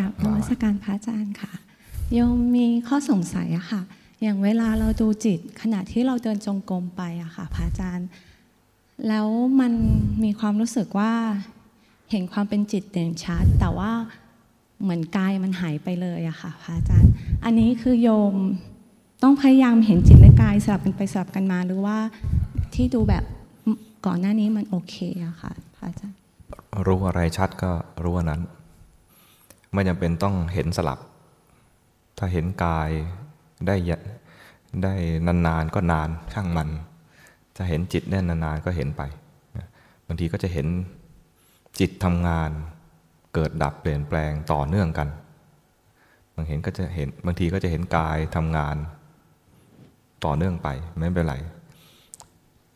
กับนมัสการพระอาจารย์ค่ะโยมมีข้อสงสัยอะค่ะ อย่างเวลาเราดูจิต ขณะที่เราเดินจงกรมไปอะค่ะพระอาจารย์ แล้วมันมีความรู้สึกว่าเห็นความเป็นจิตเด่นชัด แต่ว่าเหมือนกายมันหายไปเลยอะค่ะพระอาจารย์ อันนี้คือโยมต้องพยายามเห็นจิตและกายสลับกันไปสลับกันมาหรือว่าที่ดูแบบก่อนหน้านี้มันโอเคอะค่ะพระอาจารย์ รู้อะไรชัดก็รู้ว่านั้น ไม่จำเป็นต้องเห็นสลับ ถ้าเห็นกายได้ได้นานๆก็นานช่างมัน จะเห็นจิตได้นานๆก็เห็นไปบางทีก็จะเห็นจิตทำงานเกิดดับเปลี่ยนแปลงต่อเนื่องกัน บางเห็นก็จะเห็นบางทีก็จะเห็นกายทำงานต่อเนื่องไปไม่เป็นไร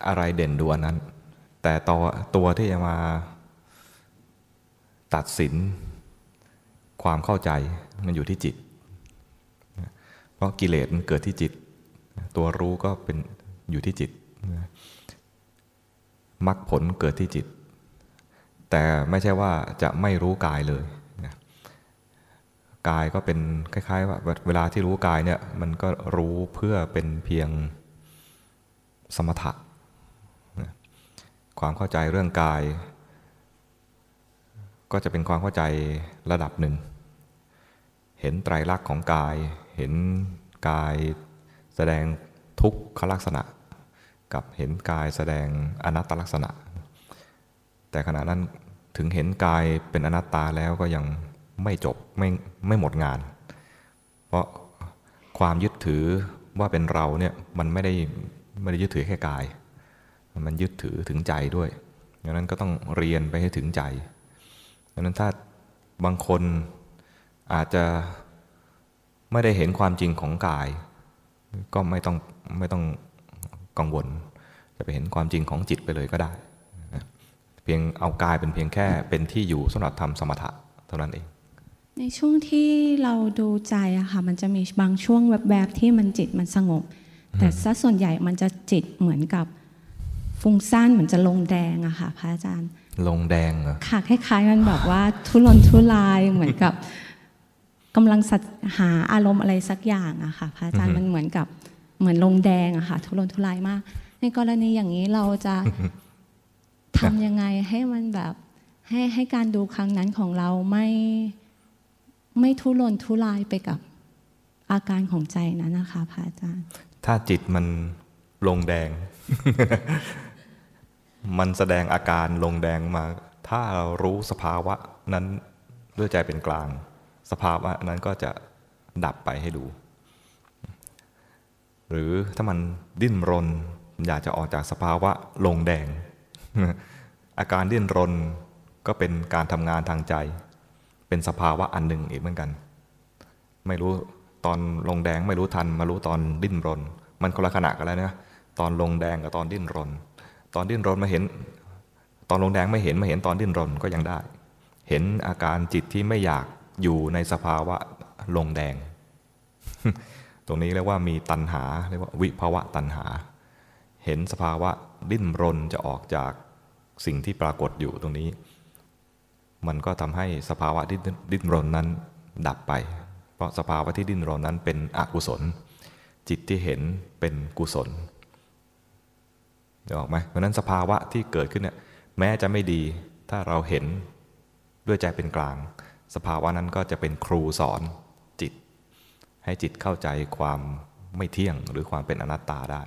อะไรเด่นดูอันนั้น แต่ตัวตัวที่จะมาตัดสิน ความเข้าใจมันอยู่ที่จิต เพราะกิเลสมันเกิดที่จิต ตัวรู้ก็เป็นอยู่ที่จิตมรรคผลเกิดที่จิต แต่ไม่ใช่ว่าจะไม่รู้กายเลยกายก็เป็นคล้ายๆว่าเวลาที่รู้กายเนี่ยมันก็รู้เพื่อเป็นเพียงสมถะความเข้าใจเรื่องกาย ก็จะเป็นความเข้าใจระดับหนึ่ง เห็นไตรลักษณ์ของกาย เห็นกายแสดงทุกขลักษณะ กับเห็นกายแสดงอนัตตลักษณะ แต่ขณะนั้นถึงเห็นกายเป็นอนัตตาแล้วก็ยังไม่จบไม่ไม่หมดงาน เพราะความยึดถือว่าเป็นเราเนี่ยมันไม่ได้ไม่ได้ยึดถือแค่กาย มันยึดถือถึงใจด้วยดังนั้นก็ต้องเรียนไปให้ถึงใจดังนั้นถ้าบางคน อาจจะไม่ได้เห็นความจริงของกาย ก็ไม่ต้องไม่ต้องกังวล จะไปเห็นความจริงของจิตไปเลยก็ได้ เพียงเอากายเป็นเพียงแค่เป็นที่อยู่สำหรับทำสมถะเท่านั้นเอง ในช่วงที่เราดูใจอะค่ะมันจะมีบางช่วงแบบๆที่มันจิตมันสงบ แต่ซะส่วนใหญ่มันจะจิตเหมือนกับฟุ้งซ่านเหมือนจะลงแดงอะค่ะพระอาจารย์ ลงแดงเหรอค่ะคล้ายๆมันแบบว่าทุรนทุรายเหมือนกับ กำลังหาอารมณ์อะไรสักอย่างอะค่ะพระอาจารย์มันเหมือนกับเหมือนลงแดงอะค่ะทุรนทุรายมาก ในกรณีอย่างนี้เราจะทำยังไงให้มันแบบให้ให้การดูครั้งนั้นของเราไม่ไม่ทุรนทุรายไปกับอาการของใจนั้นนะคะพระอาจารย์ ถ้าจิตมันลงแดง มันแสดงอาการลงแดงมา ถ้าเรารู้สภาวะนั้นด้วยใจเป็นกลาง สภาวะนั้นก็จะดับไปให้ดู หรือถ้ามันดิ้นรน อยากจะออกจากสภาวะลงแดง อาการดิ้นรนก็เป็นการทำงานทางใจ เป็นสภาวะอันหนึ่งอีกเหมือนกัน ไม่รู้ตอนลงแดงไม่รู้ทัน มารู้ตอนดิ้นรน มันคนละขณะกันแล้วนะตอนลงแดงกับตอนดิ้นรน ตอนดิ้นรนมาเห็น ตอนลงแดงไม่เห็นมาเห็นตอนดิ้นรนก็ยังได้ เห็นอาการจิตที่ไม่อยาก อยู่ในสภาวะลงแดง ตรงนี้เรียกว่ามีตัณหาเรียกว่าวิภาวะตัณหา เห็นสภาวะดิ้นรนจะออกจากสิ่งที่ปรากฏอยู่ตรงนี้ มันก็ทำให้สภาวะที่ดิ้นรนนั้นดับไป เพราะสภาวะที่ดิ้นรนนั้นเป็นอกุศล จิตที่เห็นเป็นกุศลออกไหมเพราะนั้นสภาวะที่เกิดขึ้นเนี่ยแม้จะไม่ดีถ้าเราเห็นด้วยใจเป็นกลาง สภาวะนั้นก็จะเป็นครูสอนจิต ให้จิตเข้าใจความไม่เที่ยงหรือความเป็นอนัตตาได้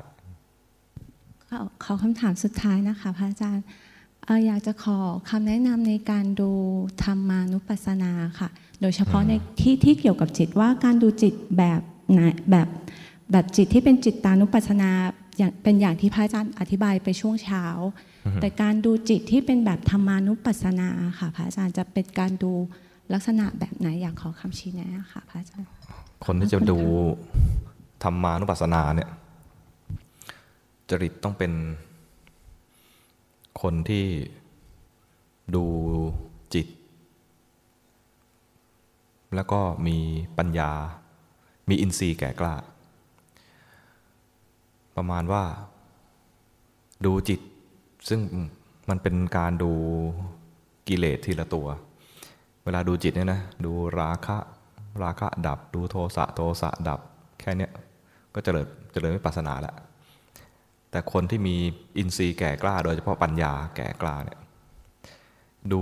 ขอคำถามสุดท้ายนะคะพระอาจารย์อยากจะขอคำแนะนำในการดูธรรมานุปัสสนาค่ะ โดยเฉพาะในที่ที่เกี่ยวกับจิตว่าการดูจิตแบบไหนแบบแบบจิตที่เป็นจิตตานุปัสสนาอย่างเป็นอย่างที่พระอาจารย์อธิบายไปช่วงเช้า แต่การดูจิตที่เป็นแบบธรรมานุปัสสนาค่ะพระอาจารย์จะเป็นการดู ลักษณะแบบไหนอยากขอคำชี้แนะค่ะพระอาจารย์คนที่จะดูธรรมานุปัสสนาเนี่ยจริตต้องเป็นคนที่ดูจิต แล้วก็มีปัญญา มีอินทรีย์แก่กล้า ประมาณว่าดูจิต ซึ่งมันเป็นการดูกิเลสทีละตัว เวลาดูจิตเนี่ยนะดูราคะราคะดับ ดูโทสะโทสะดับ แค่เนี้ยก็เจริญเจริญวิปัสสนาแล้วแต่คนที่มีอินทรีย์แก่กล้า โดยเฉพาะปัญญาแก่กล้าเนี่ยดู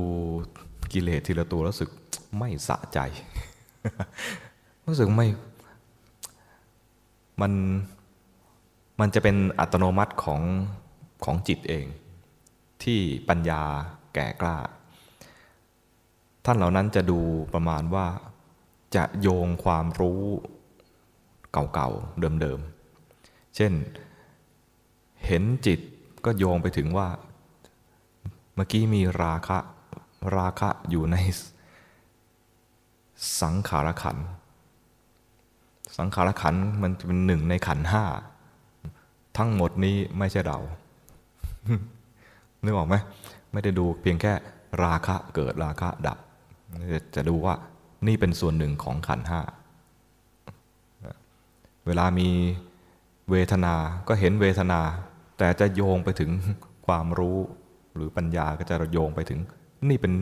กิเลสทีละตัวรู้สึกไม่สะใจ รู้สึกไม่มันมันจะเป็นอัตโนมัติของของจิตเอง ที่ปัญญาแก่กล้า ท่านเหล่านั้นจะดูประมาณว่า จะโยงความรู้เก่าๆเดิมๆ เช่น เห็นจิตก็โยงไปถึงว่า เมื่อกี้มีราคะ ราคะอยู่ในสังขารขัน สังขารขันมันเป็นหนึ่งในขันห้า ทั้งหมดนี้ไม่ใช่เรานึกออกไหมไม่ได้ดูเพียงแค่ราคะเกิดราคะดับ จะดูว่านี่เป็นส่วนหนึ่งของขันห้า เวลามีเวทนาก็เห็นเวทนา แต่จะโยงไปถึงความรู้หรือปัญญาก็จะโยงไปถึง นี่เป็น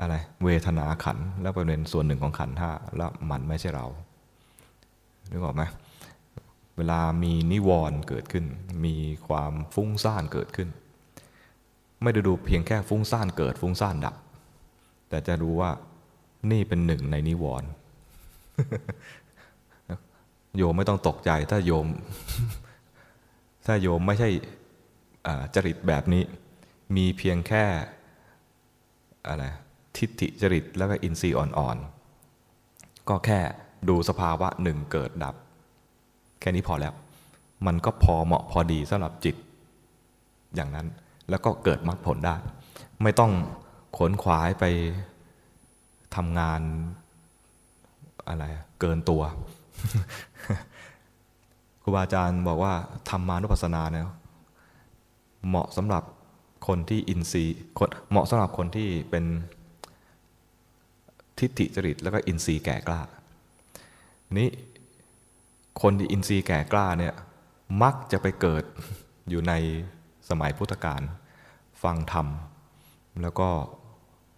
อะไรเวทนาขันแล้วเป็นส่วนหนึ่งของขันห้าแล้วมันไม่ใช่เรานึกออกไหมเวลามีนิวรณ์เกิดขึ้น มีความฟุ้งซ่านเกิดขึ้น ไม่ได้ดูเพียงแค่ฟุ้งซ่านเกิดฟุ้งซ่านดับ แต่จะดูว่านี่เป็นหนึ่งในนิวรณ์โยมไม่ต้องตกใจ ถ้าโยม ถ้าโยมไม่ใช่จริตแบบนี้ มีเพียงแค่อะไรทิฏฐิจริตแล้วก็อินทรีย์อ่อนๆ ก็แค่ดูสภาวะหนึ่งเกิดดับ แค่นี้พอแล้ว มันก็พอเหมาะพอดีสำหรับจิต อย่างนั้นแล้วก็เกิดมรรคผลได้ ไม่ต้อง ขนขวายไปทำงานอะไรเกินตัวครูบาอาจารย์บอกว่าธรรมานุปัสสนาเนี่ยเหมาะสำหรับคนที่อินทรีย์เหมาะสำหรับคนที่เป็นทิฏฐิจริต แล้วก็อินทรีย์แก่กล้า นี้คนที่อินทรีย์แก่กล้าเนี่ยมักจะไปเกิดอยู่ในสมัยพุทธกาลฟังธรรม แล้วก็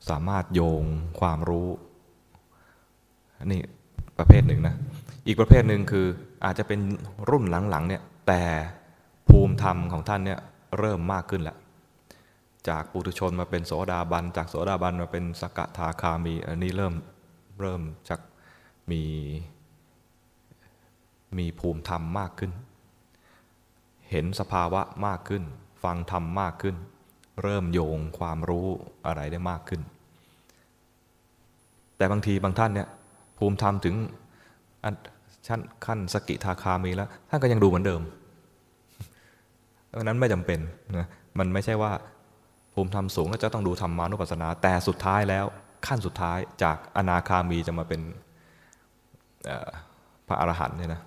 สามารถโยงความรู้นี่ประเภทหนึ่งนะ อีกประเภทหนึ่งคืออาจจะเป็นรุ่นหลังๆเนี่ยแต่ภูมิธรรมของท่านเนี่ยเริ่มมากขึ้นแล้วจากปุถุชนมาเป็นโสดาบัน จากโสดาบันมาเป็นสกทาคามี อันนี้เริ่มเริ่มจากมีมีภูมิธรรมมากขึ้น เห็นสภาวะมากขึ้น ฟังธรรมมากขึ้น เริ่มโยงความรู้อะไรได้มากขึ้น แต่บางทีบางท่านเนี่ยภูมิธรรมถึงชั้นขั้นสกิทาคามีแล้ว ท่านก็ยังดูเหมือนเดิมดังนั้นไม่จำเป็นนะมันไม่ใช่ว่าภูมิธรรมสูงก็จะต้องดูธรรมานุปัสสนา แต่สุดท้ายแล้วขั้นสุดท้ายจากอนาคามีจะมาเป็นพระอรหันต์เนี่ยนะ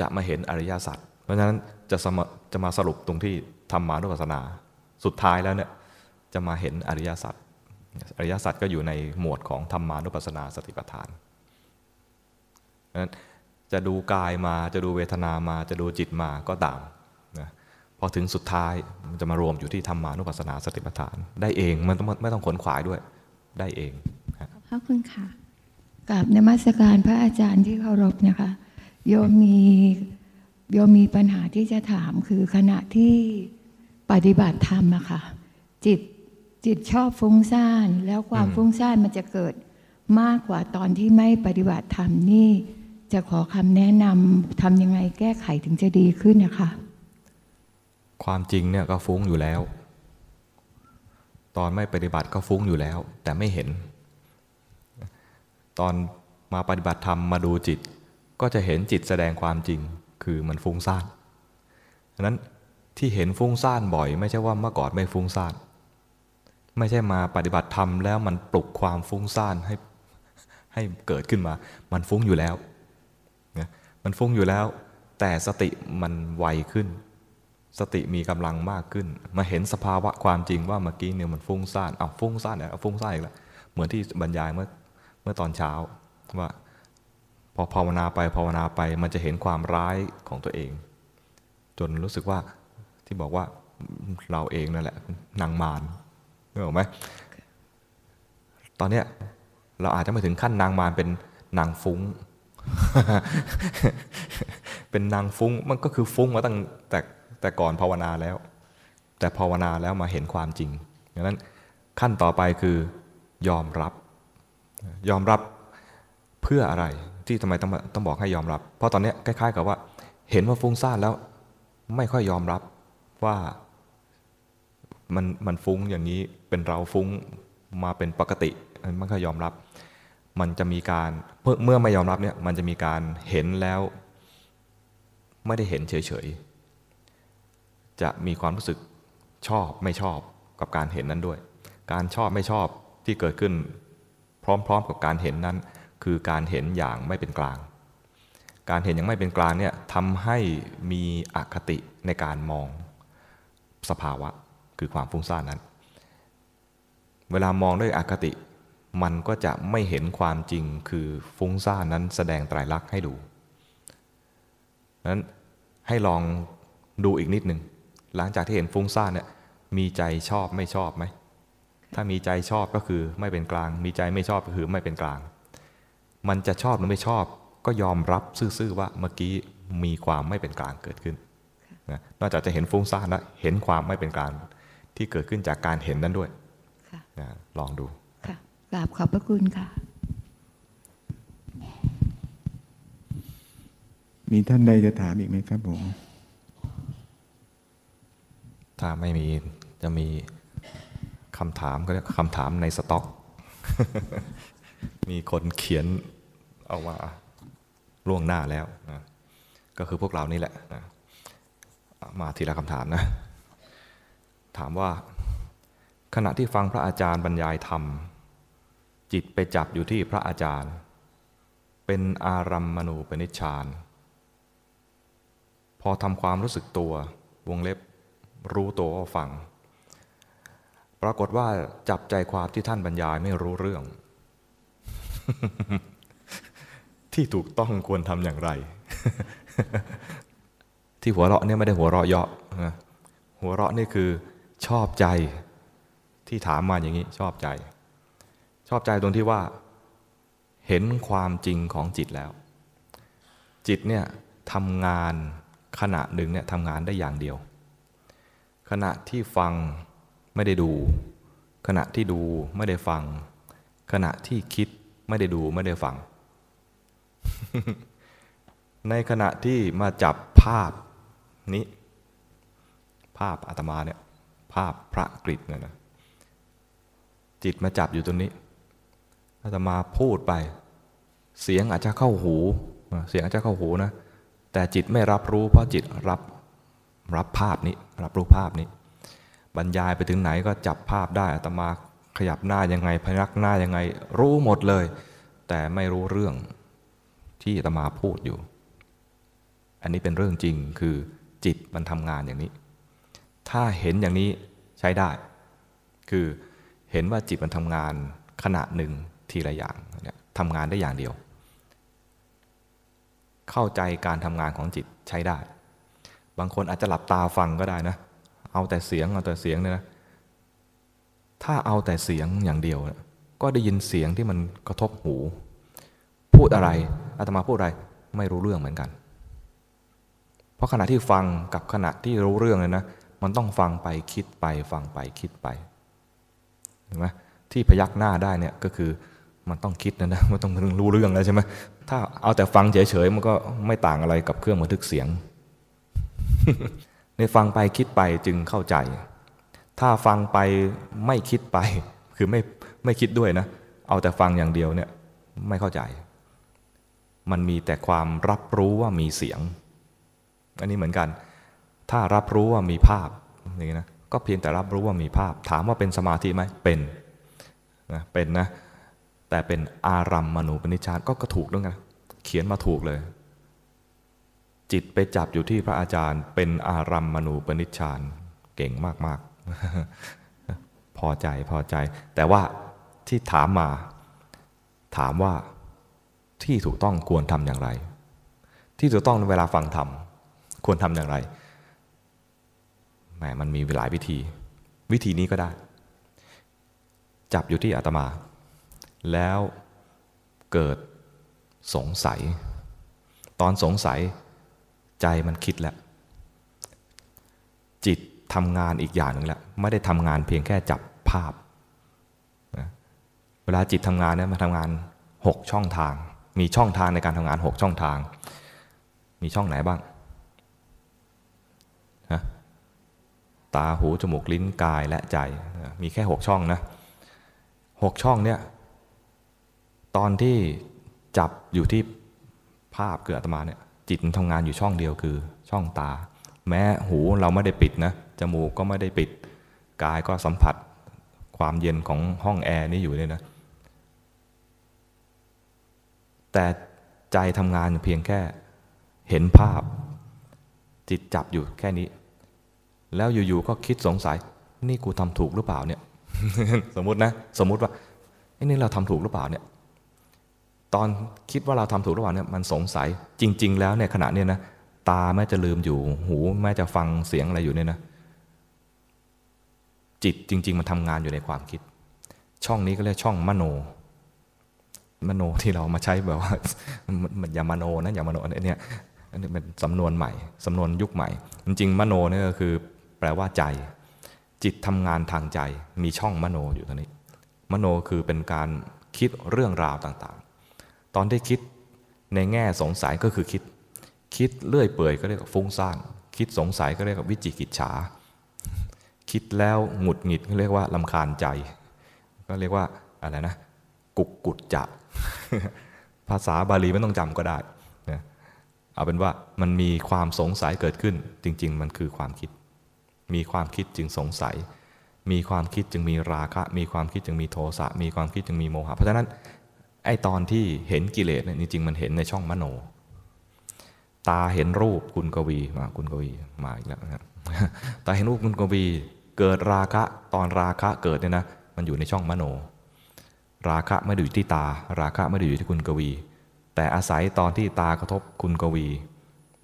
จะมาเห็นอริยสัจเพราะฉะนั้นจะจะมาสรุปตรงที่ ธรรมานุปัสสนา สุดท้ายแล้วเนี่ยจะมาเห็นอริยสัจอริยสัจก็อยู่ในหมวดของธรรมานุปัสสนาสติปัฏฐานนั้นจะดูกายมาจะดูเวทนามาจะดูจิตมาก็ตามนะพอถึงสุดท้ายมันจะมารวมอยู่ที่ธรรมานุปัสสนาสติปัฏฐาน ได้เองมันไม่ต้องขนขวายด้วยได้เองขอบพระคุณค่ะกับนมัสการพระอาจารย์ที่เคารพนะคะ โยมมีโยมมีปัญหาที่จะถามคือขณะที่ ปฏิบัติธรรมอะค่ะ จิตจิตชอบฟุ้งซ่าน แล้วความฟุ้งซ่านมันจะเกิดมากกว่าตอนที่ไม่ปฏิบัติธรรมนี่ จะขอคำแนะนำทำยังไงแก้ไขถึงจะดีขึ้นนะคะความจริงเนี่ยก็ฟุ้งอยู่แล้ว ตอนไม่ปฏิบัติก็ฟุ้งอยู่แล้ว แต่ไม่เห็น ตอนมาปฏิบัติธรรมมาดูจิต ก็จะเห็นจิตแสดงความจริงคือมันฟุ้งซ่านดังนั้น ที่เห็นฟุ้งซ่านบ่อย ไม่ใช่ว่าเมื่อก่อนไม่ฟุ้งซ่าน ไม่ใช่มาปฏิบัติธรรมแล้วมันปลุกความฟุ้งซ่านให้ให้เกิดขึ้นมา มันฟุ้งอยู่แล้วนะมันฟุ้งอยู่แล้ว แต่สติมันไวขึ้น สติมีกำลังมากขึ้น มาเห็นสภาวะความจริงว่าเมื่อกี้เนี่ยมันฟุ้งซ่านเอาฟุ้งซ่านเนี่ยฟุ้งซ่านอีกแล้วเหมือนที่บรรยายเมื่อเมื่อตอนเช้าว่าพอภาวนาไปภาวนาไปมันจะเห็นความร้ายของตัวเอง จนรู้สึกว่า ที่บอกว่าเราเองนั่นแหละนางมารนึกออกไหมตอนเนี้ยเราอาจจะไม่ถึงขั้นนางมารเป็นนางฟุ้ง เป็นนางฟุ้งมันก็คือฟุ้งมาตั้งแต่แต่ก่อนภาวนาแล้ว แต่ภาวนาแล้วมาเห็นความจริงดังนั้นขั้นต่อไปคือยอมรับ ยอมรับเพื่ออะไรที่ทำไมต้องต้องบอกให้ยอมรับ เพราะตอนนี้คล้ายๆ กับว่า เห็นว่าฟุ้งซ่านแล้วไม่ค่อยยอมรับ ว่ามันมันฟุ้งอย่างนี้เป็นเราฟุ้งมาเป็นปกติมันไม่ค่อยยอมรับ มันจะมีการเมื่อไม่ยอมรับเนี่ยมันจะมีการเห็นแล้ว ไม่ได้เห็นเฉยๆ จะมีความรู้สึกชอบไม่ชอบกับการเห็นนั้นด้วย การชอบไม่ชอบที่เกิดขึ้น พร้อมๆ กับการเห็นนั้น คือการเห็นอย่างไม่เป็นกลาง การเห็นอย่างไม่เป็นกลางเนี่ยทำให้มีอคติในการมอง สภาวะคือความฟุ้งซ่านนั้น เวลามองด้วยอคติ มันก็จะไม่เห็นความจริงคือฟุ้งซ่านนั้นแสดงไตรลักษณ์ให้ดูนั้นให้ลองดูอีกนิดหนึ่งหลังจากที่เห็นฟุ้งซ่านเนี่ยมีใจชอบไม่ชอบไหมถ้ามีใจชอบก็คือไม่เป็นกลาง มีใจไม่ชอบก็คือไม่เป็นกลาง มันจะชอบหรือไม่ชอบ ก็ยอมรับซื่อๆว่าเมื่อกี้มีความไม่เป็นกลางเกิดขึ้น นะนอกจากจะเห็นฟุ้งซ่านแล้วเห็นความไม่เป็นกลางที่เกิดขึ้นจากการเห็นนั้นด้วยนะลองดูค่ะกราบขอบพระคุณค่ะ มีท่านใดจะถามอีกไหมครับผมถ้าไม่มีจะมีคำถามก็เรียกคำถามในสต็อก มีคนเขียนเอาว่าล่วงหน้าแล้วนะก็คือพวกเรานี่แหละนะ มาทีละคำถามนะ ถามว่าขณะที่ฟังพระอาจารย์บรรยายธรรม จิตไปจับอยู่ที่พระอาจารย์ เป็นอารัมมณูปนิชฌานพอทำความรู้สึกตัววงเล็บรู้ตัวว่าฟัง ปรากฏว่าจับใจความที่ท่านบรรยายไม่รู้เรื่อง ที่ถูกต้องควรทำอย่างไร ที่หัวเราะเนี่ยไม่ได้หัวเราะเยาะนะหัวเราะนี่คือชอบใจที่ถามมาอย่างนี้ชอบใจ ชอบใจตรงที่ว่า เห็นความจริงของจิตแล้ว จิตเนี่ยทำงานขณะหนึ่งเนี่ยทำงานได้อย่างเดียว ขณะที่ฟังไม่ได้ดู ขณะที่ดูไม่ได้ฟัง ขณะที่คิดไม่ได้ดูไม่ได้ฟัง ในขณะที่มาจับภาพ นี้ ภาพอาตมาเนี่ยภาพพระกฤษเนี่ยนะจิตมาจับอยู่ตรงนี้อาตมาพูดไป เสียงอาจจะเข้าหูเสียงอาจจะเข้าหูนะแต่จิตไม่รับรู้เพราะจิตรับรับภาพนี้ รับรู้ภาพนี้ บรรยายไปถึงไหนก็จับภาพได้อาตมาขยับหน้ายังไงพยักหน้ายังไง รู้หมดเลย แต่ไม่รู้เรื่องที่อาตมาพูดอยู่ อันนี้เป็นเรื่องจริงคือ จิตมันทำงานอย่างนี้ ถ้าเห็นอย่างนี้ใช้ได้ คือเห็นว่าจิตมันทำงานขณะหนึ่งทีละอย่างเนี่ยทำงานได้อย่างเดียว เข้าใจการทำงานของจิตใช้ได้ บางคนอาจจะหลับตาฟังก็ได้นะ เอาแต่เสียงเอาแต่เสียงเนี่ยนะ ถ้าเอาแต่เสียงอย่างเดียว ก็ได้ยินเสียงที่มันกระทบหู พูดอะไรอาตมาพูดอะไรไม่รู้เรื่องเหมือนกัน เพราะขณะที่ฟังกับขณะที่รู้เรื่องเลยนะ มันต้องฟังไปคิดไปฟังไปคิดไปเห็นไหมที่พยักหน้าได้เนี่ยก็คือมันต้องคิดนะนะมันต้องรู้เรื่องแล้วใช่ไหมถ้าเอาแต่ฟังเฉยๆมันก็ไม่ต่างอะไรกับเครื่องบันทึกเสียงในฟังไปคิดไปจึงเข้าใจ ถ้าฟังไปไม่คิดไป คือไม่ไม่คิดด้วยนะ เอาแต่ฟังอย่างเดียวเนี่ยไม่เข้าใจ มันมีแต่ความรับรู้ว่ามีเสียง อันนี้เหมือนกัน ถ้ารับรู้ว่ามีภาพอย่างนี้นะก็เพียงแต่รับรู้ว่ามีภาพ ถามว่าเป็นสมาธิไหมเป็นนะเป็นนะแต่เป็นอารัมมณูปนิชฌานก็ก็ถูกด้วยกันเขียนมาถูกเลย จิตไปจับอยู่ที่พระอาจารย์ เป็นอารัมมณูปนิชฌานเก่งมากๆ พอใจพอใจ แต่ว่าที่ถามมา ถามว่าที่ถูกต้องควรทำอย่างไร ที่ถูกต้องเวลาฟังธรรม ควรทำอย่างไรแหมมันมีหลายวิธี วิธีนี้ก็ได้ จับอยู่ที่อาตมา แล้วเกิดสงสัย ตอนสงสัยใจมันคิดแล้ว จิตทำงานอีกอย่างหนึ่งแล้ว ไม่ได้ทำงานเพียงแค่จับภาพ เวลาจิตทำงานเนี่ยมาทำงานหกช่องทาง มีช่องทางในการทำงานหกช่องทาง มีช่องไหนบ้างฮะตาหูจมูกลิ้นกายและใจมีแค่หกช่องนะหกช่องเนี่ยตอนที่จับอยู่ที่ภาพเกิดอาตมาเนี่ยจิตมันทำงานอยู่ช่องเดียวคือช่องตา แม้หูเราไม่ได้ปิดนะจมูกก็ไม่ได้ปิดกายก็สัมผัสความเย็นของห้องแอร์นี่อยู่เลยนะแต่ใจทำงานเพียงแค่เห็นภาพ จิตจับอยู่แค่นี้ แล้วอยู่ๆก็คิดสงสัย นี่กูทำถูกหรือเปล่าเนี่ย สมมตินะ สมมติว่าไอ้นี่เราทำถูกหรือเปล่าเนี่ย ตอนคิดว่าเราทำถูกหรือเปล่าเนี่ยมันสงสัยจริง ๆ แล้วเนี่ยขณะเนี้ยนะตาแม้จะลืมอยู่ หูแม้จะฟังเสียงอะไรอยู่เนี่ยนะ จิตจริง ๆ มันทำงานอยู่ในความคิด ช่องนี้ก็เรียกช่องมโน มโนที่เรามาใช้แบบว่ามันอย่ามโนนะอย่ามโนอันเนี้ยอันนี้เป็นสำนวนใหม่สำนวนยุคใหม่ จริงๆมโนเนี่ยก็คือ แปลว่าใจ จิตทำงานทางใจมีช่องมโนอยู่ตรงนี้ มโนคือเป็นการคิดเรื่องราวต่างๆ ตอนที่คิดในแง่สงสัยก็คือคิด คิดเลื่อยเปื่อยก็เรียกว่าฟุ้งซ่านคิดสงสัยก็เรียกว่าวิจิกิจฉา คิดแล้วหงุดหงิดก็เรียกว่าลำคาญใจ ก็เรียกว่าอะไรนะ กุกกุจจะ ภาษาบาลีไม่ต้องจำก็ได้นะเอาเป็นว่ามันมีความสงสัยเกิดขึ้นจริง ๆ มันคือความคิด มีความคิดจึงสงสัย มีความคิดจึงมีราคะ มีความคิดจึงมีโทสะ มีความคิดจึงมีโมหะ เพราะฉะนั้นไอตอนที่เห็นกิเลสเนี่ยจริงๆมันเห็นในช่องมโน ตาเห็นรูปคุณกวีมาคุณกวีมาอีกแล้วนะตาเห็นรูปคุณกวี เกิดราคะตอนราคะเกิดเนี่ยนะมันอยู่ในช่องมโน ราคะไม่ได้อยู่ที่ตา ราคะไม่ได้อยู่ที่คุณกวี แต่อาศัยตอนที่ตากระทบคุณกวี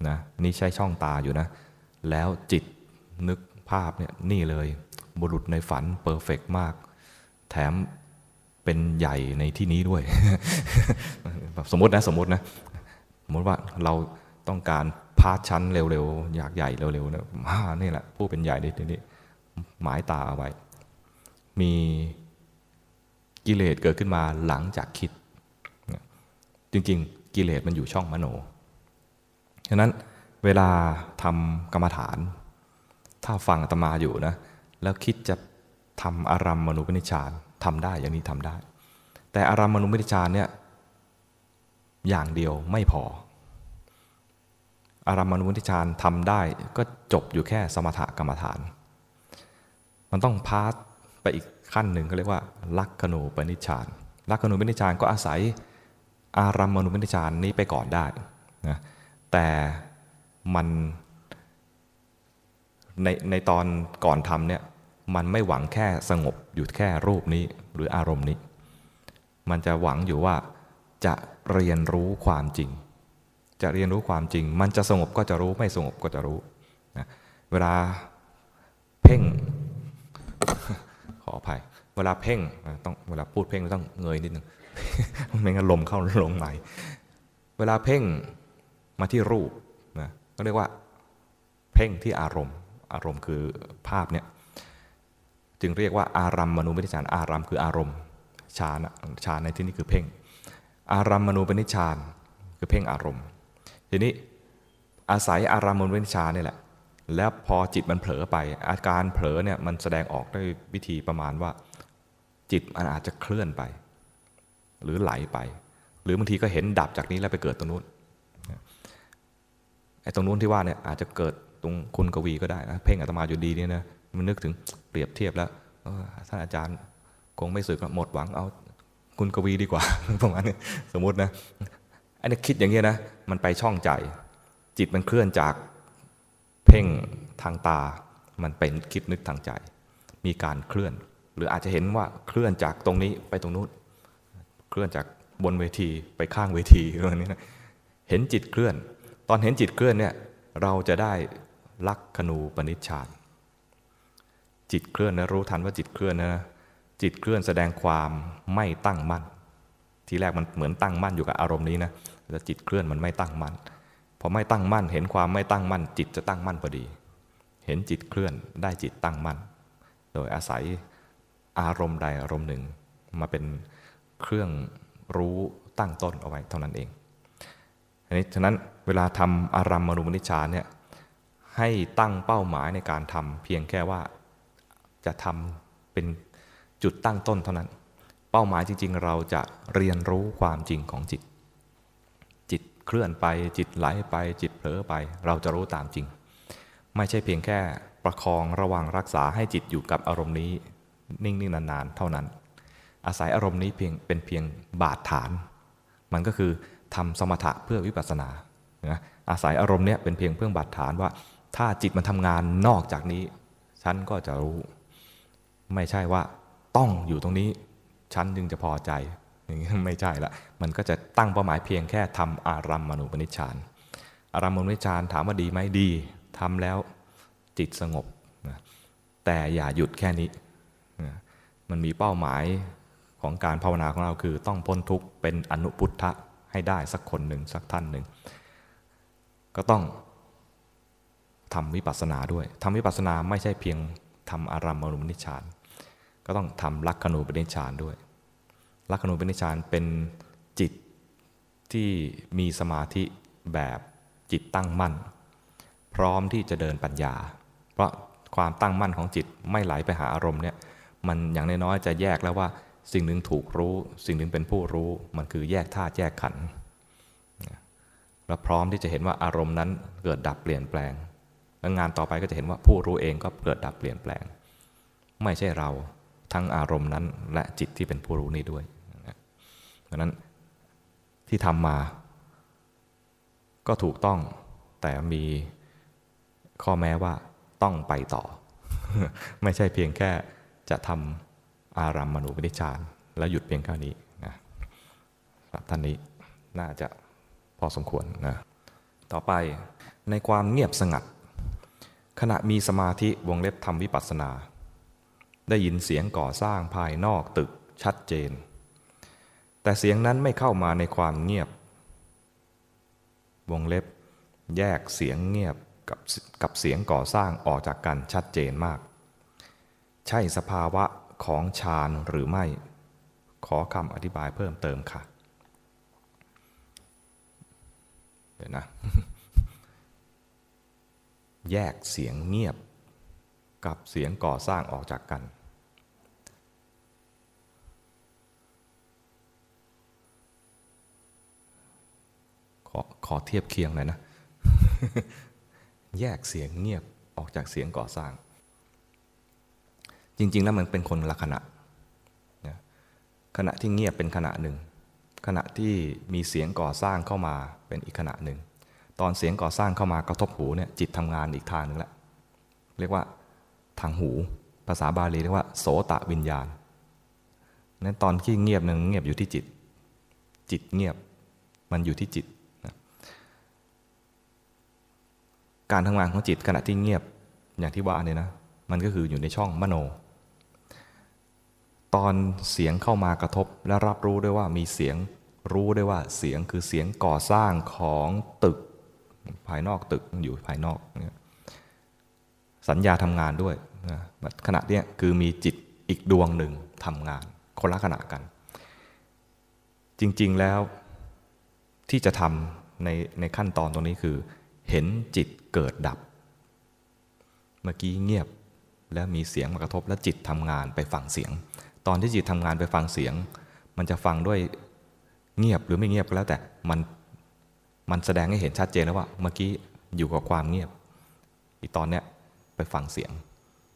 นะนี่ใช้ช่องตาอยู่นะ แล้วจิตนึก ภาพเนี่ยนี่เลยบุรุษในฝันเพอร์เฟกมาก แถมเป็นใหญ่ในที่นี้ด้วย สมมตินะสมมตินะ สมมติว่าเราต้องการพาชั้นเร็วๆ อยากใหญ่เร็วๆนะมานี่แหละ ผู้เป็นใหญ่ในที่นี้ หมายตาเอาไว้ มีกิเลสเกิดขึ้นมาหลังจากคิด จริงๆ กิเลสมันอยู่ช่องมโน ฉะนั้นเวลาทำกรรมฐาน ถ้าฟังอาตมาอยู่นะ แล้วคิดจะทำอารัมมณูปนิชฌานทำได้อย่างนี้ทำได้ แต่อารัมมณูปนิชฌานเนี่ยอย่างเดียวไม่พอ อารัมมณูปนิชฌานทำได้ก็จบอยู่แค่สมถกรรมฐาน มันต้องพาสไปอีกขั้นหนึ่งเขาเรียกว่า ลักขณูปนิชฌานลักขณูปนิชฌานก็อาศัยอารัมมณูปนิชฌานนี้ไปก่อนได้นะแต่มัน ในในตอนก่อนทำเนี่ยมันไม่หวังแค่สงบอยู่แค่รูปนี้หรืออารมณ์นี้ มันจะหวังอยู่ว่าจะเรียนรู้ความจริง จะเรียนรู้ความจริง มันจะสงบก็จะรู้ไม่สงบก็จะรู้นะเวลาเพ่งขออภัย เวลาเพ่งต้องเวลาพูดเพ่งต้องเงยนิดนึงไม่งั้นลมเข้าลงในเวลาเพ่งมาที่รูปนะก็เรียกว่า เพ่งที่อารมณ์ อารมณ์คือภาพเนี่ยจึงเรียกว่าอารัมมณูปนิชานอารัมคืออารมณ์ฌานฌานในที่นี้คือเพ่ง อารัมมณูปนิชานคือเพ่งอารมณ์ ทีนี้อาศัยอารัมมณูปนิชานนี่แหละแล้วพอจิตมันเผลอไป อาการเผลอเนี่ยมันแสดงออกด้วยวิธีประมาณว่า จิตมันอาจจะเคลื่อนไป หรือไหลไป หรือบางทีก็เห็นดับจากนี้แล้วไปเกิดตรงนู้นไอ้ตรงนู้นที่ว่าเนี่ยอาจจะเกิด ตรงคุณกวีก็ได้นะเพ่งอาตมาอยู่ดีเนี่ยนะมันนึกถึงเปรียบเทียบแล้วท่านอาจารย์คงไม่สึกหมดหวังเอาคุณกวีดีกว่าประมาณนี้สมมตินะอันนี้คิดอย่างเงี้ยนะมันไปช่องใจ จิตมันเคลื่อนจากเพ่งทางตา มันเป็นคิดนึกทางใจ มีการเคลื่อน หรืออาจจะเห็นว่าเคลื่อนจากตรงนี้ไปตรงนู้นเคลื่อนจากบนเวทีไปข้างเวทีอะไรนี้นะเห็นจิตเคลื่อน ตอนเห็นจิตเคลื่อนเนี่ยเราจะได้ ลักขณูปนิชฌานจิตเคลื่อนนะรู้ทันว่าจิตเคลื่อนนะจิตเคลื่อนแสดงความไม่ตั้งมั่น ทีแรกมันเหมือนตั้งมั่นอยู่กับอารมณ์นี้นะแต่จิตเคลื่อนมันไม่ตั้งมั่นพอไม่ตั้งมั่น เห็นความไม่ตั้งมั่น จิตจะตั้งมั่นพอดี เห็นจิตเคลื่อนได้จิตตั้งมั่น โดยอาศัยอารมณ์ใดอารมณ์หนึ่ง มาเป็นเครื่องรู้ตั้งต้นเอาไว้เท่านั้นเองอันนี้ฉะนั้นเวลาทำอารัมมณูปนิชฌานเนี่ย ให้ตั้งเป้าหมายในการทำเพียงแค่ว่าจะทำเป็นจุดตั้งต้นเท่านั้น เป้าหมายจริง ๆ เราจะเรียนรู้ความจริงของจิต จิตเคลื่อนไปจิตไหลไปจิตเผลอไป เราจะรู้ตามจริง ไม่ใช่เพียงแค่ประคองระวังรักษาให้จิตอยู่กับอารมณ์นี้ นิ่งๆนานๆ เท่านั้น อาศัยอารมณ์นี้เพียงเป็นเพียงบาดฐาน มันก็คือทำสมถะเพื่อวิปัสสนานะอาศัยอารมณ์เนี้ยเป็นเพียงเพื่อบาดฐานว่า ถ้าจิตมันทำงานนอกจากนี้ ฉันก็จะรู้ ไม่ใช่ว่าต้องอยู่ตรงนี้ ฉันจึงจะพอใจอย่างนี้ไม่ใช่ละ มันก็จะตั้งเป้าหมายเพียงแค่ทำอารัมมณูปนิชฌานอารัมมณูปนิชฌานถามว่าดีไหมดีทำแล้วจิตสงบนะแต่อย่าหยุดแค่นี้นะมันมีเป้าหมายของการภาวนาของเราคือ ต้องพ้นทุกข์เป็นอนุพุทธะให้ได้สักคนหนึ่งสักท่านหนึ่งก็ต้อง ทำวิปัสสนาด้วยทำวิปัสสนาไม่ใช่เพียงทำอารัมมณูปนิชฌานก็ต้องทำลักขณูปนิชฌานด้วยลักขณูปนิชฌานเป็นจิตที่มีสมาธิแบบจิตตั้งมั่น พร้อมที่จะเดินปัญญา เพราะความตั้งมั่นของจิตไม่ไหลไปหาอารมณ์เนี่ยมันอย่างน้อยๆจะแยกแล้วว่าสิ่งหนึ่งถูกรู้ สิ่งหนึ่งเป็นผู้รู้มันคือแยกธาตุแยกขันธ์แล้วพร้อมที่จะเห็นว่าอารมณ์นั้นเกิดดับเปลี่ยนแปลง งานต่อไปก็จะเห็นว่าผู้รู้เองก็เกิดดับเปลี่ยนแปลง ไม่ใช่เราทั้งอารมณ์นั้นและจิตที่เป็นผู้รู้นี้ด้วยเพราะนั้นที่ทำมา ก็ถูกต้องแต่มีข้อแม้ว่าต้องไปต่อ ไม่ใช่เพียงแค่จะทำอารัมมณูปนิชฌานแล้วหยุดเพียงแค่นี้นะท่านนี้น่าจะพอสมควรนะต่อไปในความเงียบสงัด ขณะมีสมาธิวงเล็บทำวิปัสสนา ได้ยินเสียงก่อสร้างภายนอกตึกชัดเจน แต่เสียงนั้นไม่เข้ามาในความเงียบ วงเล็บ แยกเสียงเงียบกับกับเสียงก่อสร้างออกจากกันชัดเจนมาก ใช่สภาวะของฌานหรือไม่ ขอคำอธิบายเพิ่มเติมค่ะ เดี๋ยวนะ แยกเสียงเงียบ กับเสียงก่อสร้างออกจากกัน ขอขอเทียบเคียงหน่อยนะ แยกเสียงเงียบออกจากเสียงก่อสร้าง จริง ๆ แล้วมันเป็นคนละขณะนะขณะที่เงียบเป็นขณะหนึ่ง ขณะที่มีเสียงก่อสร้างเข้ามาเป็นอีกขณะหนึ่ง ตอนเสียงก่อสร้างเข้ามากระทบหูเนี่ยจิตทำงานอีกทางหนึ่งละเรียกว่าทางหู ภาษาบาลีเรียกว่า โสตะวิญญาณนั้นตอนที่เงียบหนึ่งเงียบอยู่ที่จิต จิตเงียบมันอยู่ที่จิตการทำงานของจิตขณะที่เงียบอย่างที่ว่าเนี่ยนะมันก็คืออยู่ในช่องมโน ตอนเสียงเข้ามากระทบและรับรู้ด้วยว่ามีเสียงรู้ได้ว่าเสียงคือเสียงก่อสร้างของตึก ภายนอกตึกอยู่ภายนอกสัญญาทำงานด้วยนะขณะนี้คือมีจิตอีกดวงหนึ่งทำงาน คนละขณะกัน จริงๆแล้วที่จะทำในในขั้นตอนตรงนี้คือ เห็นจิตเกิดดับ เมื่อกี้เงียบแล้วมีเสียงมากระทบแล้วจิตทำงานไปฟังเสียง ตอนที่จิตทำงานไปฟังเสียง มันจะฟังด้วยเงียบหรือไม่เงียบก็แล้วแต่มัน มันแสดงให้เห็นชัดเจนแล้วว่าเมื่อกี้อยู่กับความเงียบ อีตอนเนี้ยไปฟังเสียง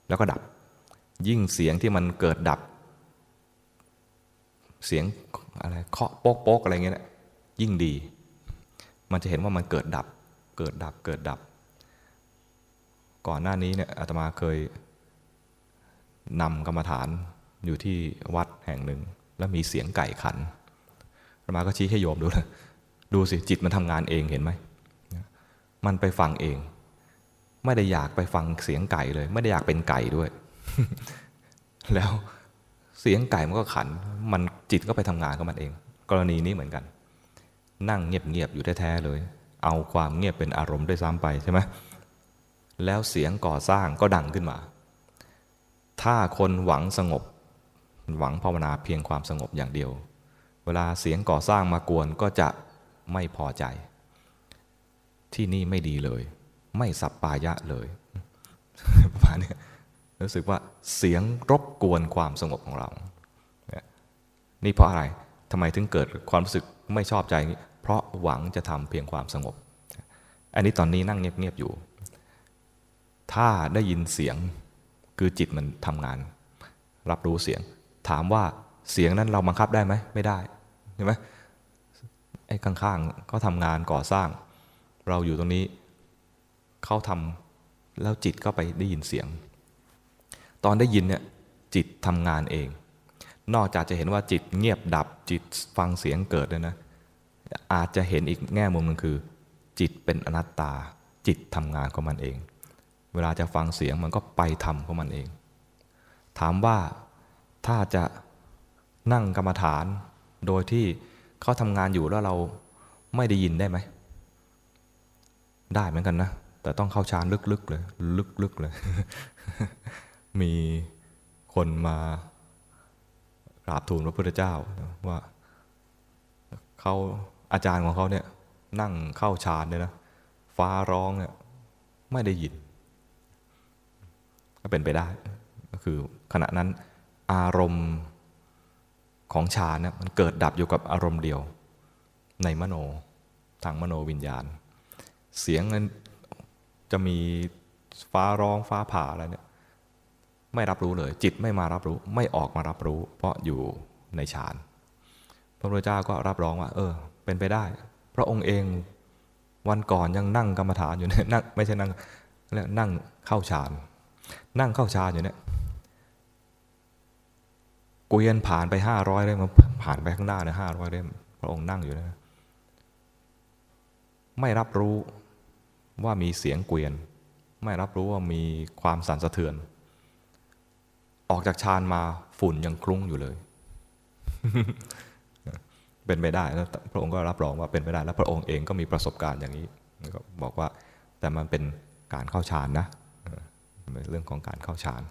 แล้วก็ดับ ยิ่งเสียงที่มันเกิดดับ เสียงอะไรเคาะโป๊กโป๊กอะไรเงี้ยยิ่งดี มันจะเห็นว่ามันเกิดดับ เกิดดับเกิดดับ ก่อนหน้านี้เนี่ยอาตมาเคยนำกรรมฐานอยู่ที่วัดแห่งหนึ่ง แล้วมีเสียงไก่ขันอาตมาก็ชี้ให้โยมดูเลย ดูสิจิตมันทำงานเองเห็นไหมมันไปฟังเอง ไม่ได้อยากไปฟังเสียงไก่เลย ไม่ได้อยากเป็นไก่ด้วย แล้วเสียงไก่มันก็ขัน มันจิตก็ไปทำงานของมันเอง กรณีนี้เหมือนกัน นั่งเงียบๆอยู่แท้ๆเลย เอาความเงียบเป็นอารมณ์ด้วยซ้ำไปใช่ไหมแล้วเสียงก่อสร้างก็ดังขึ้นมา ถ้าคนหวังสงบ หวังภาวนาเพียงความสงบอย่างเดียว เวลาเสียงก่อสร้างมากวนก็จะ ไม่พอใจ ที่นี่ไม่ดีเลย ไม่สับปายะเลยประมาณนี้รู้สึกว่าเสียงรบกวนความสงบของเรา นี่เพราะอะไรทำไมถึงเกิดความรู้สึกไม่ชอบใจ เพราะหวังจะทำเพียงความสงบ อันนี้ตอนนี้นั่งเงียบๆอยู่ ถ้าได้ยินเสียงคือจิตมันทำงาน รับรู้เสียง ถามว่าเสียงนั้นเราบังคับได้ไหม ไม่ได้เห็นไหม ไอ้ข้างๆเขาทำงานก่อสร้าง เราอยู่ตรงนี้เขาทำแล้วจิตก็ไปได้ยินเสียง ตอนได้ยินเนี่ยจิตทำงานเอง นอกจากจะเห็นว่าจิตเงียบดับจิตฟังเสียงเกิดเลยนะ อาจจะเห็นอีกแง่มุมหนึ่งคือ จิตเป็นอนัตตา จิตทำงานของมันเอง เวลาจะฟังเสียงมันก็ไปทำของมันเอง ถามว่าถ้าจะนั่งกรรมฐานโดยที่ เขาทำงานอยู่แล้วเราไม่ได้ยินได้ไหม ได้เหมือนกันนะ แต่ต้องเข้าฌานลึกๆเลย ลึกๆเลย มีคนมากราบทูลพระพุทธเจ้าว่าเขาอาจารย์ของเขาเนี่ย นั่งเข้าฌานเนี่ยนะฟ้าร้องเนี่ยไม่ได้ยิน ก็เป็นไปได้ ก็คือขณะนั้นอารมณ์ ของฌานเนี่ยมันเกิดดับอยู่กับอารมณ์เดียว ในมโนทางมโนวิญญาณ เสียงนั้นจะมีฟ้าร้องฟ้าผ่าอะไรเนี่ยไม่รับรู้เลย จิตไม่มารับรู้ ไม่ออกมารับรู้ เพราะอยู่ในฌานพระพุทธเจ้าก็รับรองว่า เออ เป็นไปได้ พระองค์เองวันก่อนยังนั่งกรรมฐานอยู่เนี่ยนั่งไม่ใช่นั่งนั่งเข้าฌาน นั่งเข้าฌานอยู่เนี่ย เกวียนผ่านไปห้าร้อยเล่มผ่านไปข้างหน้าเนี่ยห้าร้อยเล่มพระองค์นั่งอยู่นะไม่รับรู้ว่ามีเสียงเกวียน ไม่รับรู้ว่ามีความสั่นสะเทือน ออกจากฌานมาฝุ่นยังคลุ้งอยู่เลย เป็นไปได้แล้วพระองค์ก็รับรองว่าเป็นไปได้แล้วพระองค์เองก็มีประสบการณ์อย่างนี้ก็บอกว่าแต่มันเป็นการเข้าฌานนะเป็นเรื่องของการเข้าฌาน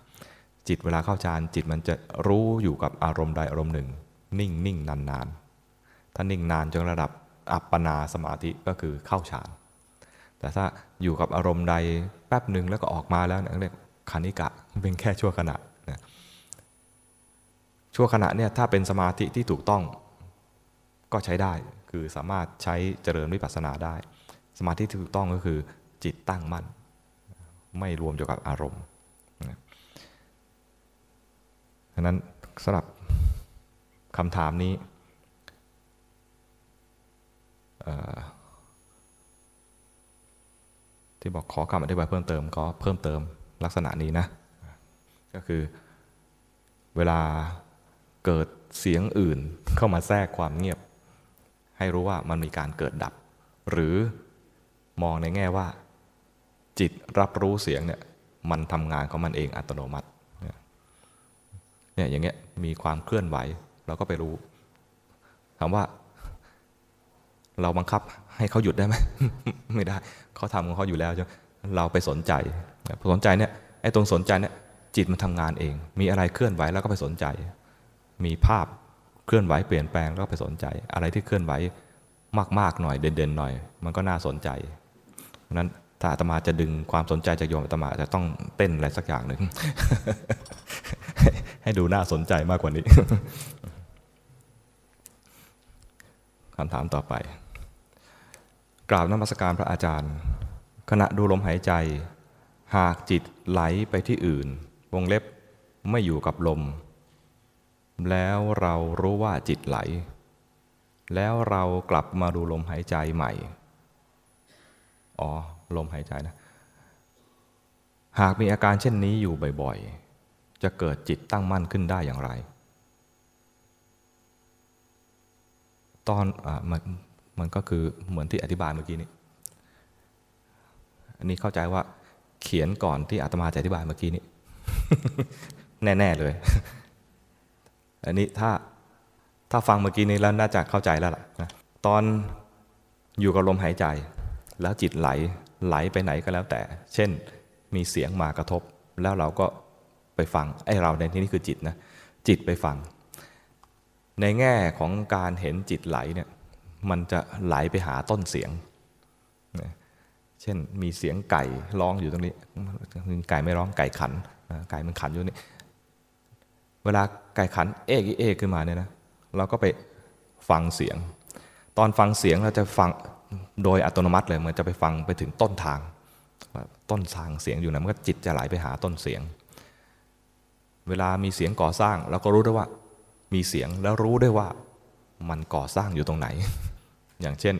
จิตเวลาเข้าฌานจิตมันจะรู้อยู่กับอารมณ์ใดอารมณ์หนึ่ง นิ่งนิ่งนานนานถ้านิ่งนานจนระดับอัปปนาสมาธิก็คือเข้าฌาน แต่ถ้าอยู่กับอารมณ์ใดแป๊บหนึ่งแล้วก็ออกมาแล้วเรียกคานิกะเป็นแค่ชั่วขณะนะชั่วขณะเนี่ยถ้าเป็นสมาธิที่ถูกต้องก็ใช้ได้คือสามารถใช้เจริญวิปัสสนาได้ สมาธิที่ถูกต้องก็คือจิตตั้งมั่น ไม่รวมอยู่กับอารมณ์ ดังนั้นสำหรับคำถามนี้ที่บอกขอคำอธิบายเพิ่มเติมก็เพิ่มเติมลักษณะนี้นะ ก็คือเวลาเกิดเสียงอื่นเข้ามาแทรกความเงียบ ให้รู้ว่ามันมีการเกิดดับ หรือมองในแง่ว่า จิตรับรู้เสียงเนี่ยมันทำงานของมันเองอัตโนมัติ เนี่ยอย่างเงี้ยมีความเคลื่อนไหวเราก็ไปรู้ถามว่า เราบังคับให้เขาหยุดได้ไหมไม่ได้เขาทำของเขาอยู่แล้วใช่เราไปสนใจสนใจเนี่ยไอ้ตรงสนใจเนี่ยจิตมันทำงานเอง มีอะไรเคลื่อนไหวแล้วก็ไปสนใจ มีภาพเคลื่อนไหวเปลี่ยนแปลงแล้วก็ไปสนใจ อะไรที่เคลื่อนไหวมากๆหน่อยเด่นๆหน่อย มันก็น่าสนใจเพราะนั้นถ้าอาตมาจะดึงความสนใจจากโยมอาตมาจะต้องเต้นอะไรสักอย่างหนึ่ง ให้ดูน่าสนใจมากกว่านี้คำถามต่อไปกราบนมัสการพระอาจารย์ ขณะดูลมหายใจ หากจิตไหลไปที่อื่น วงเล็บไม่อยู่กับลม แล้วเรารู้ว่าจิตไหล แล้วเรากลับมาดูลมหายใจใหม่ อ๋อ ลมหายใจนะ หากมีอาการเช่นนี้อยู่บ่อยๆ จะเกิดจิตตั้งมั่นขึ้นได้อย่างไร ตอนอมันมันก็คือเหมือนที่อธิบายเมื่อกี้นี้ อันนี้เข้าใจว่าเขียนก่อนที่อาตมาจะอธิบายเมื่อกี้นี้ แน่ ๆ เลย อันนี้ถ้าถ้าฟังเมื่อกี้นี้แล้วน่าจะเข้าใจแล้วล่ะนะตอนอยู่กับลมหายใจ แล้วจิตไหลไหลไปไหนก็แล้วแต่ เช่นมีเสียงมากระทบ แล้วเราก็ ไปฟังไอ้เราในที่นี้คือจิตนะจิตไปฟัง ในแง่ของการเห็นจิตไหลเนี่ยมันจะไหลไปหาต้นเสียง เช่นมีเสียงไก่ร้องอยู่ตรงนี้ไก่ไม่ร้องไก่ขันไก่มันขันอยู่นี่เวลาไก่ขันเอกเอกขึ้นมาเนี่ยนะเราก็ไปฟังเสียง ตอนฟังเสียงเราจะฟังโดยอัตโนมัติเลยมันจะไปฟังไปถึงต้นทาง ต้นทางเสียงอยู่นะมันก็จิตจะไหลไปหาต้นเสียง เวลามีเสียงก่อสร้างเราก็รู้ได้ว่า มีเสียงแล้วรู้ได้ว่า มันก่อสร้างอยู่ตรงไหน อย่างเช่น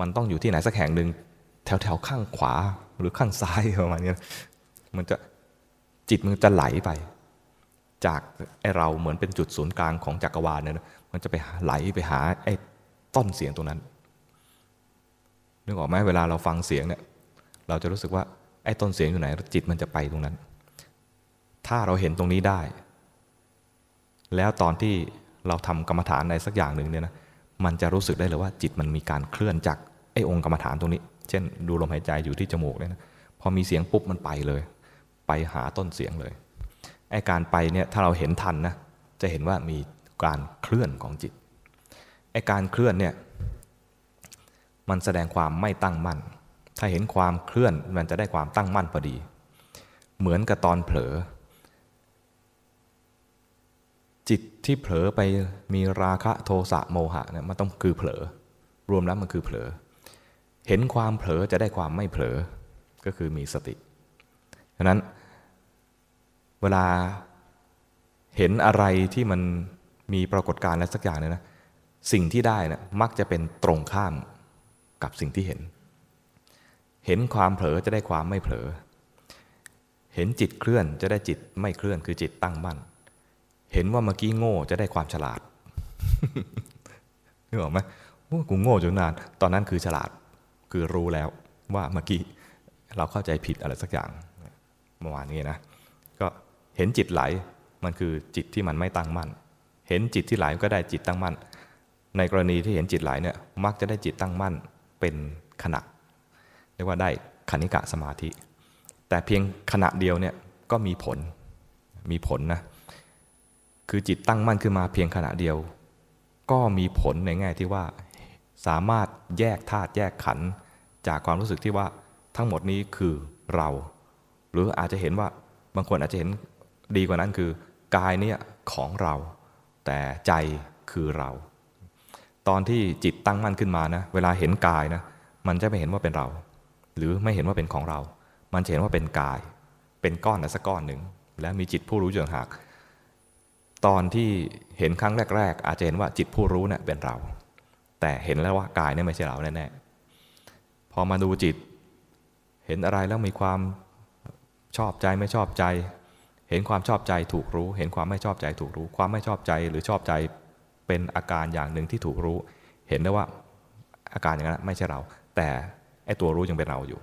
มันต้องอยู่ที่ไหนสักแห่งหนึ่งแถวแถวข้างขวาหรือข้างซ้ายประมาณนี้มันจะจิตมันจะไหลไป จากไอเราเหมือนเป็นจุดศูนย์กลางของจักรวาลเนี่ยมันจะไปไหลไปหาไอ้ต้นเสียงตรงนั้นนึกออกไหมเวลาเราฟังเสียงเนี่ยเราจะรู้สึกว่าไอ้ต้นเสียงอยู่ไหนจิตมันจะไปตรงนั้น ถ้าเราเห็นตรงนี้ได้ แล้วตอนที่เราทำกรรมฐานในสักอย่างหนึ่งเนี่ยนะมันจะรู้สึกได้เลยว่าจิตมันมีการเคลื่อนจากไอ้องค์กรรมฐานตรงนี้ เช่น ดูลมหายใจอยู่ที่จมูกเนี่ยนะพอมีเสียงปุ๊บมันไปเลย ไปหาต้นเสียงเลยไอ้การไปเนี่ยถ้าเราเห็นทันนะจะเห็นว่ามีการเคลื่อนของจิตไอ้การเคลื่อนเนี่ยมันแสดงความไม่ตั้งมั่น ถ้าเห็นความเคลื่อนมันจะได้ความตั้งมั่นพอดี เหมือนกับตอนเผลอ จิตที่เผลอไปมีราคะโทสะโมหะเนี่ยมันต้องคือเผลอ รวมแล้วมันคือเผลอ เห็นความเผลอจะได้ความไม่เผลอก็คือมีสติฉะนั้น เวลาเห็นอะไรที่มันมีปรากฏการณ์อะไรสักอย่างเนี่ยนะสิ่งที่ได้นะมักจะเป็นตรงข้ามกับสิ่งที่เห็น เห็นความเผลอจะได้ความไม่เผลอ เห็นจิตเคลื่อนจะได้จิตไม่เคลื่อนคือจิตตั้งมั่น เห็นว่าเมื่อกี้โง่จะได้ความฉลาดนึกออกไหมกูโง่จนนาน ตอนนั้นคือฉลาด คือรู้แล้วว่าเมื่อกี้เราเข้าใจผิดอะไรสักอย่างเมื่อวานนี้นะ ก็เห็นจิตไหล มันคือจิตที่มันไม่ตั้งมั่น เห็นจิตที่ไหลก็ได้จิตตั้งมั่น ในกรณีที่เห็นจิตไหลเนี่ย มักจะได้จิตตั้งมั่นเป็นขณะ เรียกว่าได้คณิกะสมาธิ แต่เพียงขณะเดียวเนี่ยก็มีผล มีผลนะ คือจิตตั้งมั่นขึ้นมาเพียงขณะเดียว ก็มีผลในแง่ที่ว่า สามารถแยกธาตุแยกขันจากความรู้สึกที่ว่าทั้งหมดนี้คือเรา หรืออาจจะเห็นว่าบางคนอาจจะเห็นดีกว่านั้นคือกายเนี่ยของเรา แต่ใจคือเรา ตอนที่จิตตั้งมั่นขึ้นมานะ เวลาเห็นกายนะ มันจะไม่เห็นว่าเป็นเรา หรือไม่เห็นว่าเป็นของเรา มันจะเห็นว่าเป็นกาย เป็นก้อนสักก้อนหนึ่ง และมีจิตผู้รู้เจือหาก ตอนที่เห็นครั้งแรก ๆ อาจจะเห็นว่าจิตผู้รู้เนี่ยเป็นเรา แต่เห็นแล้วว่ากายเนี่ยไม่ใช่เราแน่ๆพอมาดูจิต เห็นอะไรแล้วมีความชอบใจไม่ชอบใจ เห็นความชอบใจถูกรู้ เห็นความไม่ชอบใจถูกรู้ ความไม่ชอบใจหรือชอบใจเป็นอาการอย่างหนึ่งที่ถูกรู้ เห็นได้ว่าอาการอย่างนั้นไม่ใช่เรา แต่ไอตัวรู้ยังเป็นเราอยู่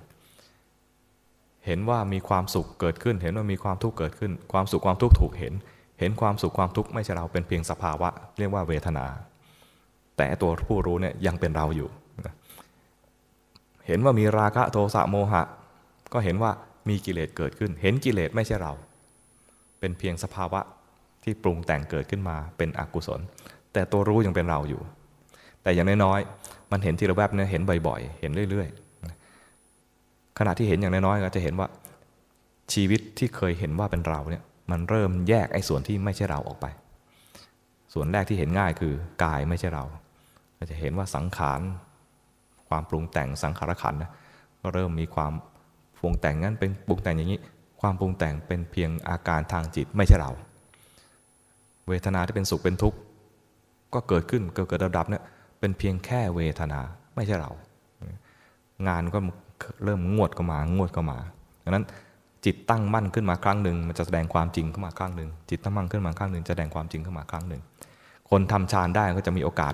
เห็นว่ามีความสุขเกิดขึ้น เห็นว่ามีความทุกข์เกิดขึ้น ความสุขความทุกข์ถูกเห็น เห็นความสุขความทุกข์ไม่ใช่เราเป็นเพียงสภาวะ เรียกว่าเวทนา แต่ตัวผู้รู้เนี่ยยังเป็นเราอยู่ เห็นว่ามีราคะโทสะโมหะ ก็เห็นว่ามีกิเลสเกิดขึ้น เห็นกิเลสไม่ใช่เรา เป็นเพียงสภาวะที่ปรุงแต่งเกิดขึ้นมาเป็นอกุศล แต่ตัวรู้ยังเป็นเราอยู่ แต่อย่างน้อยๆมันเห็นทีละแวบเนี่ยเห็นบ่อยๆ เห็นเรื่อยๆขณะที่เห็นอย่างน้อยๆก็จะเห็นว่าชีวิตที่เคยเห็นว่าเป็นเราเนี่ย มันเริ่มแยกไอ้ส่วนที่ไม่ใช่เราออกไป ส่วนแรกที่เห็นง่ายคือกายไม่ใช่เราเราจะเห็นว่าสังขารความปรุงแต่งสังขารขันนะก็เริ่มมีความปรุงแต่งนั้นเป็นปรุงแต่งอย่างนี้ ความปรุงแต่งเป็นเพียงอาการทางจิตไม่ใช่เรา เวทนาที่เป็นสุขเป็นทุกข์ก็เกิดขึ้นเกิดเกิดดับเนี่ยเป็นเพียงแค่เวทนาไม่ใช่เรา งานก็เริ่มงวดก็มางวดก็มาดังนั้น จิตตั้งมั่นขึ้นมาครั้งหนึ่งมันจะแสดงความจริงขึ้นมาครั้งหนึ่งจิตตั้งมั่นขึ้นมาครั้งหนึ่งจะแสดงความจริงขึ้นมาครั้งหนึ่ง คนทำฌานได้ก็จะมีโอกาส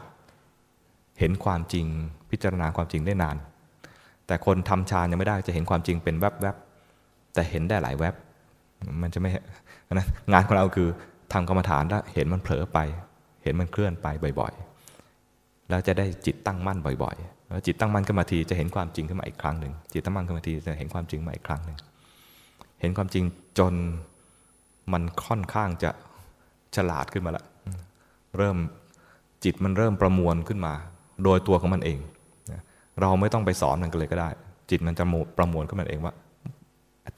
เห็นความจริงพิจารณาความจริงได้นาน แต่คนทำฌานยังไม่ได้จะเห็นความจริงเป็นแวบๆแต่เห็นได้หลายแวบมันจะไม่นะงานของเราคือทำกรรมฐานได้วเห็นมันเผลอไป เห็นมันเคลื่อนไปบ่อยๆ แล้วจะได้จิตตั้งมั่นบ่อยๆแล้วจิตตั้งมั่นขึ้นมาทีจะเห็นความจริงขึ้นมาอีกครั้งหนึ่งจิตตั้งมั่นขึ้นมาทีจะเห็นความจริงมาอีกครั้งหนึ่ง เห็นความจริงจนมันค่อนข้างจะฉลาดขึ้นมาละเริ่มจิตมันเริ่มประมวลขึ้นมา โดยตัวของมันเอง เราไม่ต้องไปสอนมันกันเลยก็ได้ จิตมันจะประมวลขึ้นมาเองว่า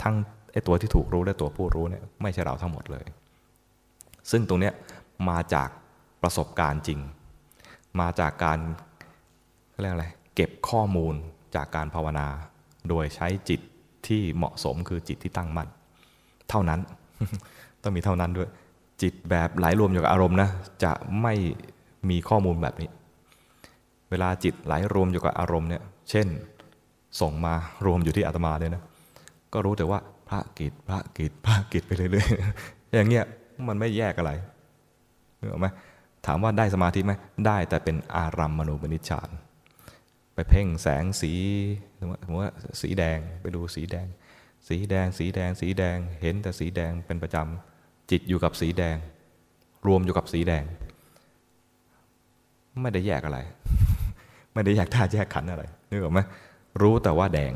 ทั้งไอ้ตัวที่ถูกรู้และตัวผู้รู้เนี่ยไม่ใช่เราทั้งหมดเลย ซึ่งตรงเนี้ยมาจากประสบการณ์จริง มาจากการเรียกอะไรเก็บข้อมูลจากการภาวนา โดยใช้จิต ที่เหมาะสมคือจิตที่ตั้งมั่นเท่านั้น ต้องมีเท่านั้นด้วย จิตแบบไหลรวมอยู่กับอารมณ์นะจะไม่มีข้อมูลแบบนี้ เวลาจิตไหลรวมอยู่กับอารมณ์เนี่ยเช่นส่งมารวมอยู่ที่อาตมาเลยนะ ก็รู้แต่ว่าพระกิจพระกิจพระกิจไปเรื่อยๆอย่างเงี้ยมันไม่แยกอะไรนึกอไหมถามว่าได้สมาธิไหมได้แต่เป็นอารัมมณูปนิชฌาน ไปเพ่งแสงสีสมมติว่าสีแดงไปดูสีแดง สีแดงสีแดงสีแดงเห็นแต่สีแดงเป็นประจำจิตอยู่กับสีแดง รวมอยู่กับสีแดง ไม่ได้แยกอะไร ไม่ได้แยกท่าแยกขันอะไรนึกออกไหมรู้แต่ว่าแดง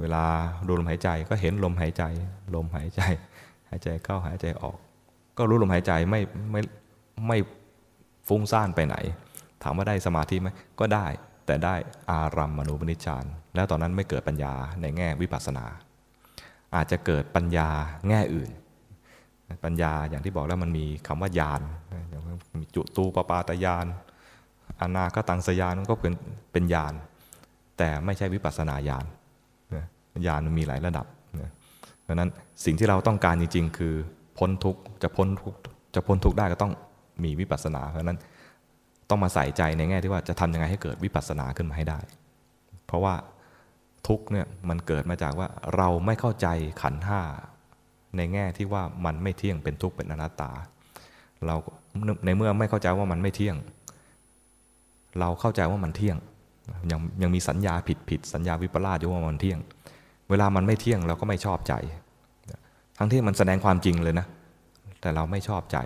เวลาดูลมหายใจก็เห็นลมหายใจ ลมหายใจ หายใจเข้าหายใจออก ก็รู้ลมหายใจไม่ไม่ไม่ฟุ้งซ่านไปไหน ถามว่าได้สมาธิไหมก็ได้ แต่ได้อารัมมณูปนิชฌานแล้วตอนนั้นไม่เกิดปัญญาในแง่วิปัสสนา อาจจะเกิดปัญญาแง่อื่น ปัญญาอย่างที่บอกแล้วมันมีคำว่ายานมีจุตูปปาตยานอนาคตังสยานก็เป็นเป็นญาณแต่ไม่ใช่วิปัสนาญาณญาณมีหลายระดับเพราะนั้นสิ่งที่เราต้องการจริงๆ คือพ้นทุกจะพ้นทุกจะพ้นทุกได้ก็ต้องมีวิปัสสนา เพราะนั้น ต้องมาใส่ใจในแง่ที่ว่าจะทำยังไงให้เกิดวิปัสสนาขึ้นมาให้ได้ เพราะว่าทุกเนี่ยมันเกิดมาจากว่าเราไม่เข้าใจขันห้าในแง่ที่ว่ามันไม่เที่ยงเป็นทุกข์เป็นอนัตตา เราในเมื่อไม่เข้าใจว่ามันไม่เที่ยง เราเข้าใจว่ามันเที่ยง ยังยังมีสัญญาผิดผิดสัญญาวิปลาสอยู่ว่ามันเที่ยง เวลามันไม่เที่ยงเราก็ไม่ชอบใจ ทั้งที่มันแสดงความจริงเลยนะ แต่เราไม่ชอบใจ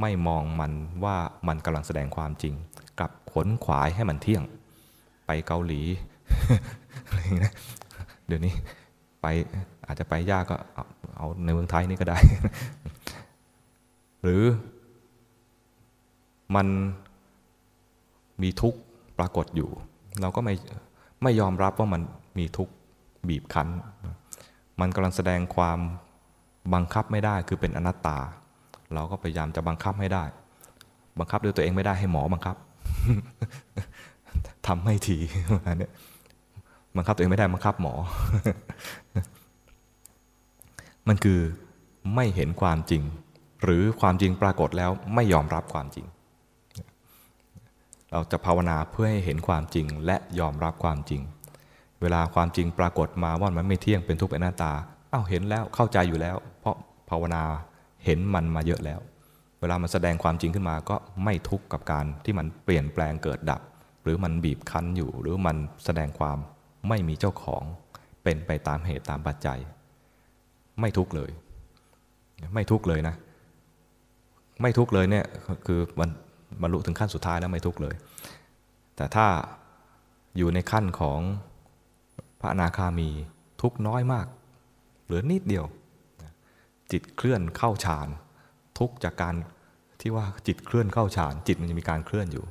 ไม่มองมันว่ามันกำลังแสดงความจริง กลับขนขวายให้มันเที่ยง ไปเกาหลีอะไรอย่างนี้เดี๋ยวนี้ไปอาจจะไปยากก็เอาเอาในเมืองไทยนี่ก็ได้ หรือมันมีทุกข์ปรากฏอยู่ เราก็ไม่ไม่ยอมรับว่ามันมีทุกข์บีบคั้น มันกำลังแสดงความบังคับไม่ได้คือเป็นอนัตตา เราก็พยายามจะบังคับให้ได้ บังคับด้วยตัวเองไม่ได้ให้หมอบังคับทำไม่ทีอันนี้บังคับตัวเองไม่ได้บังคับหมอ มันคือไม่เห็นความจริง หรือความจริงปรากฏแล้วไม่ยอมรับความจริง เราจะภาวนาเพื่อให้เห็นความจริงและยอมรับความจริง เวลาความจริงปรากฏมาว่ามันไม่เที่ยงเป็นทุกข์เป็นหน้าตา อ้าวเห็นแล้วเข้าใจอยู่แล้ว เพราะภาวนา เห็นมันมาเยอะแล้ว เวลามันแสดงความจริงขึ้นมาก็ไม่ทุกข์กับการที่มันเปลี่ยนแปลงเกิดดับ หรือมันบีบคั้นอยู่ หรือมันแสดงความไม่มีเจ้าของเป็นไปตามเหตุตามปัจจัย ไม่ทุกข์เลย ไม่ทุกข์เลยนะ ไม่ทุกข์เลยเนี่ยคือมันบรรลุถึงขั้นสุดท้ายแล้วไม่ทุกข์เลย แต่ถ้าอยู่ในขั้นของพระอนาคามีทุกข์น้อยมาก เหลือนิดเดียว จิตเคลื่อนเข้าฌานทุกจากการที่ว่าจิตเคลื่อนเข้าฌานจิตมันจะมีการเคลื่อนอยู่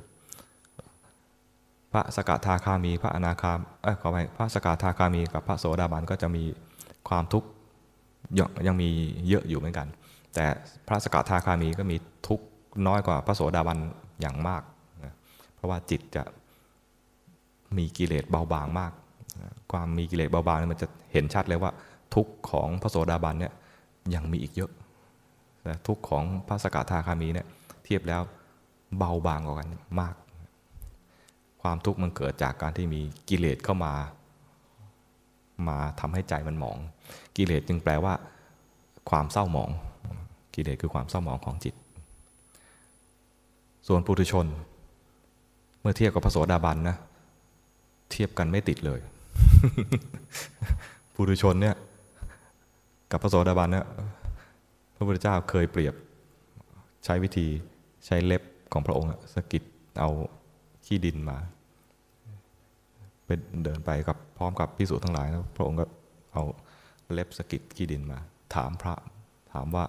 พระสกทาคามีพระอนาคามเอ้ยขอไปพระสกทาคามีกับพระโสดาบันก็จะมีความทุกข์ยังมีเยอะอยู่เหมือนกัน แต่พระสกทาคามีก็มีทุกข์น้อยกว่าพระโสดาบันอย่างมากนะเพราะว่าจิตจะมีกิเลสเบาบางมาก ความมีกิเลสเบาบางมันจะเห็นชัดเลยว่าทุกข์ของพระโสดาบันเนี่ย ยังมีอีกเยอะแต่ทุกของพระสกทาคามีเนี่ยเทียบแล้วเบาบางกว่ากันมาก ความทุกข์มันเกิดจากการที่มีกิเลสเข้ามา มาทำให้ใจมันหมอง กิเลสจึงแปลว่าความเศร้าหมอง กิเลสคือความเศร้าหมองของจิต ส่วนปุถุชน เมื่อเทียบกับพระโสดาบันนะเทียบกันไม่ติดเลยปุถุชนเนี่ย กับพระโสดาบันเนี่ยพระพุทธเจ้าเคยเปรียบใช้วิธีใช้เล็บของพระองค์สกิดเอาขี้ดินมาเป็นเดินไปกับพร้อมกับพิสูจทั้งหลายแล้วพระองค์ก็เอาเล็บสกิดขี้ดินมา ถามพระถามว่า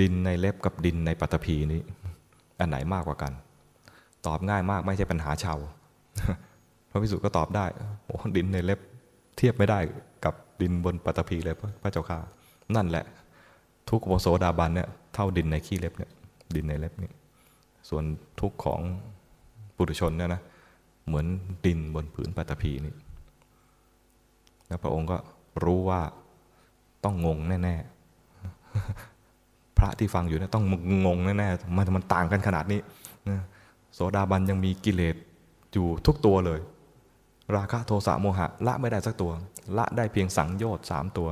ดินในเล็บกับดินในปัตภีนี้ อันไหนมากกว่ากัน ตอบง่ายมากไม่ใช่ปัญหาชาวพระพิสุก็ตอบได้โอ้ดินในเล็บเทียบไม่ได้กับดินบนปัตภีเลยพระเจ้าค่ะ นั่นแหละ ทุกโมโสดาบันเนี่ยเท่าดินในขี้เล็บเนี่ยดินในเล็บเนี่ยส่วนทุกของปุถุชนเนี่ยนะเหมือนดินบนผืนปัตภีนี่แล้วพระองค์ก็รู้ว่าต้องงงแน่ๆ พระที่ฟังอยู่เนี่ยต้องงงแน่ๆ มันมันต่างกันขนาดนี้โสดาบันยังมีกิเลสอยู่ทุกตัวเลย ราคะโทสะโมหะ ละไม่ได้สักตัว ละได้เพียงสังโยชน์สามตัว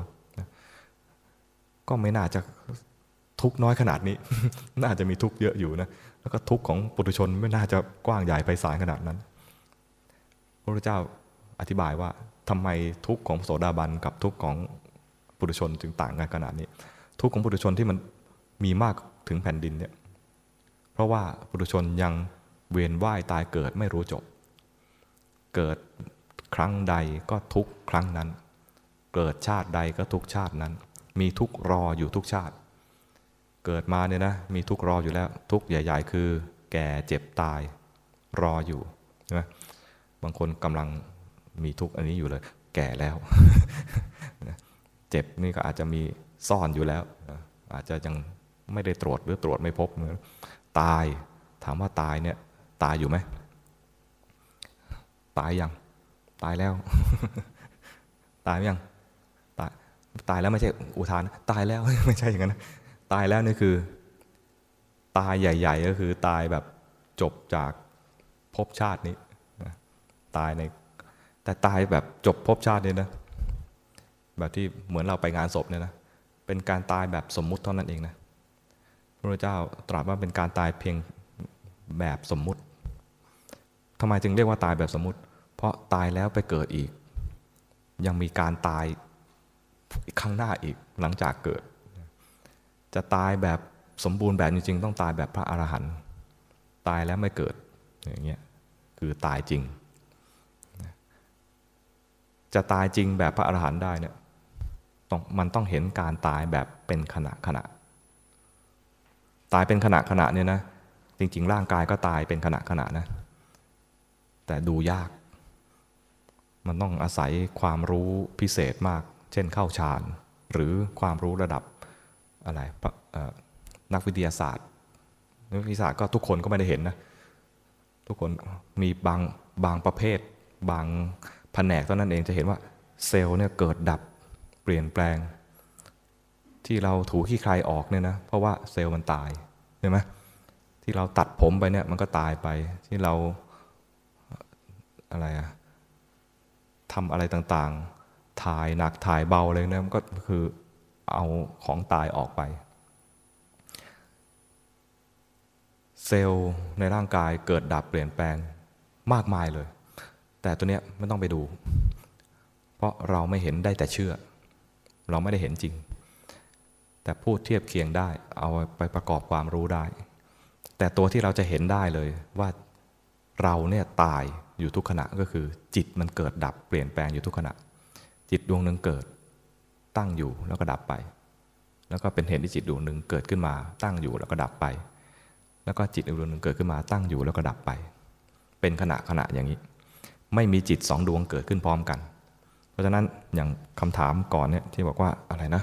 ก็ไม่น่าจะทุกน้อยขนาดนี้ น่าจะมีทุกเยอะอยู่นะ แล้วก็ทุกของปุถุชนไม่น่าจะกว้างใหญ่ไพศาลขนาดนั้น พระพุทธเจ้าอธิบายว่าทำไมทุกของโสดาบันกับทุกของปุถุชนจึงต่างกันขนาดนี้ ทุกของปุถุชนที่มันมีมากถึงแผ่นดินเนี่ย เพราะว่าปุถุชนยังเวียนว่ายตายเกิดไม่รู้จบ เกิดครั้งใดก็ทุกครั้งนั้น เกิดชาติใดก็ทุกชาตินั้น มีทุกรออยู่ทุกชาติ เกิดมาเนี่ยนะมีทุกรออยู่แล้ว ทุกใหญ่ ๆ คือ แก่เจ็บตายรออยู่ใช่ไหมบางคนกำลังมีทุกอันนี้อยู่เลย แก่แล้ว เจ็บนี่ก็อาจจะมีซ่อนอยู่แล้ว อาจจะยังไม่ได้ตรวจหรือตรวจไม่พบ ตายถามว่าตายเนี่ย ตายอยู่ไหมตายยัง ตายแล้ว ตายยัง ตายแล้วไม่ใช่อุทาน ตายแล้วไม่ใช่อย่างนั้นตายแล้วนี่คือ ตายใหญ่ ๆ ก็คือตายแบบจบจากภพชาตินี้ตายใน แต่ตายแบบจบภพชาตินี้นะ แบบที่เหมือนเราไปงานศพเนี่ยนะเป็นการตายแบบสมมุติเท่านั้นเองนะพระเจ้าตรัสว่าเป็นการตายเพียงแบบสมมุติทำไมจึงเรียกว่าตายแบบสมมุติ เพราะตายแล้วไปเกิดอีก ยังมีการตาย ข้างหน้าอีกหลังจากเกิด จะตายแบบสมบูรณ์แบบจริง ๆ ต้องตายแบบพระอรหันต์ตายแล้วไม่เกิดอย่างเงี้ยคือตายจริง จะตายจริงแบบพระอรหันต์ได้เนี่ยต้องมันต้องเห็นการตายแบบเป็นขณะขณะ ตายเป็นขณะขณะเนี่ยนะจริง ๆ ร่างกายก็ตายเป็นขณะขณะนะแต่ดูยาก มันต้องอาศัยความรู้พิเศษมาก เช่นเข้าฌานหรือความรู้ระดับอะไรนักวิทยาศาสตร์ นักวิทยาศาสตร์ก็ทุกคนก็ไม่ได้เห็นนะ ทุกคนมีบางบางประเภท บางแผนกเท่านั้นเองจะเห็นว่าเซลล์เนี่ยเกิดดับเปลี่ยนแปลง ที่เราถูขี้ใครออกเนี่ยนะเพราะว่าเซลล์มันตายเห็นไหมที่เราตัดผมไปเนี่ยมันก็ตายไปที่เราอะไรอะทำอะไรต่างๆ ถ่ายหนักถ่ายเบาอะไรเนี่ยมันก็คือเอาของตายออกไป เซลล์ในร่างกายเกิดดับเปลี่ยนแปลงมากมายเลย แต่ตัวเนี้ยไม่ต้องไปดู เพราะเราไม่เห็นได้แต่เชื่อ เราไม่ได้เห็นจริง แต่พูดเทียบเคียงได้ เอาไปประกอบความรู้ได้ แต่ตัวที่เราจะเห็นได้เลยว่าเราเนี่ยตายอยู่ทุกขณะก็คือ จิตมันเกิดดับเปลี่ยนแปลงอยู่ทุกขณะ จิตดวงหนึ่งเกิด ตั้งอยู่แล้วก็ดับไป แล้วก็เป็นเหตุที่จิตดวงหนึ่งเกิดขึ้นมา ตั้งอยู่แล้วก็ดับไป แล้วก็จิตอีกดวงหนึ่งเกิดขึ้นมาตั้งอยู่แล้วก็ดับไป เป็นขณะขณะอย่างนี้ ไม่มีจิตสองดวงเกิดขึ้นพร้อมกัน เพราะฉะนั้นอย่างคำถามก่อนเนี่ยที่บอกว่าอะไรนะ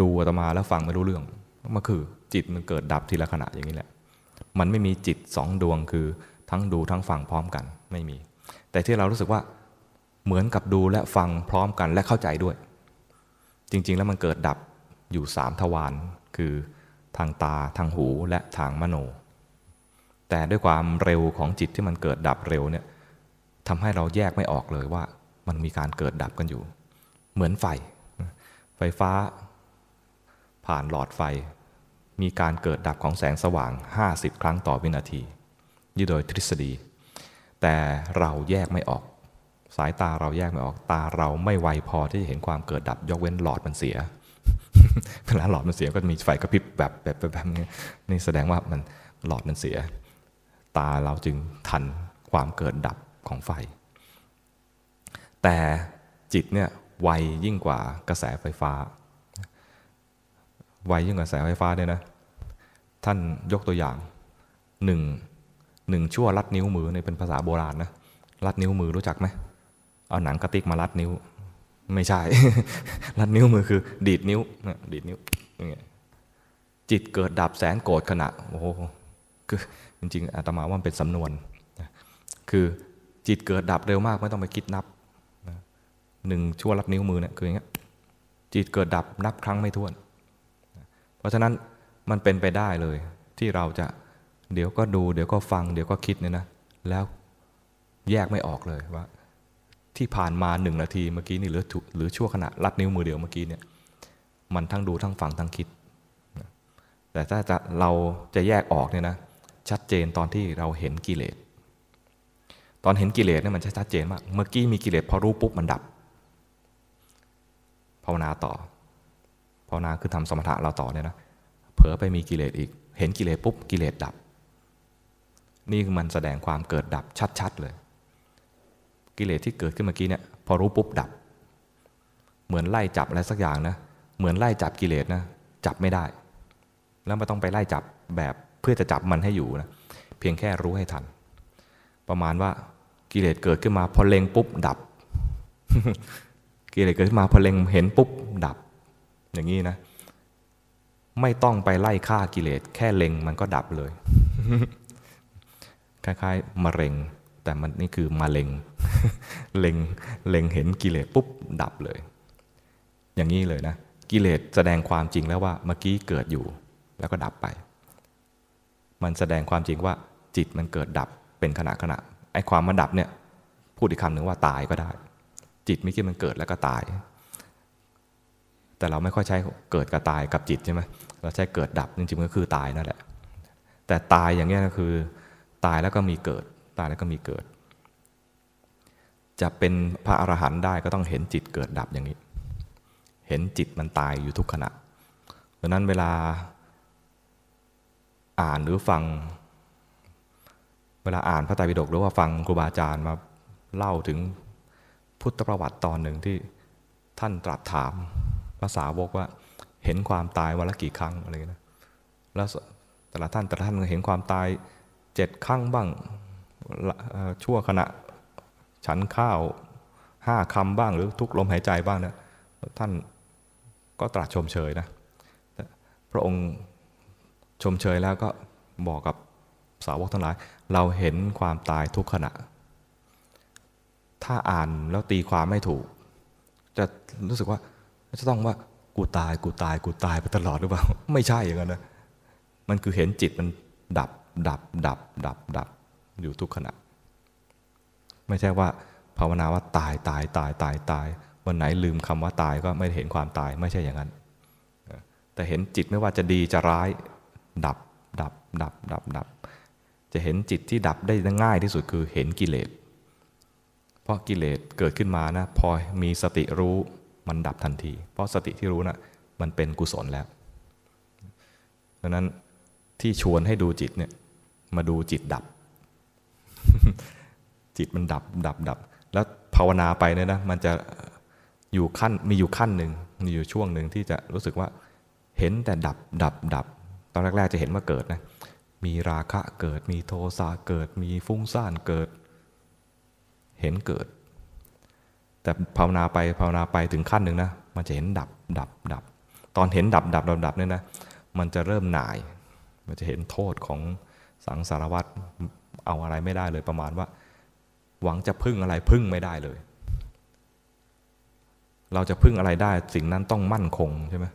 ดูอาตมาแล้วฟังไม่รู้เรื่องมันคือจิตมันเกิดดับทีละขณะอย่างนี้แหละ มันไม่มีจิตสองดวงคือทั้งดูทั้งฟังพร้อมกันไม่มี แต่ที่เรารู้สึกว่าเหมือนกับดูและฟังพร้อมกันและเข้าใจด้วย จริง ๆ แล้วมันเกิดดับอยู่สามทวารคือทางตาทางหูและทางมโน แต่ด้วยความเร็วของจิตที่มันเกิดดับเร็วเนี่ยทำให้เราแยกไม่ออกเลยว่ามันมีการเกิดดับกันอยู่ เหมือนไฟ ไฟฟ้า ผ่านหลอดไฟ มีการเกิดดับของแสงสว่าง 50 ครั้งต่อวินาที นี่โดยทฤษฎี แต่เราแยกไม่ออก สายตาเราแยกไม่ออก ตาเราไม่ไวพอที่จะเห็นความเกิดดับ ยกเว้นหลอดมันเสียเวลาหลอดมันเสียก็มีไฟกระพริบแบบแบบแบบแบบนี้นี่แสดงว่ามันหลอดมันเสีย ตาเราจึงทันความเกิดดับของไฟ แต่จิตเนี่ยไวยิ่งกว่ากระแสไฟฟ้า ไวยิ่งกว่ากระแสไฟฟ้าเนี่ยนะ ท่านยกตัวอย่างหนึ่ง หนึ่งชั่วรัดนิ้วมือในเป็นภาษาโบราณนะรัดนิ้วมือรู้จักไหมเอาหนังกระติกมารัดนิ้ว ไม่ใช่ รัดนิ้วมือคือ ดีดนิ้วนะดีดนิ้วอย่างเงี้ยจิตเกิดดับแสนโกรธขณะโอ้โหคือจริงๆอาตมาว่ามันเป็นสำนวนนะคือจิตเกิดดับเร็วมากไม่ต้องไปคิดนับนะหนึ่งชั่วรัดนิ้วมือเนี่ยคืออย่างเงี้ยจิตเกิดดับนับครั้งไม่ถ้วน เพราะฉะนั้นมันเป็นไปได้เลยที่เราจะ เดี๋ยวก็ดู เดี๋ยวก็ฟัง เดี๋ยวก็คิดเนี่ยนะ แล้วแยกไม่ออกเลยว่า ที่ผ่านมาหนึ่งนาทีเมื่อกี้นี่หรือหรือชั่วขณะรัดนิ้วมือเดียวเมื่อกี้เนี่ย มันทั้งดูทั้งฟังทั้งคิด แต่ถ้าจะเราจะแยกออกเนี่ยนะ ชัดเจนตอนที่เราเห็นกิเลส ตอนเห็นกิเลสเนี่ยมันชัดเจนมาก เมื่อกี้มีกิเลสพอรู้ปุ๊บมันดับ ภาวนาต่อ ภาวนาคือทำสมถะเราต่อเนี่ยนะ เผลอไปมีกิเลสอีก เห็นกิเลสปุ๊บกิเลสดับ นี่คือมันแสดงความเกิดดับชัดๆเลย กิเลสที่เกิดขึ้นเมื่อกี้เนี่ยพอรู้ปุ๊บดับ เหมือนไล่จับอะไรสักอย่างนะ เหมือนไล่จับกิเลสนะ จับไม่ได้ แล้วไม่ต้องไปไล่จับแบบเพื่อจะจับมันให้อยู่นะเพียงแค่รู้ให้ทัน ประมาณว่ากิเลสเกิดขึ้นมาพอเล็งปุ๊บดับ กิเลสเกิดขึ้นมาพอเล็งเห็นปุ๊บดับ อย่างนี้นะไม่ต้องไปไล่ฆ่ากิเลสแค่เล็งมันก็ดับเลย คล้ายๆมะเร็ง แต่มันนี่คือมะเร็งเล็งเล็งเห็นกิเลสปุ๊บดับเลย อย่างนี้เลยนะ กิเลสแสดงความจริงแล้วว่าเมื่อกี้เกิดอยู่ แล้วก็ดับไป มันแสดงความจริงว่าจิตมันเกิดดับเป็นขณะขณะไอ้ความมันดับเนี่ยพูดอีกคำหนึ่งว่าตายก็ได้ จิตไม่คิดมันเกิดแล้วก็ตาย แต่เราไม่ค่อยใช้เกิดกับตายกับจิตใช่ไหมเราใช้เกิดดับจริงๆก็คือตายนั่นแหละ แต่ตายอย่างนี้ก็คือ ตายแล้วก็มีเกิด ตายแล้วก็มีเกิด จะเป็นพระอรหันต์ได้ก็ต้องเห็นจิตเกิดดับอย่างนี้ เห็นจิตมันตายอยู่ทุกขณะเพราะนั้นเวลาอ่านหรือฟัง เวลาอ่านพระไตรปิฎกหรือว่าฟังครูบาอาจารย์มาเล่าถึงพุทธประวัติตอนหนึ่งที่ท่านตรัสถามภาษาวกว่าเห็นความตายวันละกี่ครั้งอะไรนะแล้วแต่ละท่านแต่ละท่านเห็นความตาย เจ็ดครั้งบ้างชั่วขณะฉันข้าวห้าคำบ้างหรือทุกลมหายใจบ้างนะท่านก็ตรัสชมเชยนะพระองค์ชมเชยแล้วก็บอกกับสาวกทั้งหลาย เราเห็นความตายทุกขณะ ถ้าอ่านแล้วตีความไม่ถูก จะรู้สึกว่าจะต้องว่ากูตายกูตายกูตายไปตลอดหรือเปล่า ไม่ใช่อย่างนั้นนะมันคือเห็นจิตมันดับ ดับดับดับดับอยู่ทุกขณะ ไม่ใช่ว่าภาวนาว่าตายตายตายตายตายวันไหนลืมคำว่าตายก็ไม่เห็นความตายไม่ใช่อย่างนั้น แต่เห็นจิตไม่ว่าจะดีจะร้าย ดับดับดับดับดับ จะเห็นจิตที่ดับได้ง่ายที่สุดคือเห็นกิเลส เพราะกิเลสเกิดขึ้นมานะพอมีสติรู้มันดับทันที เพราะสติที่รู้น่ะมันเป็นกุศลแล้วดังนั้นที่ชวนให้ดูจิตเนี่ย มาดูจิตดับ จิตมันดับดับดับ แล้วภาวนาไปเนี่ยนะมันจะอยู่ขั้นมีอยู่ขั้นหนึ่งมีอยู่ช่วงหนึ่งที่จะรู้สึกว่าเห็นแต่ดับดับดับ ตอนแรกๆจะเห็นว่าเกิดนะมีราคะเกิด มีโทสะเกิด มีฟุ้งซ่านเกิด เห็นเกิด แต่ภาวนาไปภาวนาไปถึงขั้นหนึ่งนะมันจะเห็นดับดับดับ ตอนเห็นดับดับดับดับเนี่ยนะมันจะเริ่มหน่าย มันจะเห็นโทษของ สังสารวัตรเอาอะไรไม่ได้เลยประมาณว่า หวังจะพึ่งอะไรพึ่งไม่ได้เลย เราจะพึ่งอะไรได้ สิ่งนั้นต้องมั่นคงใช่ไหม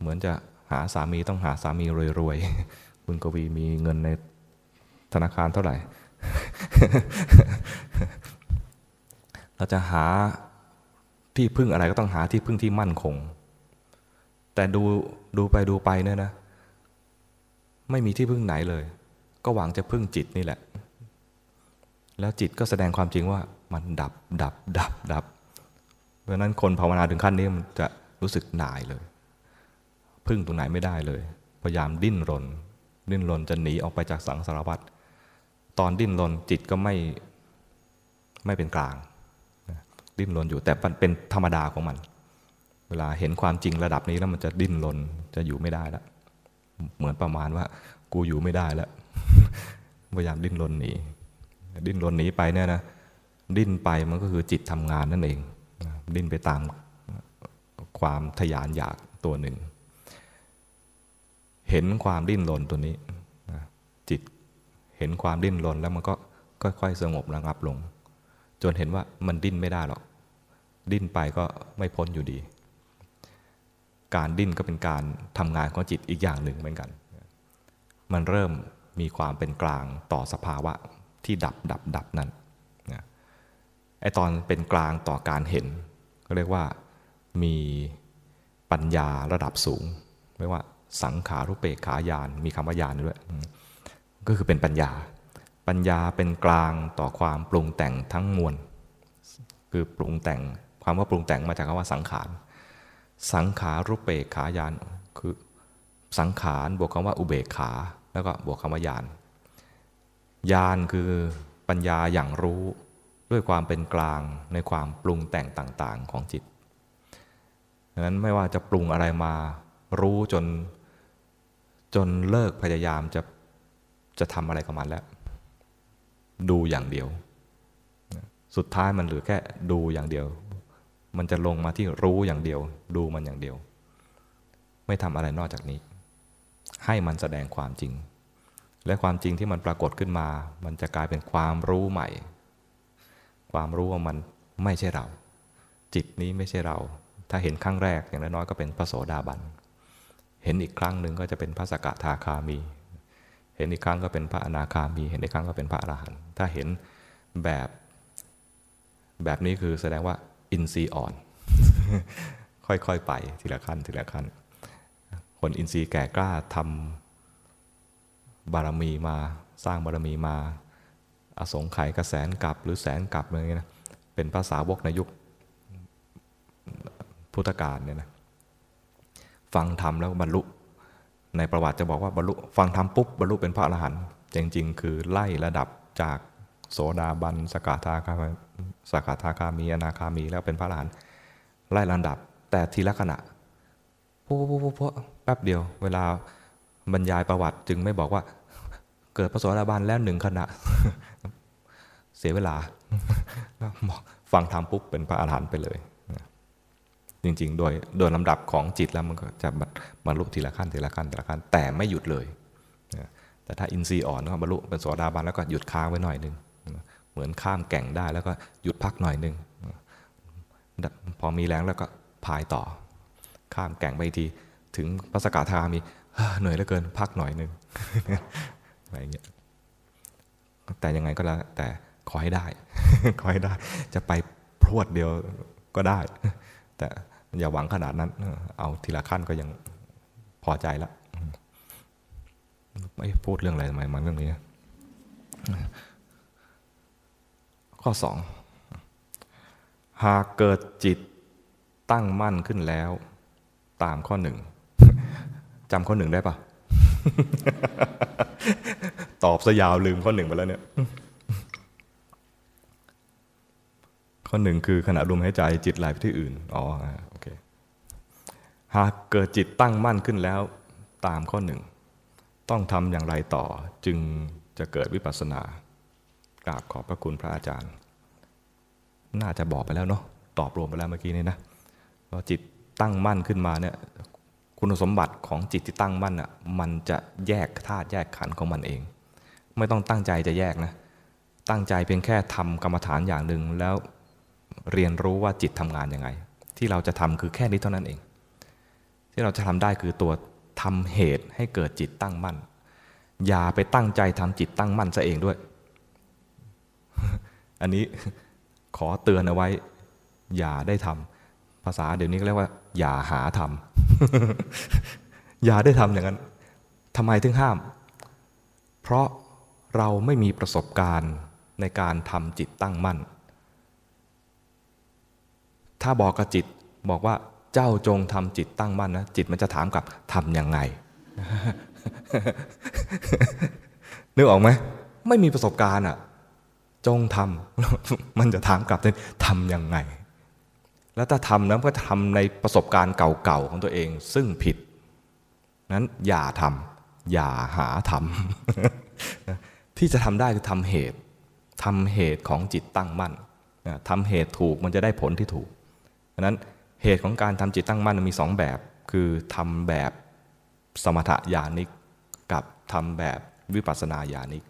เหมือนจะหาสามีต้องหาสามีรวยๆคุณกวีมีเงินในธนาคารเท่าไหร่ เราจะหาที่พึ่งอะไรก็ต้องหาที่พึ่งที่มั่นคง แต่ดูดูไปดูไปเนี่ยนะ ไม่มีที่พึ่งไหนเลย ก็หวังจะพึ่งจิตนี่แหละ แล้วจิตก็แสดงความจริงว่ามันดับดับ ดับดับ เพราะนั้นคนภาวนาถึงขั้นนี้มันจะรู้สึกหน่ายเลย พึ่งตรงไหนไม่ได้เลย พยายามดิ้นรน ดิ้นรนจะหนีออกไปจากสังสารวัฏตอนดิ้นรนจิตก็ไม่ไม่เป็นกลาง ดิ้นรนอยู่แต่เป็นธรรมดาของมัน เวลาเห็นความจริงระดับนี้แล้วมันจะดิ้นรนจะอยู่ไม่ได้แล้ว เหมือนประมาณว่า กูอยู่ไม่ได้แล้วพยายามดิ้นรนหนีดิ้นรนหนีไปเนี่ยนะดิ้นไปมันก็คือจิตทำงานนั่นเอง ดิ้นไปตามความทยานอยากตัวหนึ่ง เห็นความดิ้นรนตัวนี้จิตเห็นความดิ้นรนแล้วมันก็ค่อยๆสงบระงับลง จนเห็นว่ามันดิ้นไม่ได้หรอก ดิ้นไปก็ไม่พ้นอยู่ดี การดิ้นก็เป็นการทำงานของจิตอีกอย่างหนึ่งเหมือนกัน มันเริ่มมีความเป็นกลางต่อสภาวะที่ดับดับดับนั้นไอตอนเป็นกลางต่อการเห็น ก็เรียกว่ามีปัญญาระดับสูงเรียกว่าสังขารุเปกขายานมีคำว่ายานด้วย ก็คือเป็นปัญญา ปัญญาเป็นกลางต่อความปรุงแต่งทั้งมวล คือปรุงแต่งความว่าปรุงแต่งมาจากคำว่าสังขาร สังขารุเปกขายานคือสังขารบวกคำว่าอุเบกขา แล้วก็บวกคำว่ายานยานคือปัญญาอย่างรู้ด้วยความเป็นกลางในความปรุงแต่งต่างๆของจิตดังนั้นไม่ว่าจะปรุงอะไรมารู้จนจนเลิกพยายามจะจะทำอะไรกับมันแล้ว ดูอย่างเดียว สุดท้ายมันเหลือแค่ดูอย่างเดียว มันจะลงมาที่รู้อย่างเดียว ดูมันอย่างเดียว ไม่ทำอะไรนอกจากนี้ ให้มันแสดงความจริง และความจริงที่มันปรากฏขึ้นมา มันจะกลายเป็นความรู้ใหม่ ความรู้ว่ามันไม่ใช่เรา จิตนี้ไม่ใช่เรา ถ้าเห็นครั้งแรกอย่างน้อยๆก็เป็นพระโสดาบัน เห็นอีกครั้งหนึ่งก็จะเป็นพระสกทาคามี เห็นอีกครั้งก็เป็นพระอนาคามี เห็นอีกครั้งก็เป็นพระอรหันต์ถ้าเห็นแบบแบบนี้คือแสดงว่า อินทรีย์อ่อน ค่อยๆไปทีละขั้นทีละขั้น คนอินทรีย์แก่กล้าทำบารมีมาสร้างบารมีมา อสงไขยกระแสนกลับหรือแสนกลับอะไรเงี้ยนะเป็นภาษาวกในยุคพุทธกาลเนี่ยนะฟังธรรมแล้วบรรลุ ในประวัติจะบอกว่าบรรลุฟังธรรมปุ๊บบรรลุเป็นพระอรหันต์จริง ๆ คือไล่ระดับจากโสดาบันสกทาคา สกทาคามีอนาคามีแล้วเป็นพระอรหันต์ไล่ระดับ แต่ทีละขณะปุ๊บปุ๊บปุ๊บปุ๊บแป๊บเดียว เวลาบรรยายประวัติจึงไม่บอกว่า เกิดพระโสดาบันแล้วหนึ่งขณะ เสียเวลาฟังธรรมปุ๊บเป็นพระอรหันต์ไปเลยจริงๆ โดยโดยลำดับของจิตแล้วมันก็จะบรรลุทีละขั้นทีละขั้นทีละขั้นแต่ไม่หยุดเลย แต่ถ้าอินทรีย์อ่อนก็บรรลุเป็นโสดาบันแล้วก็หยุดค้างไว้หน่อยหนึ่ง เหมือนข้ามแก่งได้แล้วก็หยุดพักหน่อยหนึ่งพอมีแรงแล้วก็พายต่อ ข้ามแก่งไปทีถึงพระสกทามีเหนื่อยเหลือเกินพักหน่อยหนึ่งอะไรเงี้ยแต่ยังไงก็แล้วแต่ขอให้ได้ ขอให้ได้ จะไปพรวดเดียวก็ได้ แต่อย่าหวังขนาดนั้น เอาทีละขั้นก็ยังพอใจแล้วไม่พูดเรื่องอะไรทำไมมาเรื่องนี้ ข้อสองหากเกิดจิตตั้งมั่นขึ้นแล้ว ตามข้อหนึ่งจำข้อหนึ่งได้ปะตอบซะยาวลืมข้อหนึ่งไปแล้วเนี่ย ข้อหนึ่งคือขณะลมหายใจจิตไหลไปที่อื่น อ๋อโอเค หากเกิดจิตตั้งมั่นขึ้นแล้ว ตามข้อหนึ่ง ต้องทำอย่างไรต่อจึงจะเกิดวิปัสสนา กราบขอบพระคุณพระอาจารย์ น่าจะบอกไปแล้วเนาะตอบรวมไปแล้วเมื่อกี้นี่นะว่าจิตตั้งมั่นขึ้นมาเนี่ยคุณสมบัติของจิตที่ตั้งมั่นอะมันจะแยกธาตุแยกขันธ์ของมันเอง ไม่ต้องตั้งใจจะแยกนะ ตั้งใจเพียงแค่ทำกรรมฐานอย่างหนึ่งแล้วเรียนรู้ว่าจิตทำงานยังไง ที่เราจะทำคือแค่นี้เท่านั้นเอง ที่เราจะทำได้คือตัวทำเหตุให้เกิดจิตตั้งมั่น อย่าไปตั้งใจทำจิตตั้งมั่นซะเองด้วย อันนี้ขอเตือนเอาไว้ อย่าได้ทำภาษาเดี๋ยวนี้เรียกว่า อย่าหาทำอย่าได้ทำอย่างนั้นทำไมถึงห้าม เพราะเราไม่มีประสบการณ์ในการทำจิตตั้งมั่น ถ้าบอกกับจิตบอกว่าเจ้าจงทำจิตตั้งมั่นนะจิตมันจะถามกลับทำยังไงนึกออกไหมไม่มีประสบการณ์อะ จงทำมันจะถามกลับเลยทำยังไง แล้วถ้าทำนะก็ทำในประสบการณ์เก่าๆของตัวเอง ซึ่งผิด นั้นอย่าทำอย่าหาทำที่จะทำได้คือทำเหตุทำเหตุของจิตตั้งมั่นทำเหตุถูกมันจะได้ผลที่ถูกดังนั้นเหตุของการทำจิตตั้งมั่นมีสองแบบ คือทำแบบสมถญาณิก กับทำแบบวิปัสสนาญาณิก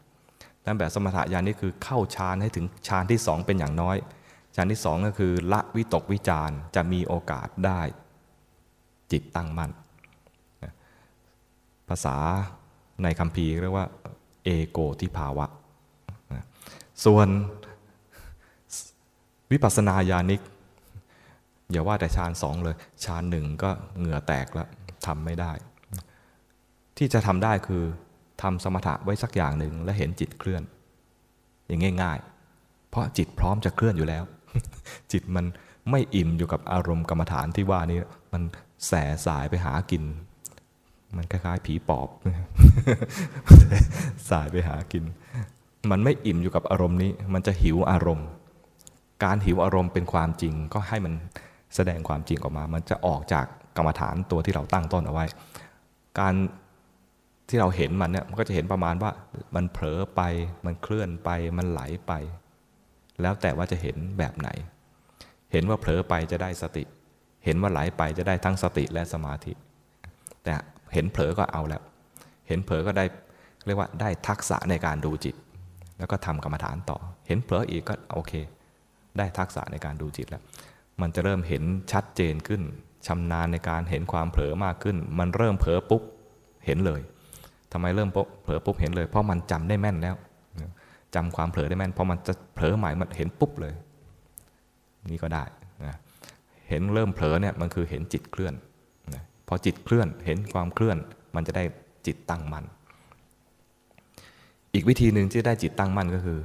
ทำแบบสมถะญาณิกคือเข้าฌานให้ถึงฌานที่สองเป็นอย่างน้อยฌานที่สองก็คือละวิตกวิจารจะมีโอกาสได้ จิตตั้งมั่นภาษาในคำพีเรียกว่า เอโกทิภาวะ ส่วนวิปัสสนาญาณิก อย่าว่าแต่ฌานสองเลยฌานหนึ่งก็เหงื่อแตกแล้วทำไม่ได้ ที่จะทำได้คือ ทำสมถะไว้สักอย่างหนึ่งและเห็นจิตเคลื่อน อย่างง่าย ๆ เพราะจิตพร้อมจะเคลื่อนอยู่แล้ว จิตมันไม่อิ่มอยู่กับอารมณ์กรรมฐานที่ว่านี้มันแสสายไปหากิน มันคล้ายๆ ผีปอบสายไปหากิน มันไม่อิ่มอยู่กับอารมณ์นี้ มันจะหิวอารมณ์ การหิวอารมณ์เป็นความจริงก็ให้มันแสดงความจริงออกมา มันจะออกจากกรรมฐานตัวที่เราตั้งต้นเอาไว้ การ ที่เราเห็นมันเนี่ยมันก็จะเห็นประมาณว่ามันเผลอไป มันเคลื่อนไป มันไหลไป แล้วแต่ว่าจะเห็นแบบไหน เห็นว่าเผลอไปจะได้สติ เห็นว่าไหลไปจะได้ทั้งสติและสมาธิ แต่เห็นเผลอก็เอาแล้ว เห็นเผลอก็ได้เรียกว่าได้ทักษะในการดูจิต แล้วก็ทำกรรมฐานต่อ เห็นเผลออีกก็โอเค ได้ทักษะในการดูจิตแล้ว มันจะเริ่มเห็นชัดเจนขึ้นชำนาญในการเห็นความเผลอมากขึ้น มันเริ่มเผลอปุ๊บ เห็นเลย ทำไมเริ่มเผลอปุ๊บเห็นเลย เพราะมันจำได้แม่นแล้วจำความเผลอได้แม่นเพราะมันจะเผลอหม่มันเห็นปุ๊บเลย นี่ก็ได้นะเห็นเริ่มเผลอเนี่ยมันคือเห็นจิตเคลื่อนนะพอจิตเคลื่อนเห็นความเคลื่อน มันจะได้จิตตั้งมั่นอีกวิธีหนึ่งที่ได้จิตตั้งมั่นก็คือ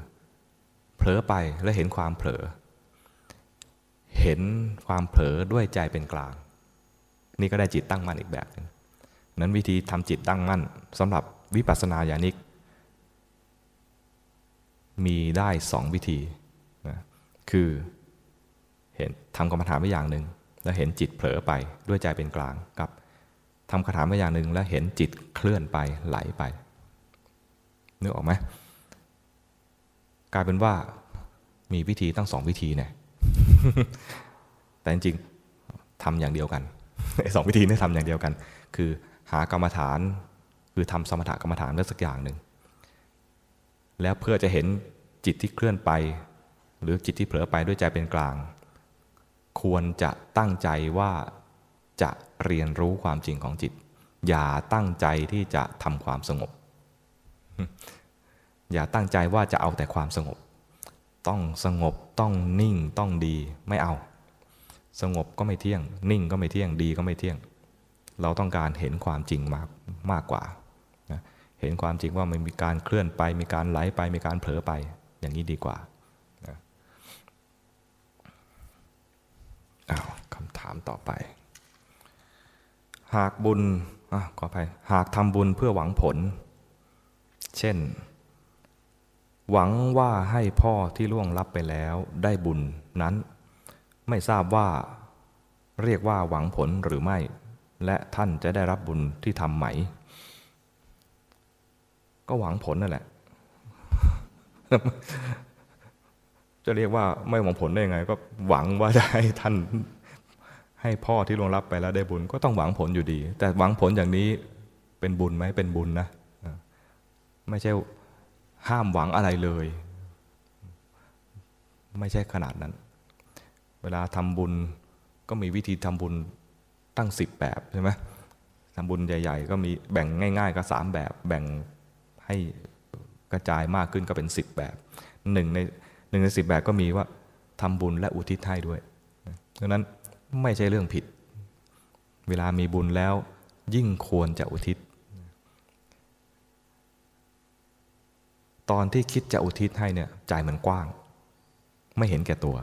เผลอไปแล้วเห็นความเผลอ เห็นความเผลอด้วยใจเป็นกลาง นี่ก็ได้จิตตั้งมั่นอีกแบบนึง นั้นวิธีทำจิตตั้งมั่นสำหรับวิปัสสนาญาณิก มีได้สองวิธีนะคือเห็นทำกรรมฐานไว้อย่างหนึ่ง แล้วเห็นจิตเผลอไปด้วยใจเป็นกลางกับทำกรรมฐานไว้อย่างหนึ่งแล้วเห็นจิตเคลื่อนไปไหลไปนึกออกไหมกลายเป็นว่ามีวิธีตั้งสองวิธีเนี่ยแต่จริงๆทำอย่างเดียวกันสองวิธีนี้ทำอย่างเดียวกัน คือ หากรรมฐาน คือทำสมถกรรมฐานไว้สักอย่างหนึ่งแล้วเพื่อจะเห็นจิตที่เคลื่อนไป หรือจิตที่เผลอไปด้วยใจเป็นกลาง ควรจะตั้งใจว่าจะเรียนรู้ความจริงของจิต อย่าตั้งใจที่จะทำความสงบ อย่าตั้งใจว่าจะเอาแต่ความสงบ ต้องสงบต้องนิ่งต้องดีไม่เอา สงบก็ไม่เที่ยง นิ่งก็ไม่เที่ยงดีก็ไม่เที่ยง เราต้องการเห็นความจริงมากมากกว่าเห็นความจริงว่ามันมีการเคลื่อนไป มีการไหลไป มีการเผลอไป อย่างนี้ดีกว่าอ้าวคำถามต่อไป หากบุญอะขออภัยหากทำบุญเพื่อหวังผล เช่น หวังว่าให้พ่อที่ล่วงลับไปแล้วได้บุญนั้น ไม่ทราบว่าเรียกว่าหวังผลหรือไม่ และท่านจะได้รับบุญที่ทำไหม ก็หวังผลนั่นแหละ จะเรียกว่าไม่หวังผลได้ยังไง ก็หวังว่าจะให้ท่านให้พ่อที่ลงรับไปแล้วได้บุญ ก็ต้องหวังผลอยู่ดี แต่หวังผลอย่างนี้เป็นบุญไหมเป็นบุญนะ ไม่ใช่ห้ามหวังอะไรเลย ไม่ใช่ขนาดนั้น เวลาทำบุญก็มีวิธีทำบุญ ตั้งสิบแบบใช่ไหมทำบุญใหญ่ ๆ ก็มีแบ่งง่าย ๆ ก็สามแบบ แบ่งให้กระจายมากขึ้นก็เป็นสิบแบบหนึ่งในหนึ่งในสิบแบบก็มีว่าทำบุญและอุทิศให้ด้วยดังนั้นไม่ใช่เรื่องผิด เวลามีบุญแล้วยิ่งควรจะอุทิศ ตอนที่คิดจะอุทิศให้เนี่ยใจมันกว้าง ไม่เห็นแก่ตัว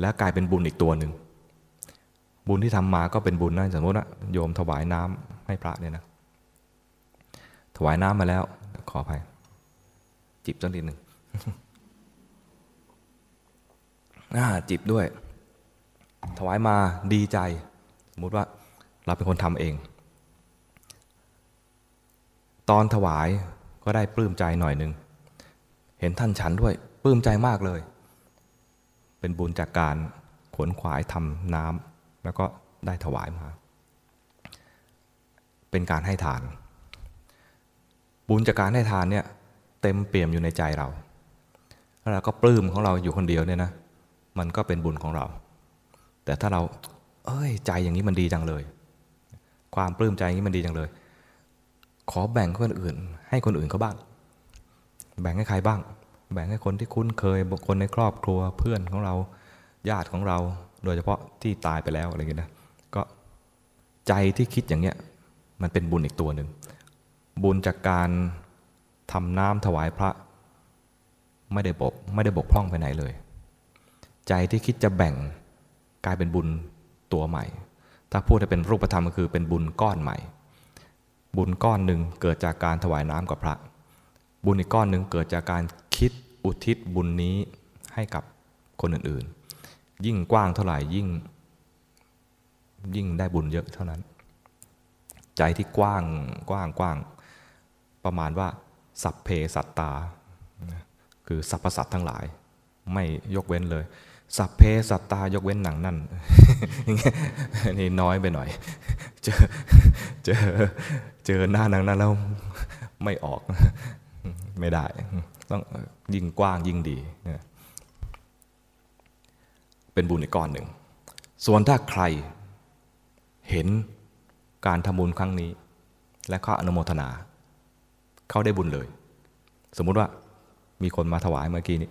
แล้วกลายเป็นบุญอีกตัวหนึ่ง บุญที่ทำมาก็เป็นบุญนะสมมติว่าโยมถวายน้ำให้พระเนี่ยนะ ถวายน้ำมาแล้ว ขออภัย จิบสักนิดหนึ่งจิบด้วย ถวายมาดีใจ สมมติว่าเราเป็นคนทำเอง ตอนถวายก็ได้ปลื้มใจหน่อยหนึ่งเห็นท่านฉันด้วยปลื้มใจมากเลย เป็นบุญจากการขวนขวายทำน้ำ แล้วก็ได้ถวายมา เป็นการให้ทาน บุญจากการให้ทานเนี่ยเต็มเปี่ยมอยู่ในใจเรา แล้วเราก็ปลื้มของเราอยู่คนเดียวเนี่ยนะ มันก็เป็นบุญของเรา แต่ถ้าเรา เอ้ย ใจอย่างนี้มันดีจังเลย ความปลื้มใจอย่างนี้มันดีจังเลย ขอแบ่งคนอื่น ให้คนอื่นเขาบ้าง แบ่งให้ใครบ้าง แบ่งให้คนที่คุ้นเคย คนในครอบครัว เพื่อนของเรา ญาติของเรา โดยเฉพาะที่ตายไปแล้วอะไรเงี้ยนะก็ใจที่คิดอย่างเนี้ยมันเป็นบุญอีกตัวหนึ่ง บุญจากการทำน้ำถวายพระ ไม่ได้บกไม่ได้บกพร่องไปไหนเลย ใจที่คิดจะแบ่งกลายเป็นบุญตัวใหม่ ถ้าพูดให้เป็นรูปธรรมก็คือเป็นบุญก้อนใหม่ บุญก้อนหนึ่งเกิดจากการถวายน้ำกับพระ บุญอีกก้อนหนึ่งเกิดจากการคิดอุทิศบุญนี้ให้กับคนอื่นๆ ยิ่งกว้างเท่าไหร่ยิ่ง ยิ่งได้บุญเยอะเท่านั้น ใจที่กว้างกว้างกว้าง ประมาณว่า สัพเพสัตตา คือสรรพสัตว์ทั้งหลาย ไม่ยกเว้นเลย สัพเพสัตตายกเว้นหนังนั่นนี่น้อยไปหน่อย เจอเจอเจอหน้าหนังนั้นแล้วไม่ออกไม่ได้ ต้องยิ่งกว้างยิ่งดี เป็นบุญอีกก้อนหนึ่ง ส่วนถ้าใครเห็นการทำบุญครั้งนี้ และเขาอนุโมทนา เขาได้บุญเลย สมมุติว่ามีคนมาถวายเมื่อกี้นี้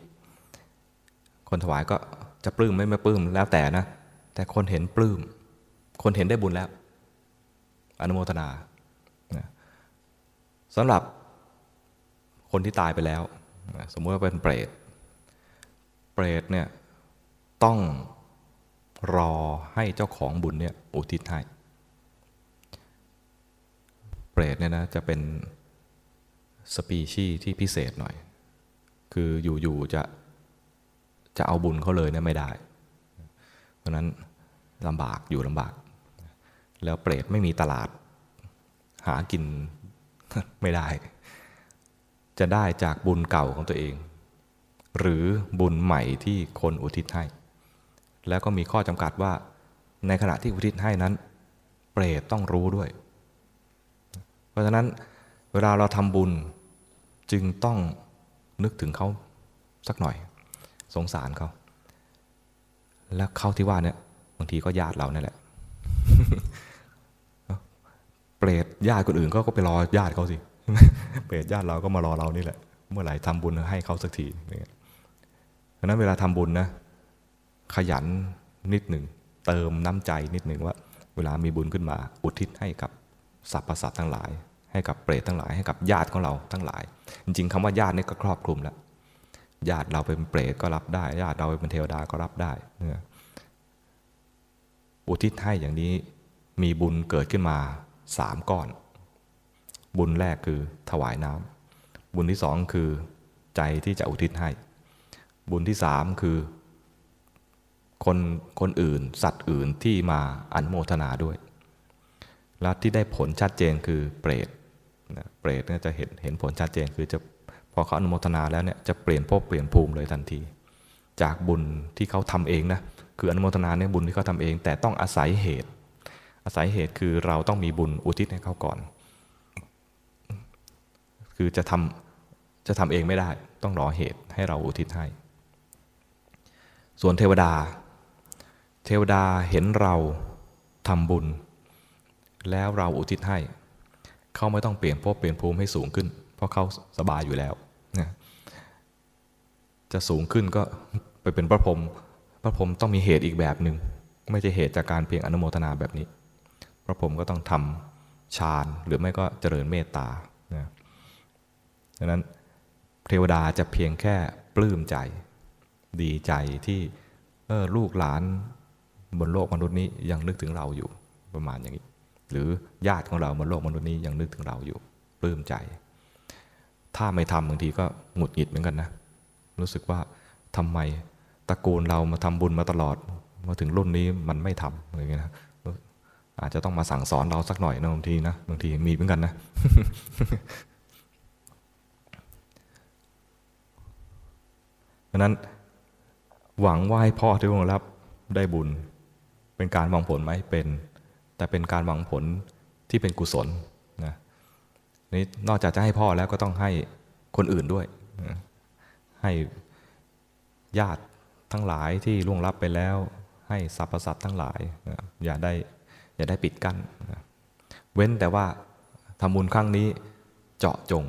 คนถวายก็จะปลื้มไม่ไม่ปลื้มแล้วแต่นะ แต่คนเห็นปลื้ม คนเห็นได้บุญแล้ว อนุโมทนาสำหรับคนที่ตายไปแล้ว สมมติว่าเป็นเปรต เปรตเนี่ย ต้องรอให้เจ้าของบุญเนี่ยอุทิศให้ เปรตเนี่ยนะจะเป็นสปีชีที่พิเศษหน่อย คืออยู่ๆจะจะเอาบุญเขาเลยเนี่ยไม่ได้ เพราะนั้นลำบากอยู่ลำบาก แล้วเปรตไม่มีตลาด หากินไม่ได้ จะได้จากบุญเก่าของตัวเอง หรือบุญใหม่ที่คนอุทิศให้ แล้วก็มีข้อจำกัดว่า ในขณะที่อุทิศให้นั้น เปรตต้องรู้ด้วย เพราะฉะนั้นเวลาเราทำบุญจึงต้องนึกถึงเขาสักหน่อย สงสารเขาแล้วเขาที่ว่าเนี่ยบางทีก็ญาติเราเนี่ยแหละเปรตญาติคนอื่นก็ไปรอญาติเขาสิเปรตญาติเราก็มารอเรานี่แหละ เมื่อไหร่ทำบุญให้เขาสักทีเพราะนั้นเวลาทำบุญนะ ขยันนิดหนึ่ง เติมน้ำใจนิดหนึ่งว่า เวลามีบุญขึ้นมา อุทิศให้กับสรรพสัตว์ทั้งหลาย ให้กับเปรตทั้งหลายให้กับญาติของเราทั้งหลาย จริงๆคำว่าญาตินี่ก็ครอบคลุมแล้วญาติเราเป็นเปรตก็รับได้ ญาติเราเป็นเทวดาก็รับได้อุทิศให้อย่างนี้มีบุญเกิดขึ้นมาสามก้อน บุญแรกคือถวายน้ำบุญที่สองคือใจที่จะอุทิศให้ บุญที่สามคือ คนคนอื่น สัตว์อื่นที่มาอนุโมทนาด้วย และที่ได้ผลชัดเจนคือเปรตเปรตเนี่ยจะเห็นเห็นผลชัดเจนคือจะพอเขาอนุโมทนาแล้วเนี่ยจะเปลี่ยนภพเปลี่ยนภูมิเลยทันที จากบุญที่เขาทำเองนะคืออนุโมทนาเนี่ยบุญที่เขาทำเอง แต่ต้องอาศัยเหตุ อาศัยเหตุคือเราต้องมีบุญอุทิศให้เขาก่อน คือจะทำจะทำเองไม่ได้ ต้องรอเหตุให้เราอุทิศให้ ส่วนเทวดา เทวดาเห็นเราทำบุญ แล้วเราอุทิศให้ เขาไม่ต้องเปลี่ยนภพเปลี่ยนภูมิให้สูงขึ้น เพราะเขาสบายอยู่แล้วนะจะสูงขึ้นก็ไปเป็นพระพรหมพระพรหมต้องมีเหตุอีกแบบหนึ่งไม่ใช่เหตุจากการเพียงอนุโมทนาแบบนี้ พระพรหมก็ต้องทำฌานหรือไม่ก็เจริญเมตตานะดังนั้นเทวดาจะเพียงแค่ปลื้มใจ ดีใจที่เออลูกหลาน บนโลกมนุษย์นี้ยังนึกถึงเราอยู่ประมาณอย่างนี้ หรือญาติของเราบนโลกมนุษย์นี้ยังนึกถึงเราอยู่ปลื้มใจ ถ้าไม่ทำบางทีก็หงุดหงิดเหมือนกันนะ รู้สึกว่าทำไมตระกูลเรามาทำบุญมาตลอด มาถึงรุ่นนี้มันไม่ทำอะไรเงี้ยนะอาจจะต้องมาสั่งสอนเราสักหน่อยนะบางทีนะบางทีมีเหมือนกันนะดังนั้นหวังว่าให้พ่อที่ร่วงรับได้บุญ เป็นการหวังผลไหมเป็น แต่เป็นการหวังผลที่เป็นกุศลนะนี่นอกจากจะให้พ่อแล้วก็ต้องให้คนอื่นด้วยนะให้ญาติทั้งหลายที่ล่วงลับไปแล้ว ให้สรรพสัตว์ทั้งหลายนะอย่าได้อย่าได้ปิดกั้นนะเว้นแต่ว่าทำบุญครั้งนี้เจาะจง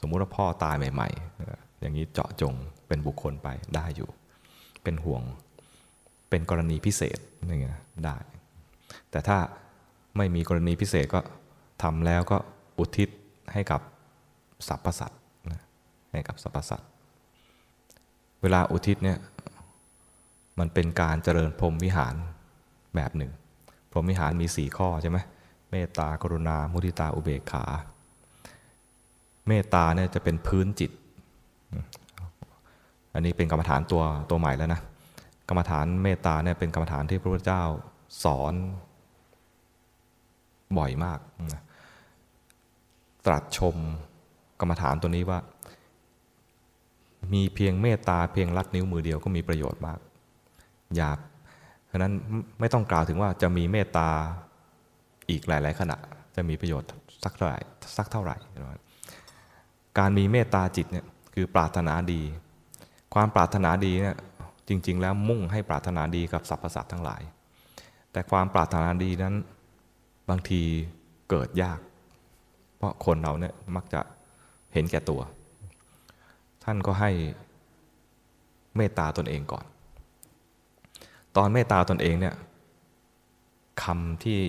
สมมุติว่าพ่อตายใหม่ๆ อย่างนี้เจาะจงเป็นบุคคลไปได้อยู่ เป็นห่วงเป็นกรณีพิเศษ อย่างเงี้ยได้ แต่ถ้าไม่มีกรณีพิเศษก็ทำแล้วก็อุทิศให้กับสรรพสัตว์นะให้กับสรรพสัตว์เวลาอุทิศเนี่ยมันเป็นการเจริญพรหมวิหารแบบหนึ่ง พรหมวิหารมีสี่ข้อใช่ไหมเมตตากรุณา มุทิตาอุเบกขา เมตตาเนี่ยจะเป็นพื้นจิต อันนี้เป็นกรรมฐานตัวตัวใหม่แล้วนะ รรมฐานเมตตาเนี่ยเป็นกรรมฐานที่พระพุทธเจ้าสอนบ่อยมาก ตรัสชมกรรมฐานตัวนี้ว่า มีเพียงเมตตาเพียงลัดนิ้วมือเดียวก็มีประโยชน์มาก อย่าเพราะนั้นไม่ต้องกล่าวถึงว่าจะมีเมตตาอีกหลาย ๆ ขณะ จะมีประโยชน์สักเท่าไหร่สักเท่าไหร่ การมีเมตตาจิตเนี่ยคือปรารถนาดี ความปรารถนาดีเนี่ย จริง ๆ แล้วมุ่งให้ปรารถนาดีกับสรรพสัตว์ทั้งหลาย แต่ความปรารถนาดีนั้นบางทีเกิดยาก เพราะคนเราเนี่ยมักจะเห็นแก่ตัว ท่านก็ให้เมตตาตนเองก่อน ตอนเมตตาตนเองเนี่ยคำที่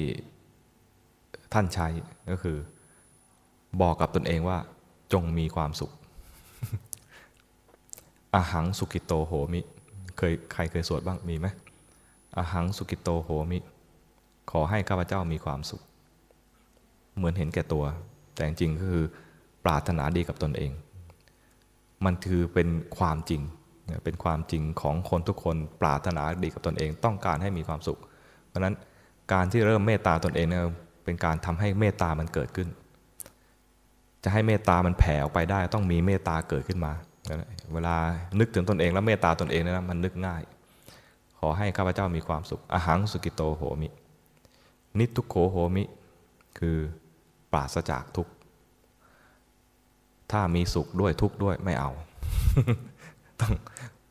ท่านใช้ก็คือ บอกกับตนเองว่าจงมีความสุข อหังสุกิโตโหมิ ยใครเคยสวดบ้างมีไหมอหังสุกิโตโหมิ ขอให้ข้าพเจ้ามีความสุข เหมือนเห็นแก่ตัว แต่จริงก็คือปรารถนาดีกับตนเอง มันคือเป็นความจริง เป็นความจริงของคนทุกคนปรารถนาดีกับตนเอง ต้องการให้มีความสุข เพราะนั้นการที่เริ่มเมตตาตนเองเนี่ยเป็นการทำให้เมตตามันเกิดขึ้น จะให้เมตตามันแผ่ออกไปได้ ต้องมีเมตตาเกิดขึ้นมา เวลานึกถึงตนเองแล้วเมตตาตนเองนะมันนึกง่าย ขอให้ข้าพเจ้ามีความสุขอาหังสุกิโตโหมิ นิทุกโขโหมิ คือปราศจากทุกข์ ถ้ามีสุขด้วยทุกข์ด้วยไม่เอา ต้อง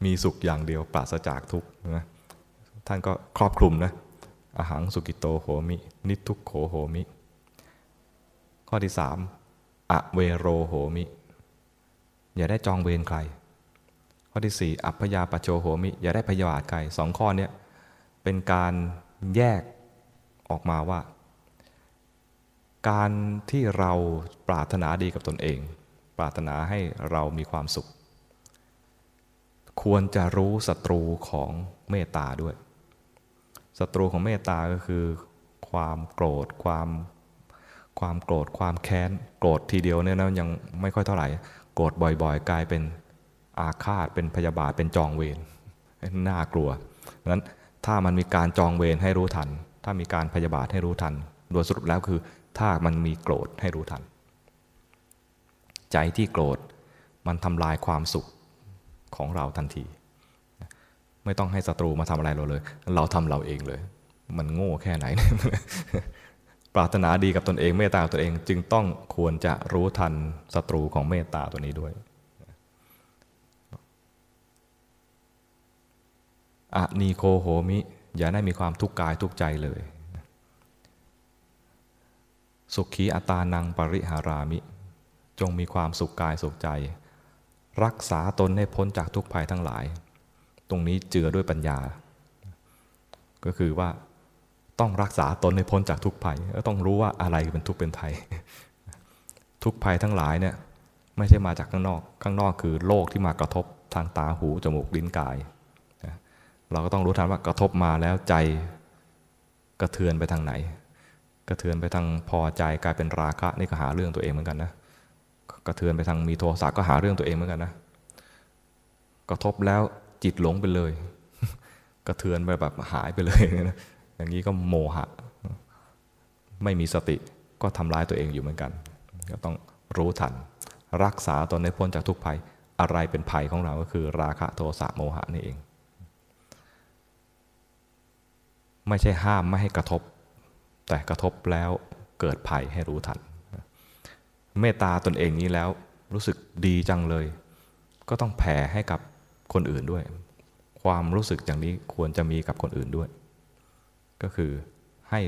มีสุขอย่างเดียวปราศจากทุกข์นะท่านก็ครอบคลุมนะอาหังสุกิโตโหมิ นิทุกโขโหมิ ข้อที่สามอเวโรโหมิ อย่าได้จองเวรใคร ข้อที่สี่อัพยาปโชโหมิ อย่าได้พยาบาทใครสองข้อนี้เป็นการแยกออกมาว่า การที่เราปรารถนาดีกับตนเอง ปรารถนาให้เรามีความสุข ควรจะรู้ศัตรูของเมตตาด้วยศัตรูของเมตตาก็คือ ความโกรธความความโกรธความแค้น โกรธทีเดียวเนี่ยนะยังไม่ค่อยเท่าไหร่ โกรธบ่อยๆ กลายเป็นอาฆาตเป็นพยาบาทเป็นจองเวรน่ากลัวดังนั้นถ้ามันมีการจองเวรให้รู้ทัน ถ้ามีการพยาบาทให้รู้ทัน โดยสรุปแล้วคือ ถ้ามันมีโกรธให้รู้ทัน ใจที่โกรธมันทำลายความสุขของเราทันที ไม่ต้องให้ศัตรูมาทำอะไรเราเลย เราทำเราเองเลย มันโง่แค่ไหน ปรารถนาดีกับตนเองเมตตาตัวเอง จึงต้องควรจะรู้ทันศัตรูของเมตตาตัวนี้ด้วยอะนีโคโหมิ อย่าได้มีความทุกข์กายทุกใจเลย สุขีอัตานังปริหารามิ จงมีความสุขกายสุขใจ รักษาตนให้พ้นจากทุกภัยทั้งหลาย ตรงนี้เจือด้วยปัญญา ก็คือว่า ต้องรักษาตนให้พ้นจากทุกภัยก็ต้องรู้ว่าอะไรเป็นทุกข์เป็นภัย ทุกภัยทั้งหลายเนี่ยไม่ใช่มาจากข้างนอก ข้างนอกคือโลกที่มากระทบทางตาหูจมูกลิ้นกาย เราก็ต้องรู้ทันว่ากระทบมาแล้วใจกระเทือนไปทางไหน กระเทือนไปทางพอใจกลายเป็นราคะนี่ก็หาเรื่องตัวเองเหมือนกันนะ กระเทือนไปทางมีโทสะก็หาเรื่องตัวเองเหมือนกันนะ กระทบแล้วจิตหลงไปเลย กระเทือนไปแบบหายไปเลยนะ อย่างนี้ก็โมหะ ไม่มีสติก็ทำร้ายตัวเองอยู่เหมือนกัน ก็ต้องรู้ทัน รักษาตนให้พ้นจากทุกภัย อะไรเป็นภัยของเราก็คือ ราคะโทสะโมหะนี่เอง ไม่ใช่ห้ามไม่ให้กระทบ แต่กระทบแล้วเกิดภัยให้รู้ทัน เมตตาตนเองนี้แล้วรู้สึกดีจังเลย ก็ต้องแผ่ให้กับคนอื่นด้วย ความรู้สึกอย่างนี้ควรจะมีกับคนอื่นด้วย ก็คือให้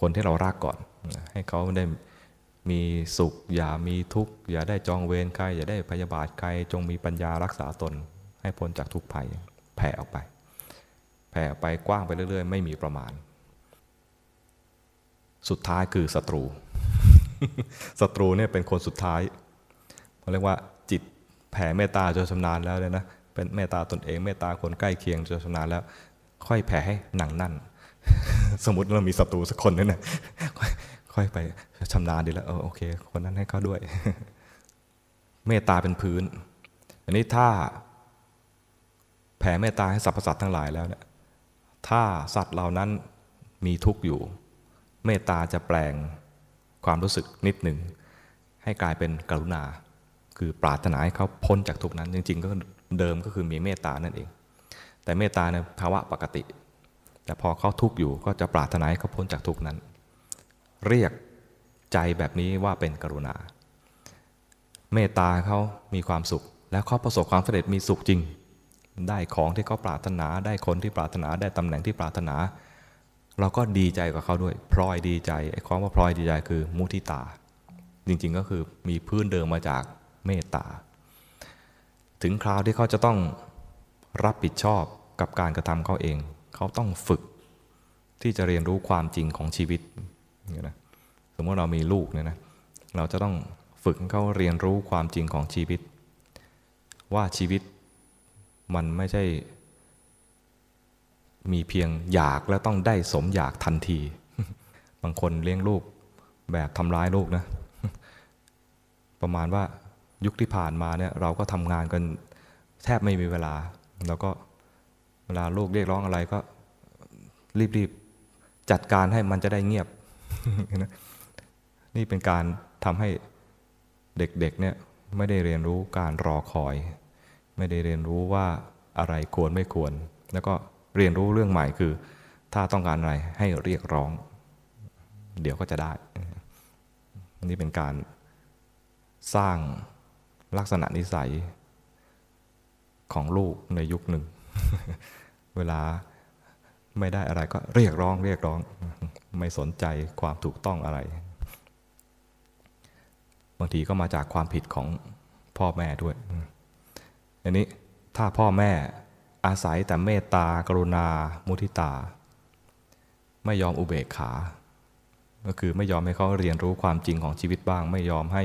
คนที่เรารักก่อน ให้เขาได้มีสุข อย่ามีทุกข์ อย่าได้จองเวรใคร อย่าได้พยาบาทใคร จงมีปัญญารักษาตน ให้พ้นจากทุกภัยแผ่ออกไป แผ่ออกไปกว้างไปเรื่อย ๆ ไม่มีประมาณ สุดท้ายคือศัตรูศัตรูเนี่ยเป็นคนสุดท้ายเขาเรียกว่าจิตแผ่เมตตาจนชำนาญแล้วเลยนะเป็นเมตตาตนเองเมตตาคนใกล้เคียงจนชำนาญแล้ว ค่อยแผ่ให้หนังนั่น สมมติเรามีศัตรูสักคนนึงนะค่อยไปชำนาญดีแล้วเออโอเค คนนั้นให้เขาด้วย เมตตาเป็นพื้น อันนี้ถ้าแผ่เมตตาให้สรรพสัตว์ทั้งหลายแล้วเนี่ยถ้าสัตว์เหล่านั้นมีทุกข์อยู่ เมตตาจะแปลงความรู้สึกนิดหนึ่ง ให้กลายเป็นกรุณา คือปรารถนาให้เขาพ้นจากทุกข์นั้น จริง ๆ ก็เดิมก็คือมีเมตตานั่นเอง แต่เมตตาในภาวะปกติ แต่พอเขาทุกข์อยู่ก็จะปรารถนาให้เขาพ้นจากทุกข์นั้น เรียกใจแบบนี้ว่าเป็นกรุณา เมตตาเขามีความสุข แล้วเขาประสบความสำเร็จมีสุขจริง ได้ของที่เขาปรารถนา ได้คนที่ปรารถนา ได้ตำแหน่งที่ปรารถนา เราก็ดีใจกับเขาด้วย พลอยดีใจ ไอ้ความว่าพลอยดีใจคือมุทิตา จริงๆก็คือมีพื้นเดิมมาจากเมตตา ถึงคราวที่เขาจะต้องรับผิดชอบกับการกระทำเขาเอง เขาต้องฝึกที่จะเรียนรู้ความจริงของชีวิตนะสมมติเรามีลูกเนี่ยนะเราจะต้องฝึกเขาเรียนรู้ความจริงของชีวิต ว่าชีวิตมันไม่ใช่ มีเพียงอยากแล้วต้องได้สมอยากทันที บางคนเลี้ยงลูกแบบทำร้ายลูกนะ ประมาณว่ายุคที่ผ่านมาเนี่ยเราก็ทำงานกันแทบไม่มีเวลา แล้วก็ เวลาลูกเรียกร้องอะไรก็รีบๆจัดการให้มันจะได้เงียบ นี่เป็นการทำให้เด็กๆเนี่ยไม่ได้เรียนรู้การรอคอย ไม่ได้เรียนรู้ว่าอะไรควรไม่ควร แล้วก็เรียนรู้เรื่องใหม่คือ ถ้าต้องการอะไรให้เรียกร้อง เดี๋ยวก็จะได้ นี่เป็นการสร้างลักษณะนิสัยของลูกในยุคหนึ่ง เวลาไม่ได้อะไรก็เรียกร้องเรียกร้อง ไม่สนใจความถูกต้องอะไร บางทีก็มาจากความผิดของพ่อแม่ด้วยอันนี้ถ้าพ่อแม่อาศัยแต่เมตตากรุณา มุทิตา ไม่ยอมอุเบกขา ก็คือไม่ยอมให้เขาเรียนรู้ความจริงของชีวิตบ้าง ไม่ยอมให้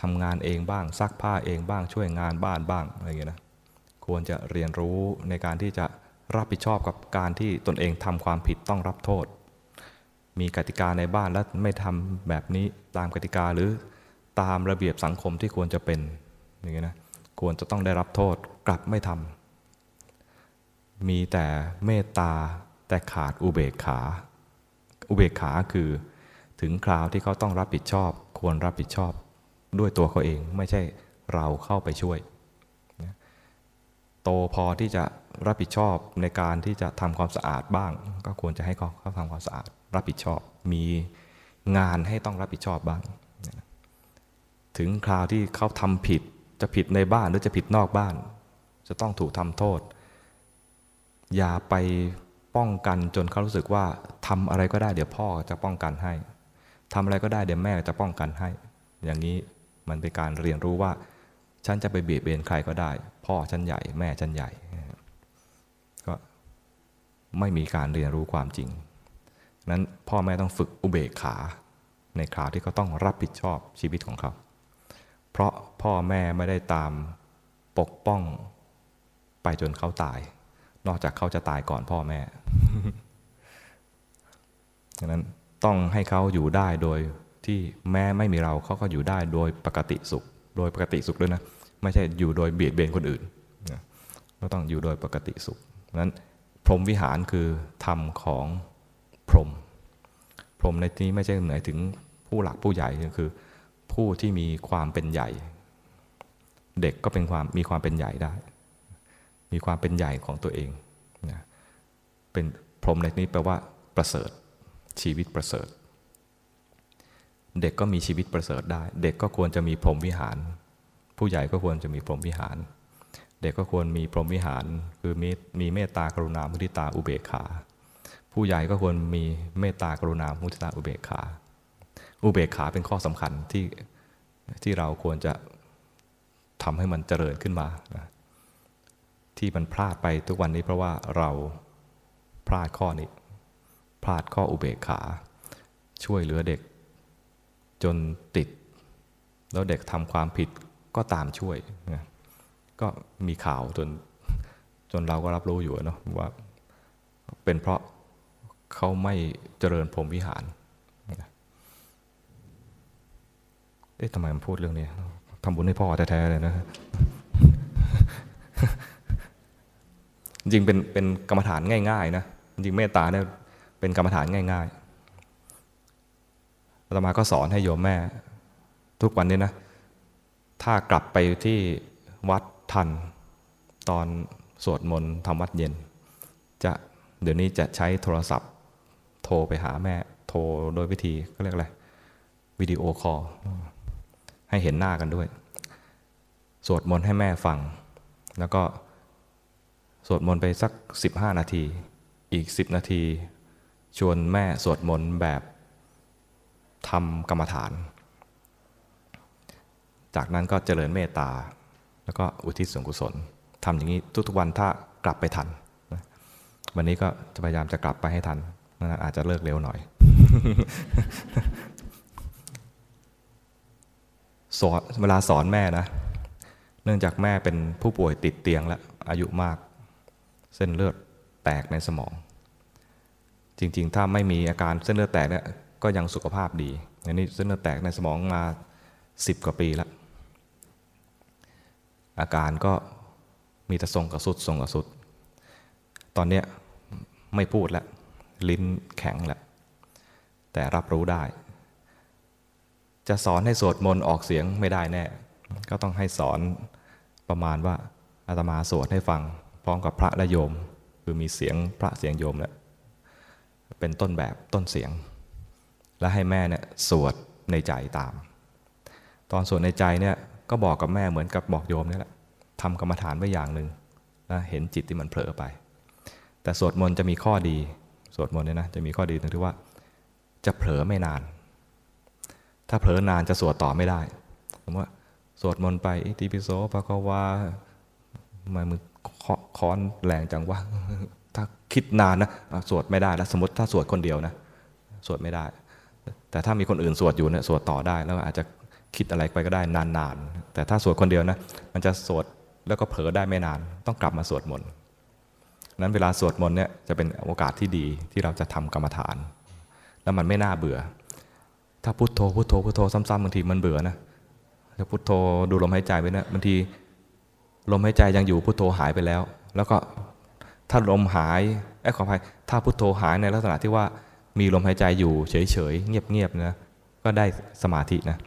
ทำงานเองบ้างซักผ้าเองบ้างช่วยงานบ้านบ้างอะไรอย่างเงี้ยนะควรจะเรียนรู้ในการที่จะ รับผิดชอบกับการที่ตนเองทำความผิดต้องรับโทษ มีกติกาในบ้านแล้วไม่ทำแบบนี้ตามกติกาหรือตามระเบียบสังคมที่ควรจะเป็นอย่างเงี้ยนะควรจะต้องได้รับโทษกลับไม่ทำมีแต่เมตตาแต่ขาดอุเบกขา อุเบกขาคือถึงคราวที่เขาต้องรับผิดชอบ ควรรับผิดชอบด้วยตัวเขาเองไม่ใช่เราเข้าไปช่วย โตพอที่จะ รับผิดชอบในการที่จะทำความสะอาดบ้าง ก็ควรจะให้เขาเขาทำความสะอาด รับผิดชอบมีงานให้ต้องรับผิดชอบบ้าง ถึงคราวที่เขาทำผิดจะผิดในบ้านหรือจะผิดนอกบ้าน จะต้องถูกทำโทษ อย่าไปป้องกันจนเขารู้สึกว่าทำอะไรก็ได้เดี๋ยวพ่อจะป้องกันให้ทำอะไรก็ได้เดี๋ยวแม่จะป้องกันให้ อย่างนี้มันเป็นการเรียนรู้ว่า ฉันจะไปเบียดเบียนใครก็ได้ พ่อฉันใหญ่แม่ฉันใหญ่ ไม่มีการเรียนรู้ความจริง นั้นพ่อแม่ต้องฝึกอุเบกขา ในคราวที่เขาต้องรับผิดชอบชีวิตของเขา เพราะพ่อแม่ไม่ได้ตามปกป้องไปจนเขาตาย นอกจากเขาจะตายก่อนพ่อแม่ดังนั้นต้องให้เขาอยู่ได้โดยที่แม้ไม่มีเราเขาก็อยู่ได้โดยปกติสุข โดยปกติสุขด้วยนะ ไม่ใช่อยู่โดยเบียดเบียนคนอื่นก็ต้องอยู่โดยปกติสุขนั้น พรหมวิหารคือธรรมของพรหมพรหมในที่นี้ไม่ใช่หมายถึงผู้หลักผู้ใหญ่คือผู้ที่มีความเป็นใหญ่ เด็กก็เป็นความมีความเป็นใหญ่ได้ มีความเป็นใหญ่ของตัวเองนะเป็นพรหมในที่นี้แปลว่าประเสริฐ ชีวิตประเสริฐ เด็กก็มีชีวิตประเสริฐได้ เด็กก็ควรจะมีพรหมวิหาร ผู้ใหญ่ก็ควรจะมีพรหมวิหาร เด็กก็ควรมีพรหมวิหาร คือมีมีเมตตากรุณามุทิตาอุเบกขา ผู้ใหญ่ก็ควรมีเมตตากรุณามุทิตาอุเบกขา อุเบกขาเป็นข้อสำคัญที่ที่เราควรจะทำให้มันเจริญขึ้นมานะที่มันพลาดไปทุกวันนี้เพราะว่าเราพลาดข้อนี้ พลาดข้ออุเบกขา ช่วยเหลือเด็ก จนติด แล้วเด็กทำความผิดก็ตามช่วยนะ ก็มีข่าวจนจนเราก็รับรู้อยู่เนาะว่าเป็นเพราะเขาไม่เจริญพรมวิหาร เอ๊ะทำไมมันพูดเรื่องนี้ทำบุญให้พ่อแท้ๆเลยนะ จริงเป็นเป็นกรรมฐานง่ายๆนะ จริงเมตตาเนี่ยเป็นกรรมฐานง่ายๆอาตมาก็สอนให้โยมแม่ ทุกวันนี้นะ ถ้ากลับไปที่วัด ทัน ตอนสวดมนต์ทำวัดเย็น จะเดี๋ยวนี้จะใช้โทรศัพท์ โทรไปหาแม่ โทรโดยวิธีก็เรียกอะไรวิดีโอคอลให้เห็นหน้ากันด้วย สวดมนต์ให้แม่ฟัง แล้วก็สวดมนต์ไปสัก 15 นาที อีก 10 นาที ชวนแม่สวดมนต์แบบทำกรรมฐาน จากนั้นก็เจริญเมตตา แล้วก็อุทิศส่วนกุศลทำอย่างนี้ทุกๆวันถ้ากลับไปทันนะวันนี้ก็จะพยายามจะกลับไปให้ทันนั้นอาจจะเลิกเร็วหน่อย สอนเวลาสอนแม่นะ เนื่องจากแม่เป็นผู้ป่วยติดเตียงและอายุมาก เส้นเลือดแตกในสมอง จริง ๆ ถ้าไม่มีอาการเส้นเลือดแตกเนี่ยก็ยังสุขภาพดีอันนี้เส้นเลือดแตกในสมองมาสิบกว่าปีแล้ว อาการก็มีแต่ทรงกระสุดทรงกระสุด ตอนเนี้ยไม่พูดแล้ว ลิ้นแข็งแล้ว แต่รับรู้ได้ จะสอนให้สวดมนต์ออกเสียงไม่ได้แน่ ก็ต้องให้สอนประมาณว่าอาตมาสวดให้ฟัง พร้อมกับพระและโยม คือมีเสียงพระเสียงโยมเนี่ยเป็นต้นแบบต้นเสียง และให้แม่เนี่ยสวดในใจตาม ตอนสวดในใจเนี่ย ก็บอกกับแม่เหมือนกับบอกโยมนี่แหละทำกรรมฐานไว้อย่างหนึ่งนะเห็นจิตที่มันเผลอไป แต่สวดมนต์จะมีข้อดีสวดมนต์เนี่ยนะจะมีข้อดีตรงที่ว่า จะเผลอไม่นาน ถ้าเผลอนานจะสวดต่อไม่ได้ผมว่าสวดมนต์ไปอิติปิโสภะคะวามามือค้อนแรงจังว่าถ้าคิดนานนะสวดไม่ได้แล้วสมมติถ้าสวดคนเดียวนะสวดไม่ได้ แต่ถ้ามีคนอื่นสวดอยู่เนี่ยสวดต่อได้แล้วอาจจะ คิดอะไรไปก็ได้นานๆ แต่ถ้าสวดคนเดียวนะ มันจะสวดแล้วก็เผลอได้ไม่นาน ต้องกลับมาสวดมนต์นั้นเวลาสวดมนต์เนี่ยจะเป็นโอกาสที่ดีที่เราจะทำกรรมฐาน แล้วมันไม่น่าเบื่อ ถ้าพุโทโธพุโทโธพุโทโธซ้ำๆบางทีมันเบื่อนะถ้าพุโทโธดูลมหายใจไปนะบางทีลมหายใจยังอยู่พุโทโธหายไปแล้ว แล้วก็ถ้าลมหายไอ้ขออภัยถ้าพุโทโธหายในลักษณะที่ว่ามีลมหายใจอยู่เฉยๆเงียบๆนะก็ได้สมาธินะ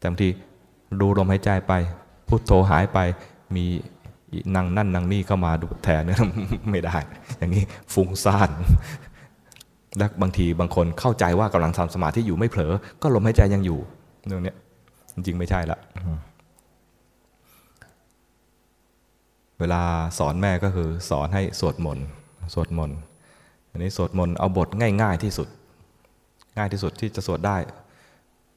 แต่บางทีดูลมหายใจไปพุโทโธหายไปมีนั่งนั่นนั่งนี่เข้ามาดูแทนเนี่ยไม่ได้ อย่างนี้ฟุ้งซ่านและบางทีบางคนเข้าใจว่ากำลังทำสมาธิอยู่ไม่เผลอ ก็ลมหายใจยังอยู่ตรงนี้จริงไม่ใช่ละเวลาสอนแม่ก็คือสอนให้สวดมนต์สวดมนต์อันนี้สวดมนต์เอาบทง่าย ๆที่สุด ง่ายที่สุดที่จะสวดได้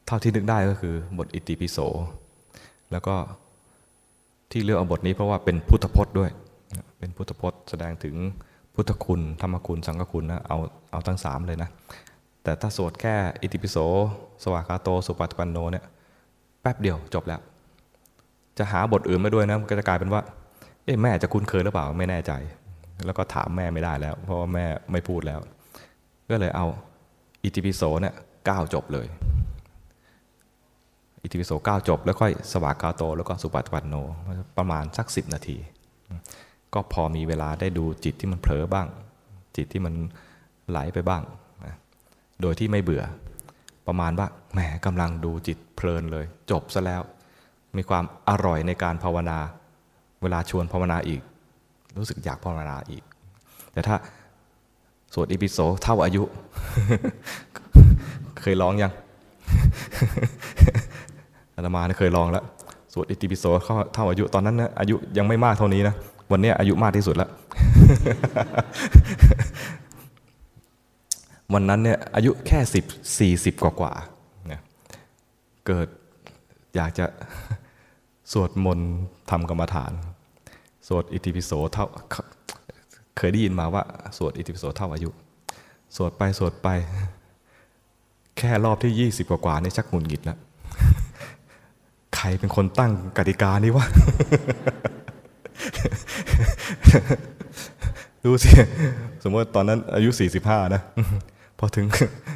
เท่าที่นึกได้ก็คือบทอิติปิโส แล้วก็ที่เลือกเอาบทนี้เพราะว่าเป็นพุทธพจน์ด้วย เป็นพุทธพจน์แสดงถึงพุทธคุณ ธรรมคุณ สังฆคุณนะ เอาเอาทั้งสามเลยนะ แต่ถ้าสวดแค่อิติปิโส สวากาโต สุปฏิปันโนเนี่ย แป๊บเดียวจบแล้ว จะหาบทอื่นมาด้วยนะ มันก็จะกลายเป็นว่า เอ๊ะแม่จะคุ้นเคยหรือเปล่าไม่แน่ใจ แล้วก็ถามแม่ไม่ได้แล้ว เพราะว่าแม่ไม่พูดแล้ว ก็เลยเอาอิติปิโสเนี่ยเก้าจบเลย อิติปิโสเก้าจบ แล้วค่อยสวากาโต แล้วก็สุปฏิปันโน ประมาณสักสิบนาที ก็พอมีเวลาได้ดูจิตที่มันเผลอบ้าง จิตที่มันไหลไปบ้าง โดยที่ไม่เบื่อ ประมาณว่าแหมกำลังดูจิตเพลินเลย จบซะแล้ว มีความอร่อยในการภาวนา เวลาชวนภาวนาอีก รู้สึกอยากภาวนาอีก แต่ถ้าสวดอิปิโสเท่าอายุ เคยร้องยัง ตมาเคยลองแล้วสวดอิติปิโสเท่าอายุตอนนั้นนะอายุยังไม่มากเท่านี้นะวันนี้อายุมากที่สุดแล้ววันนั้นเนี่ยอายุแค่สิบสี่สิบกว่ากว่าเนี่ยเกิดอยากจะสวดมนต์ทำกรรมฐาน สวดอิติปิโสเท่าเคยได้ยินมาว่า สวดอิติปิโสเท่าอายุ สวดไปสวดไป แค่รอบที่ยี่สิบกว่าๆนี่ชักหงุดหงิดแล้ว ใครเป็นคนตั้งกติกานี้วะดูสิ สมมติตอนนั้นอายุ 45 นะ พอถึง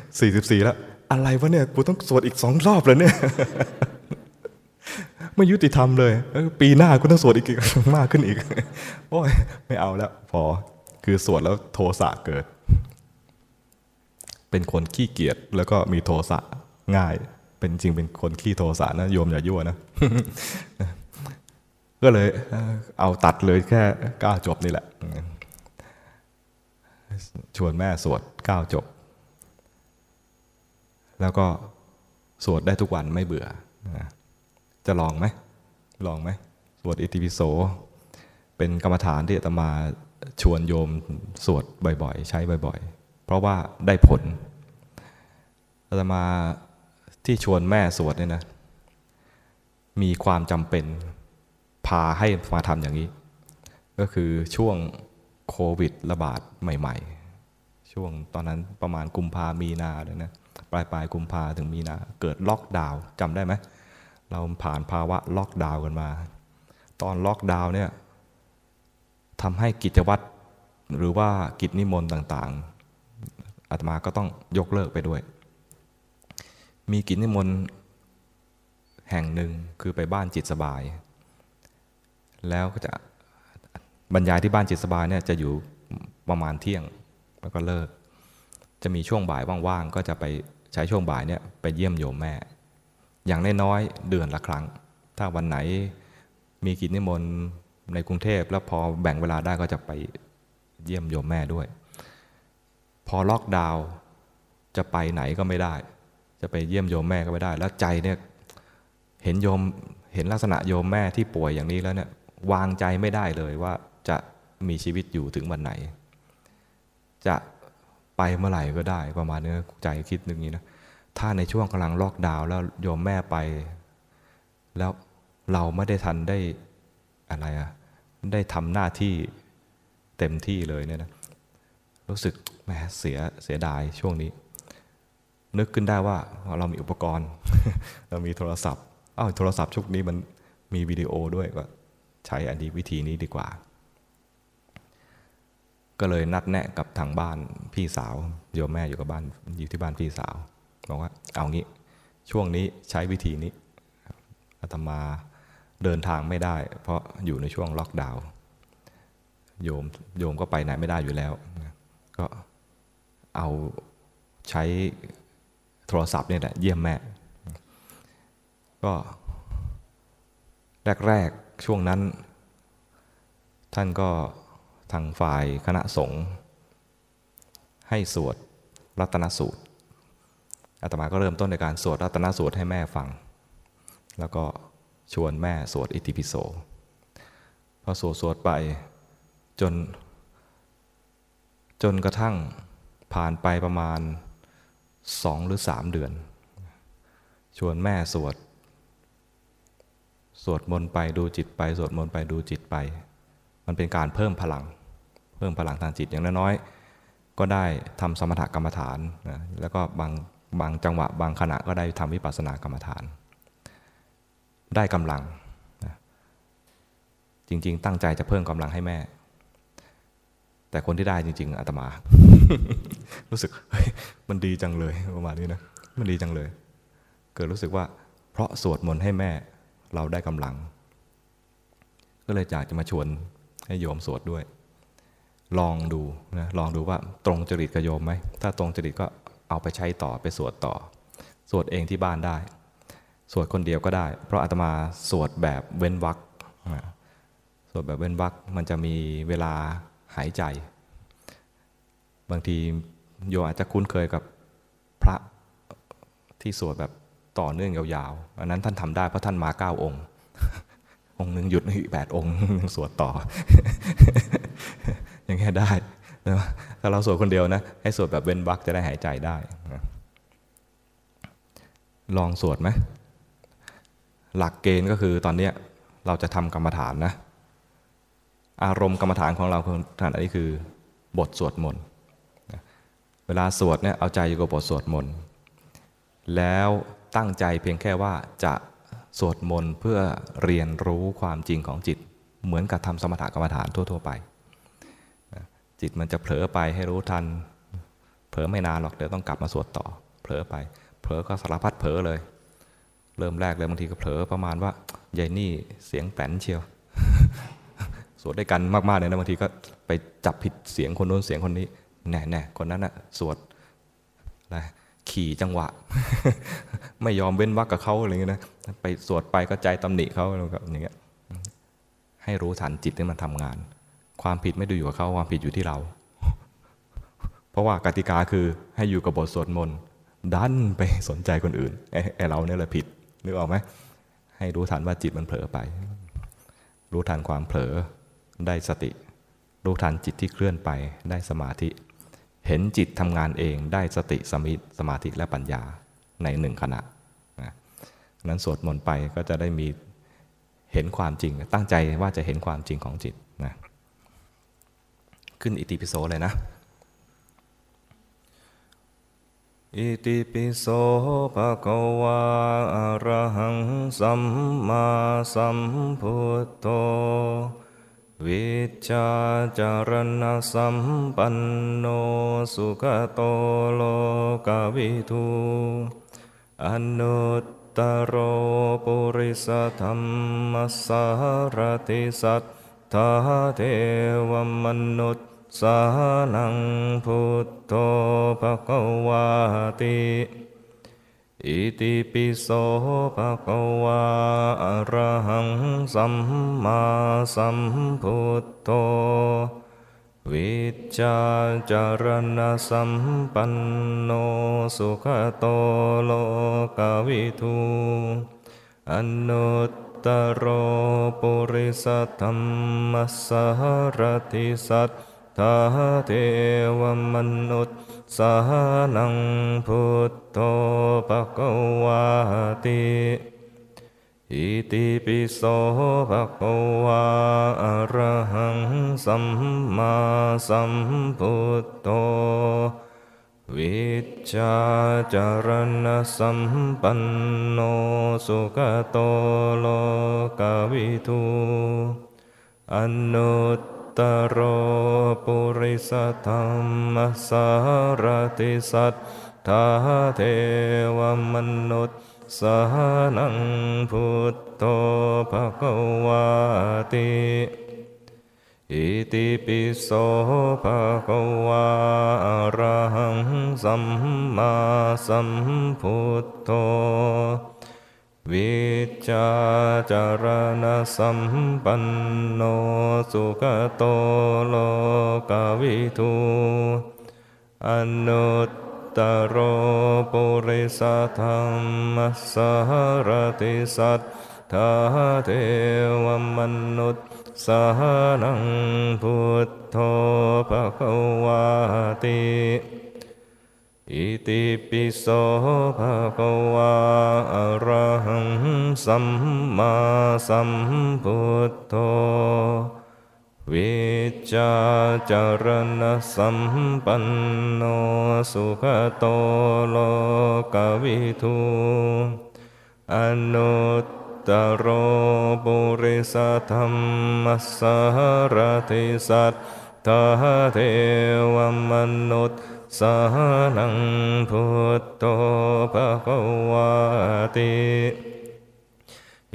44 แล้ว อะไรวะเนี่ย กูต้องสวดอีกสองรอบเลยเนี่ย ไม่ยุติธรรมเลย ปีหน้ากูต้องสวดอีกมากขึ้นอีก โอ้ย ไม่เอาแล้ว พอ คือสวดแล้วโทสะเกิด เป็นคนขี้เกียจแล้วก็มีโทสะง่าย เป็นจริงเป็นคนขี้โทสะนะโยมอย่ายั่วนะ ก็เลยเอาตัดเลยแค่ก้าจบนี่แหละ ชวนแม่สวดก้าจบ แล้วก็สวดได้ทุกวันไม่เบื่อ จะลองไหม ลองไหม สวดอิติปิโส เป็นกรรมฐานที่อาตมาชวนโยมสวดบ่อยๆ ใช้บ่อยๆ เพราะว่าได้ผลอาตมา ที่ชวนแม่สวดเนี่ยนะ มีความจำเป็นพาให้มาทำอย่างนี้ ก็คือช่วงโควิดระบาดใหม่ ๆ ช่วงตอนนั้นประมาณกุมภามีนาเลยนะปลายปลายกุมภาถึงมีนาเกิดล็อกดาวน์จำได้ไหมเราผ่านภาวะล็อกดาวน์กันมา ตอนล็อกดาวน์เนี่ยทำให้กิจวัตรหรือว่ากิจนิมนต์ต่างๆอาตมาก็ต้องยกเลิกไปด้วย มีกิจนิมนต์แห่งหนึ่งคือไปบ้านจิตสบาย แล้วก็จะบรรยายที่บ้านจิตสบายเนี่ยจะอยู่ประมาณเที่ยงแล้วก็เลิก จะมีช่วงบ่ายว่างๆก็จะไปใช้ช่วงบ่ายเนี่ยไปเยี่ยมโยมแม่ อย่างน้อยๆเดือนละครั้ง ถ้าวันไหนมีกิจนิมนต์ในกรุงเทพแล้วพอแบ่งเวลาได้ก็จะไปเยี่ยมโยมแม่ด้วย พอล็อกดาวน์จะไปไหนก็ไม่ได้ จะไปเยี่ยมโยมแม่ก็ไม่ได้ แล้วใจเนี่ยเห็นโยมเห็นลักษณะโยมแม่ที่ป่วยอย่างนี้แล้วเนี่ยวางใจไม่ได้เลยว่าจะมีชีวิตอยู่ถึงวันไหน จะไปเมื่อไหร่ก็ได้ประมาณนี้ใจคิดนึงนี้นะถ้าในช่วงกำลังล็อกดาวน์แล้วโยมแม่ไป แล้วเราไม่ได้ทันได้อะไรอะได้ทำหน้าที่เต็มที่เลยเนี่ยนะรู้สึกแหมเสียเสียดายช่วงนี้ นึกขึ้นได้ว่าเรามีอุปกรณ์ เรามีโทรศัพท์อ้าวโทรศัพท์ชุกนี้มันมีวิดีโอด้วยก็ใช้อันนี้วิธีนี้ดีกว่า ก็เลยนัดแนะกับทางบ้านพี่สาวโยมแม่อยู่กับบ้านอยู่ที่บ้านพี่สาวบอกว่าเอางี้ช่วงนี้ใช้วิธีนี้อาตมาเดินทางไม่ได้ เพราะอยู่ในช่วงล็อกดาวน์โยมโยมก็ไปไหนไม่ได้อยู่แล้ว ก็เอาใช้ โทรศัพท์เนี่ยแหละเยี่ยมแม่ ก็แรกๆช่วงนั้น ท่านก็ทางฝ่ายคณะสงฆ์ให้สวดรัตนสูตรอาตมาก็เริ่มต้นในการสวดรัตนสูตรให้แม่ฟัง แล้วก็ชวนแม่สวดอิติปิโสพอสวดสวดไปจน จนกระทั่งผ่านไปประมาณ สองหรือสามเดือน ชวนแม่สวด สวดมนต์ไปดูจิตไป สวดมนต์ไปดูจิตไป มันเป็นการเพิ่มพลัง เพิ่มพลังทางจิตอย่างน้อยๆก็ได้ทำสมถกรรมฐานนะแล้วก็บางบางจังหวะบางขณะก็ได้ทำวิปัสสนากรรมฐาน ได้กำลังนะจริง ๆ ตั้งใจจะเพิ่มกำลังให้แม่ แต่คนที่ได้จริง ๆอาตมา รู้สึกเฮ้ยมันดีจังเลยประมาณนี้นะมันดีจังเลย เกิดรู้สึกว่า เพราะสวดมนต์ให้แม่เราได้กำลัง ก็เลยอยากจะมาชวนให้โยมสวดด้วย ลองดูนะลองดูว่าตรงจริตกับโยมไหมถ้าตรงจริตก็เอาไปใช้ต่อไปสวดต่อ สวดเองที่บ้านได้ สวดคนเดียวก็ได้ เพราะอาตมาสวดแบบเว้นวรรคสวดแบบเว้นวรรคมันจะมีเวลาหายใจ บางทีโยอาจจะคุ้นเคยกับพระที่สวดแบบต่อเนื่องยาวๆ อันนั้นท่านทำได้เพราะท่านมาเก้าองค์ องค์หนึ่งหยุดอีกแปดองค์สวดต่อ อย่างเงี้ได้ถ้าเราสวดคนเดียวนะ ให้สวดแบบเว้นวรรคจะได้หายใจได้ ลองสวดไหมหลักเกณฑ์ก็คือตอนนี้เราจะทำกรรมฐานนะ อารมณ์กรรมฐานของเราคือฐานอันนี้คือบทสวดมนต์ เวลาสวดเนี่ยเอาใจอยู่กับบทสวดมนต์แล้วตั้งใจเพียงแค่ว่าจะสวดมนต์เพื่อเรียนรู้ความจริงของจิต เหมือนกับทำสมถกรรมฐานทั่ว ๆ ไป จิตมันจะเผลอไปให้รู้ทัน เผลอไม่นานหรอกเดี๋ยวต้องกลับมาสวดต่อ เผลอไป เผลอก็สารพัดเผลอเลย เริ่มแรกเลยบางทีก็เผลอประมาณว่ายายนี่เสียงแป้นเชียว สวดด้วยกันมากๆเลยนะบางทีก็ไปจับผิดเสียงคนโน้นเสียงคนนี้ แน่แน่คนนั้นอะสวดอะไรขี่จังหวะ ไม่ยอมเว้นวักกับเขาอะไรเงี้ยนะไปสวดไปก็ใจตำหนิเขาอะไรแบบอย่างเงี้ยให้รู้ทันจิตที่มันทำงาน ความผิดไม่ดูอยู่กับเขาความผิดอยู่ที่เรา เพราะว่ากติกาคือให้อยู่กับบทสวดมนต์ดันไปสนใจคนอื่นไอ้เราเนี่ยแหละผิดนึกออกไหมให้รู้ทันว่าจิตมันเผลอไป รู้ทันความเผลอได้สติ รู้ทันจิตที่เคลื่อนไปได้สมาธิ เห็นจิตทำงานเองได้สติสมิสมาธิและปัญญาในหนึ่งขณะนะนั้นสวดมนต์ไปก็จะได้มีเห็นความจริง ตั้งใจว่าจะเห็นความจริงของจิตนะขึ้นอิติปิโสเลยนะ อิติปิโสภะคะวาอะระหังสัมมาสัมพุทโธ วิชาจารณสัมปันโนสุขโตโลกวิทูอนุตตโรปุริสธรรมสารติสัทธาเทวมนุษย์สานังพุทโธภควาติ อิติปิโสภะคะวาอะระหังสัมมาสัมพุทโธวิชาจารณสัมปันโนสุขโตโลกวิทูอนุตตโรปุริสธรรมสารติสัทธาเทวมนุษย์ สานังพุทโธภะคะวาติอิติปิโสภะคะวาอะระหังสัมมาสัมพุทโธวิชาจารณสัมปันโนสุขโตโลกวิทูอนุต ตโรปุริสธรรมสารติสัทธาเทวมนุษย์สานังพุทโธภะควาติอิติปิโสภะคะวาอะระหังสัมมาสัมพุทโธ วิจาจารณสัมปันโนสุขโตโลกวิทูอนุตตโรปุริสธรรมสารติสัทธาเทวมนุษย์สานังพุทโธภควาติ อิติปิโสภะคะวาอะระหังสัมมาสัมพุทโธวิจาจารณสัมปันโนสุขโตโลกวิทูอนุตตโรปุริสธรรมสารติสัทธทาเทวมนุษย์ สานังพุทโธภะคะวาติ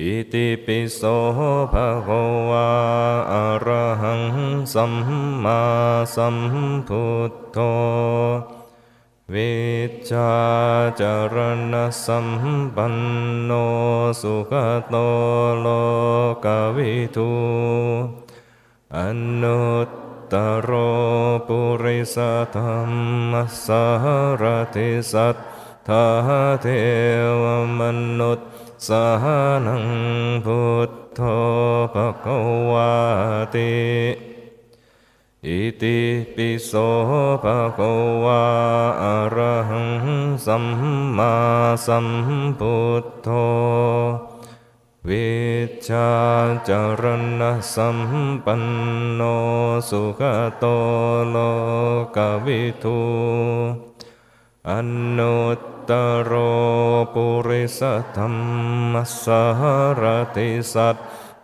อิติปิโสภะคะวาอะระหังสัมมาสัมพุทโธวิชาจารณสัมปันโนสุขโตโลกวิทูอนุต ตโรปุริสธรรมสารติสัทธาเทวมนุษย์สานังพุทโธภะควาติอิติปิโสภะคะวาอะระหังสัมมาสัมพุทโธ วิชาจารณะสัมปันโนสุขโตโลกวิทูอนุตตโรปุริสธรรมสารติสัท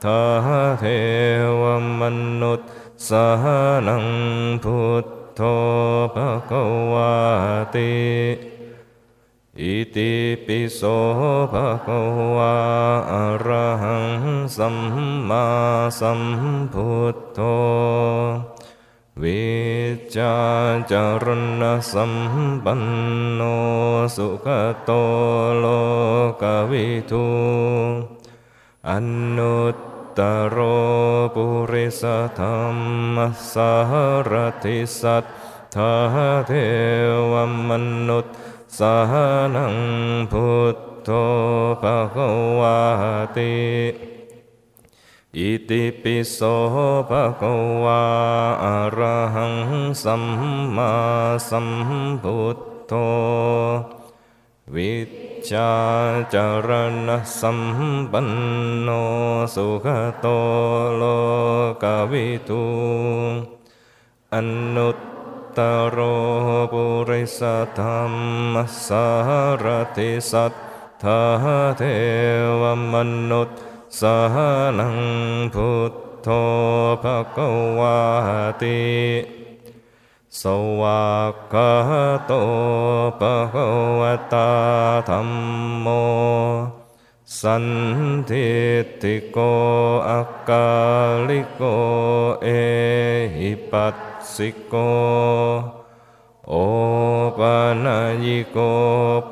ธาเทวมนุษย์สานังพุทโธภะควาติ อิติปิโสภะคะวาอะระหังสัมมาสัมพุทโธวิจาจารณสัมปันโนสุขโตโลกวิทูอนุตตโรปุริสธรรมสารติสัทธาเทวมนุษย์ สานังพุทโธภะคะวาติอิติปิโสภะคะวาอะระหังสัมมาสัมพุทโธวิชาจารณสัมปันโนสุขโตโลกวิทูอนุต ตโรปุริสธรรมสารติสัทธาเทวมนุษย์สานังพุทโธภะควาติสวากขาโตภะคะวตาธรรมโม สันทิติโกอากาลิโกเอหิปัส สิโก โอปานายิโก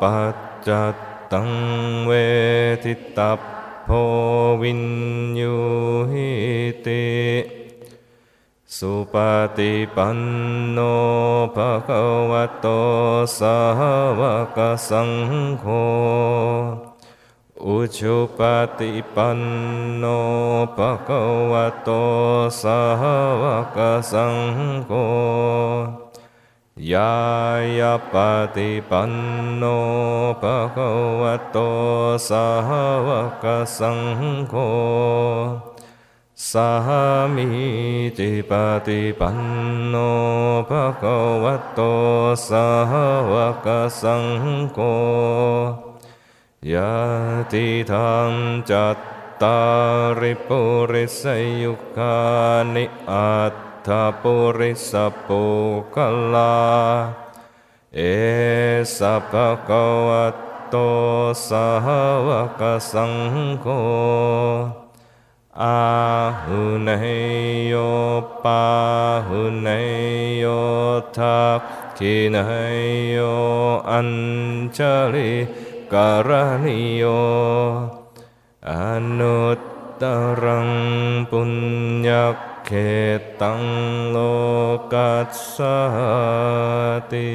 ปัจจัตตังเวทิตัพโพวินยูหิติสุปฏิปันโนภะคะวะโตสาวกสังโฆ อุชุปฏิปันโนภะคะวะโตสาวกสังโฆยายาปฏิปันโนภะคะวะโตสาวกสังโฆสามีจิปฏิปันโนภะคะวะโตสาวกสังโฆ ยะติทางจัตตาริปุริสยุคานิอัตถปุริสปุกลา เอสัพพะคะวะโตสาวกสังโฆอาหุเนโยปาหุเนโยทักขิเนโยอัญชลิ การณิโยอนุตตรังปุญญเขตังโลกัสสติ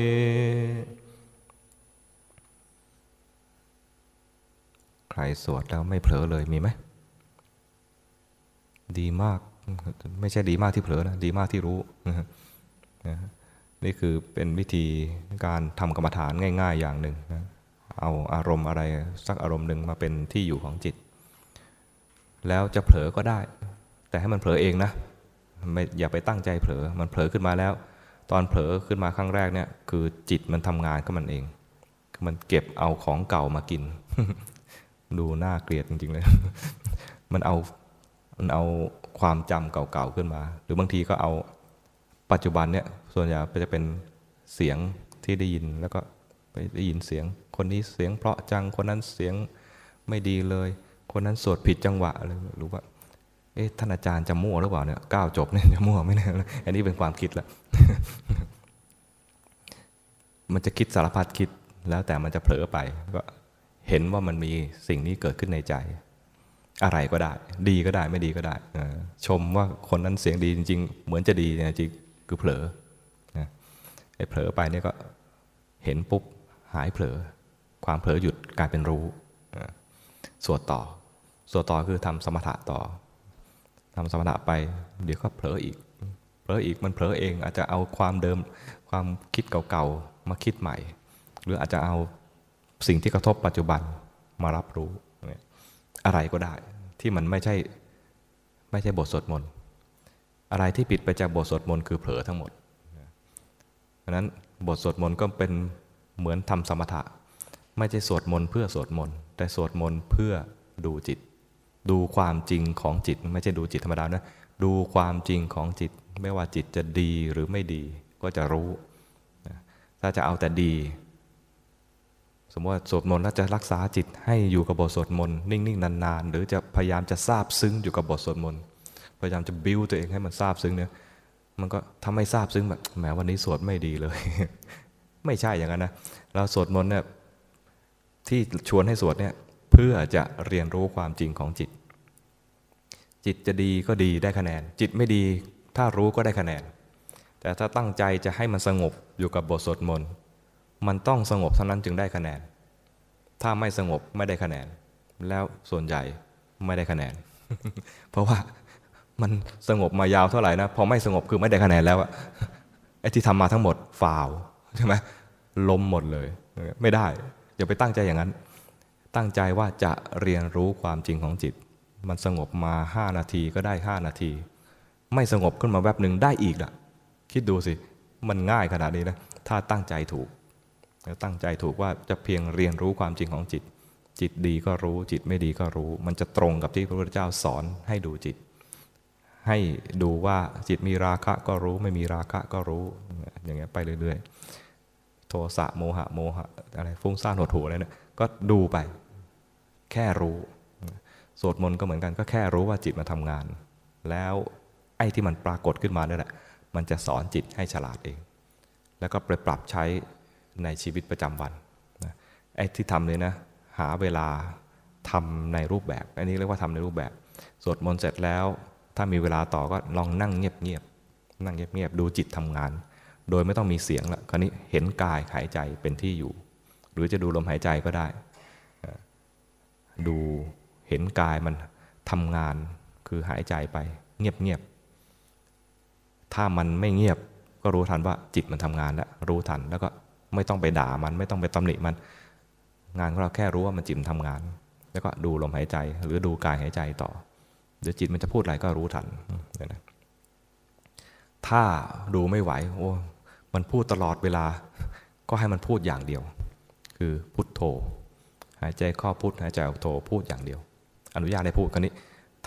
ใครสวดแล้วไม่เผลอเลยมีไหม ดีมาก ไม่ใช่ดีมากที่เผลอนะ ดีมากที่รู้ นี่คือเป็นวิธีการทำกรรมฐานง่าย ๆ อย่างหนึ่งนะ เอาอารมณ์อะไรสักอารมณ์หนึ่งมาเป็นที่อยู่ของจิต แล้วจะเผลอก็ได้ แต่ให้มันเผลอเองนะไม่อย่าไปตั้งใจเผลอมันเผลอขึ้นมาแล้ว ตอนเผลอขึ้นมาครั้งแรกเนี่ย คือจิตมันทำงานก็มันเองมันเก็บเอาของเก่ามากิน ดูน่าเกลียดจริงๆเลย มันเอามันเอาความจำเก่าๆขึ้นมา หรือบางทีก็เอาปัจจุบันเนี่ยส่วนใหญ่จะเป็นเสียงที่ได้ยินแล้วก็ไปได้ยินเสียง คนนี้เสียงเพราะจัง คนนั้นเสียงไม่ดีเลย คนนั้นสวดผิดจังหวะอะไรหรือว่า เอ๊ะท่านอาจารย์จะมั่วหรือเปล่าเนี่ยก้าวจบเนี่ยจะมั่วไม่แน่อันนี้เป็นความคิดละมันจะคิดสารพัดคิดแล้วแต่มันจะเผลอไปก็เห็นว่ามันมีสิ่งนี้เกิดขึ้นในใจ อะไรก็ได้ ดีก็ได้ไม่ดีก็ได้ ชมว่าคนนั้นเสียงดีจริง ๆ เหมือนจะดีจริงคือเผลอไอ้เผลอไปเนี่ยก็เห็นปุ๊บหายเผลอ ความเผลอหยุดกลายเป็นรู้สวดต่อ สวดต่อคือทำสมถะต่อทำสมถะไป เดี๋ยวก็เผลออีก เผลออีกมันเผลอเอง อาจจะเอาความเดิมความคิดเก่าๆมาคิดใหม่ หรืออาจจะเอาสิ่งที่กระทบปัจจุบันมารับรู้ อะไรก็ได้ที่มันไม่ใช่ไม่ใช่บทสวดมนต์อะไรที่ผิดไปจากบทสวดมนต์คือเผลอทั้งหมดเพราะนั้นบทสวดมนต์ก็เป็นเหมือนทำสมถะ ไม่ใช่สวดมนต์เพื่อสวดมนต์แต่สวดมนต์เพื่อดูจิต ดูความจริงของจิต ไม่ใช่ดูจิตธรรมดานะดูความจริงของจิต ไม่ว่าจิตจะดีหรือไม่ดีก็จะรู้ ถ้าจะเอาแต่ดี สมมติว่าสวดมนต์แล้วจะรักษาจิตให้อยู่กับบทสวดมนต์นิ่งๆนานๆ หรือจะพยายามจะทราบซึ้งอยู่กับบทสวดมนต์พยายามจะบิ้วตัวเองให้มันทราบซึ้งเนี่ยมันก็ทำให้ทราบซึ้งแบบแหมวันนี้สวดไม่ดีเลย ไม่ใช่อย่างนั้นนะเราสวดมนต์เนี่ย ที่ชวนให้สวดเนี่ยเพื่อจะเรียนรู้ความจริงของจิต จิตจะดีก็ดีได้คะแนน จิตไม่ดีถ้ารู้ก็ได้คะแนน แต่ถ้าตั้งใจจะให้มันสงบอยู่กับบทสวดมนต์มันต้องสงบเท่านั้นจึงได้คะแนน ถ้าไม่สงบไม่ได้คะแนน แล้วส่วนใหญ่ไม่ได้คะแนน เพราะว่ามันสงบมายาวเท่าไหร่นะพอไม่สงบคือไม่ได้คะแนนแล้วอะไอ้ที่ทำมาทั้งหมดฟาวใช่ไหมล้มหมดเลย ไม่ได้ อย่าไปตั้งใจอย่างนั้น ตั้งใจว่าจะเรียนรู้ความจริงของจิต มันสงบมาห้านาทีก็ได้ห้านาที ไม่สงบขึ้นมาแวบหนึ่งได้อีกละคิดดูสิ มันง่ายขนาดนี้นะ ถ้าตั้งใจถูกแล้วตั้งใจถูกว่าจะเพียงเรียนรู้ความจริงของจิต จิตดีก็รู้ จิตไม่ดีก็รู้ มันจะตรงกับที่พระพุทธเจ้าสอนให้ดูจิต ให้ดูว่าจิตมีราคะก็รู้ ไม่มีราคะก็รู้ อย่างเงี้ยไปเรื่อย ๆ โทสะโมหะโมหะอะไรฟุ้งซ่านหดหูอะไรเนี่ยก็ดูไป แค่รู้สวดมนต์ก็เหมือนกันก็แค่รู้ว่าจิตมาทำงาน แล้วไอ้ที่มันปรากฏขึ้นมาเนี่ยแหละมันจะสอนจิตให้ฉลาดเอง แล้วก็ไปปรับใช้ในชีวิตประจำวันนะไอ้ที่ทำเลยนะ หาเวลาทำในรูปแบบ อันนี้เรียกว่าทำในรูปแบบ สวดมนต์เสร็จแล้ว ถ้ามีเวลาต่อก็ลองนั่งเงียบๆนั่งเงียบๆดูจิตทำงาน โดยไม่ต้องมีเสียงละคราวนี้เห็นกายหายใจเป็นที่อยู่ หรือจะดูลมหายใจก็ได้ ดูเห็นกายมันทำงานคือหายใจไป เงียบๆถ้ามันไม่เงียบก็รู้ทันว่าจิตมันทำงานแล้วรู้ทันแล้วก็ไม่ต้องไปด่ามันไม่ต้องไปตำหนิมัน งานของเราแค่รู้ว่ามันจิตทำงาน แล้วก็ดูลมหายใจหรือดูกายหายใจต่อเดี๋ยวจิตมันจะพูดอะไรก็รู้ทันนะถ้าดูไม่ไหว โอ้ มันพูดตลอดเวลา ก็ให้มันพูดอย่างเดียว คือพุทโธ หายใจเข้าพุทหายใจออกโธพูดอย่างเดียว อนุญาตให้พูดกันนี้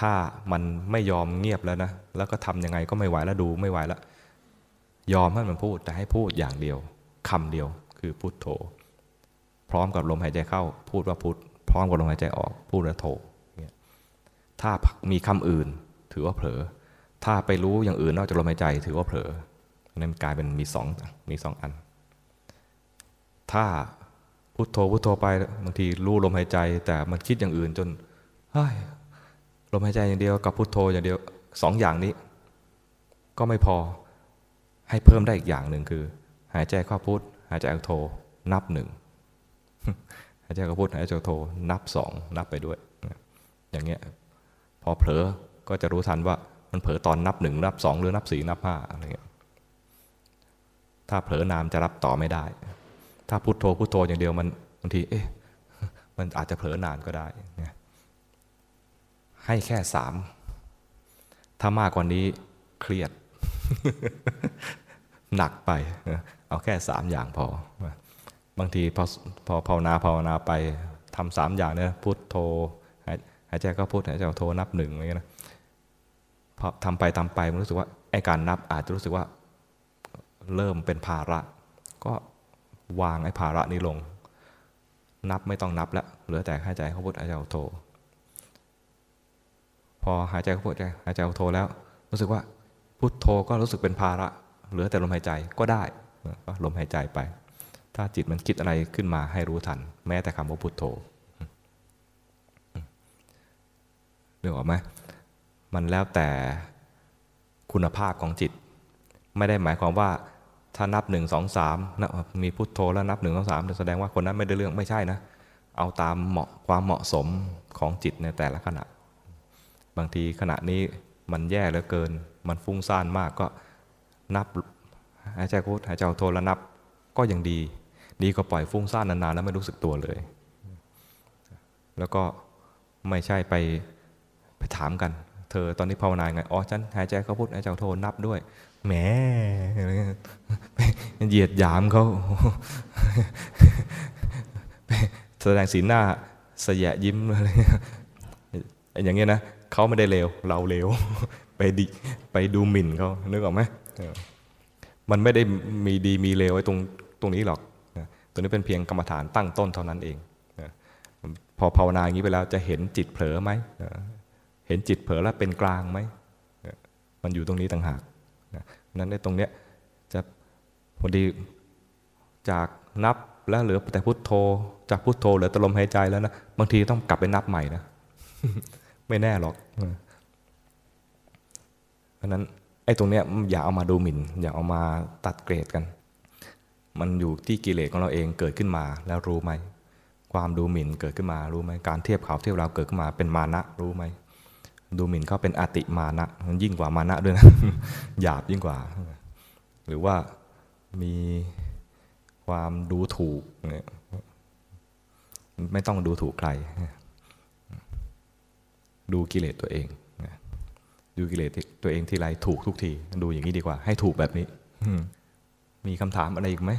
ถ้ามันไม่ยอมเงียบแล้วนะ แล้วก็ทำยังไงก็ไม่ไหวแล้วดูไม่ไหวแล้ว ยอมให้มันพูดแต่ให้พูดอย่างเดียวคำเดียวคือพุทโธ พร้อมกับลมหายใจเข้า พูดว่าพุทพร้อมกับลมหายใจออก พูดว่าโธถ้ามีคำอื่นถือว่าเผลอ ถ้าไปรู้อย่างอื่นนอกจากลมหายใจถือว่าเผลอ นั่นกลายเป็นมีสองมีสองอัน ถ้าพุทโธพุทโธไปบางทีรู้ลมหายใจ แต่มันคิดอย่างอื่นจนลมหายใจอย่างเดียวกับพุทโธอย่างเดียวสองอย่างนี้ ก็ไม่พอให้เพิ่มได้อีกอย่างหนึ่งคือ หายใจเข้าพุทหายใจออกโทนับหนึ่งหายใจเข้าพุทหายใจออกโทนับสองนับไปด้วย อย่างเงี้ยพอเผลอก็จะรู้ทันว่ามันเผลอตอนนับหนึ่งนับสองหรือนับสี่นับห้าอะไรเงี้ย ถ้าเผลอนามจะรับต่อไม่ได้ ถ้าพุทโธพุทโธอย่างเดียวมันบางทีเอ๊ะมันอาจจะเผลอนานก็ได้ให้แค่สามถ้ามากกว่านี้เครียด หนักไป เอาแค่สามอย่างพอ บางทีพอพอภาวนาภาวนาไปทำสามอย่างเนี่ยพุทโธหายใจก็พุทหายใจโทนับหนึ่งอะไรเงี้ยนะพอทำไปทำไปมันรู้สึกว่าไอ้การนับอาจจะรู้สึกว่า เริ่มเป็นภาระ ก็วางไอ้ภาระนี้ลง นับไม่ต้องนับแล้วเหลือแต่หายใจเข้าพุทหายใจเข้าโทพอหายใจเข้าพุทหายใจเข้าโทแล้ว รู้สึกว่าพุทโธก็รู้สึกเป็นภาระ เหลือแต่ลมหายใจก็ได้ก็ลมหายใจไป ถ้าจิตมันคิดอะไรขึ้นมาให้รู้ทัน แม้แต่คำว่าพุทโธเรื่องออกไหมมันแล้วแต่คุณภาพของจิต ไม่ได้หมายความว่า ถ้านับหนึ่งสองสามมีพุทโธแล้วนับหนึ่งสองสามแสดงว่าคนนั้นไม่ได้เรื่องไม่ใช่นะ เอาตามเหมาะความเหมาะสมของจิตในแต่ละขณะ บางทีขณะนี้มันแย่เหลือเกิน มันฟุ้งซ่านมากก็นับหายใจพุทหายใจโทแล้วนับก็ยังดี ดีก็ปล่อยฟุ้งซ่านนานๆแล้วไม่รู้สึกตัวเลย แล้วก็ไม่ใช่ไปไปถามกัน เธอตอนนี้ภาวนาไงอ๋อฉันหายใจเขาพุทหายใจโทนับด้วย แหมเหยียดหยามเขาแสดงสีหน้าสยะยิ้มอะไรอย่างเงี้ยนะเขาไม่ได้เลวเราเลวไปดิไปดูหมิ่นเขานึกออกไหมมันไม่ได้มีดีมีเลวไอ้ตรงตรงนี้หรอกตัวนี้เป็นเพียงกรรมฐานตั้งต้นเท่านั้นเองพอภาวนาอย่างนี้ไปแล้วจะเห็นจิตเผลอไหมเห็นจิตเผลอแล้วเป็นกลางไหมมันอยู่ตรงนี้ต่างหาก นั้นในตรงเนี้ยจะพอดีจากนับแล้วเหลือแต่พุทโธ จากพุทโธเหลือตลมหายใจแล้วนะบางทีต้องกลับไปนับใหม่นะไม่แน่หรอกเพราะนั้นไอ้ตรงเนี้ยอย่าเอามาดูหมิ่น อย่าเอามาตัดเกรดกัน มันอยู่ที่กิเลสของเราเองเกิดขึ้นมาแล้วรู้ไหม ความดูหมิ่นเกิดขึ้นมารู้ไหมการเทียบเขาเทียบเราเกิดขึ้นมาเป็นมานะรู้ไหม ดูหมิ่นเขาเป็นอติมานะมันยิ่งกว่ามานะด้วยนะหยาบยิ่งกว่า หรือว่ามีความดูถูกเนี่ยไม่ต้องดูถูกใคร ดูกิเลสตัวเองดูกิเลสตัวเองทีไรถูกทุกที ดูอย่างนี้ดีกว่า ให้ถูกแบบนี้มีคำถามอะไรอีกไหม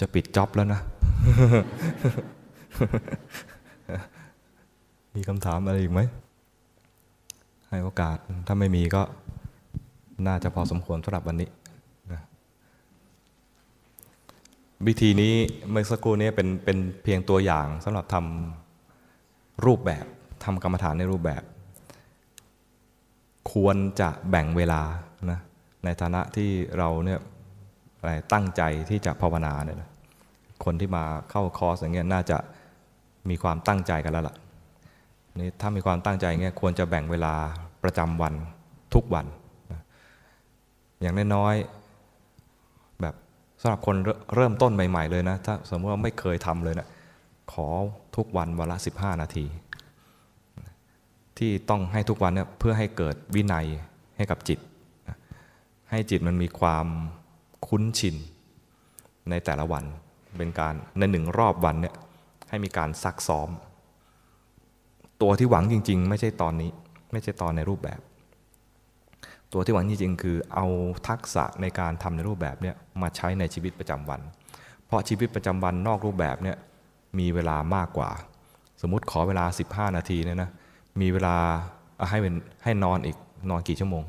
จะปิดจ็อบแล้วนะ มีคำถามอะไรอีกไหม ให้โอกาส ถ้าไม่มีก็น่าจะพอสมควรสำหรับวันนี้วิธีนี้เมื่อสักครู่นี้เป็นเป็นเพียงตัวอย่างสำหรับทำรูปแบบทำกรรมฐานในรูปแบบ ควรจะแบ่งเวลานะในฐานะที่เราเนี่ยตั้งใจที่จะภาวนาเนี่ยนะคนที่มาเข้าคอร์สอย่างเงี้ยน่าจะมีความตั้งใจกันแล้วล่ะ นี่ถ้ามีความตั้งใจเงี้ยควรจะแบ่งเวลาประจำวันทุกวันนะอย่างน้อยๆแบบสำหรับคนเริ่มต้นใหม่ ๆ เลยนะ ถ้าสมมติว่าไม่เคยทำเลยนะขอทุกวันวันละ 15 นาที ที่ต้องให้ทุกวันเนี่ยเพื่อให้เกิดวินัยให้กับจิต ให้จิตมันมีความคุ้นชินในแต่ละวันเป็นการในหนึ่งรอบวันเนี่ยให้มีการซักซ้อม ตัวที่หวังจริง ๆ ไม่ใช่ตอนนี้ ไม่ใช่ตอนในรูปแบบ ตัวที่หวังจริง ๆ คือเอาทักษะในการทำในรูปแบบเนี่ยมาใช้ในชีวิตประจำวัน เพราะชีวิตประจำวันนอกรูปแบบเนี่ยมีเวลามากกว่า สมมติขอเวลา 15 นาทีเนี่ยนะมีเวลาให้เป็นให้นอนอีกนอนกี่ชั่วโมง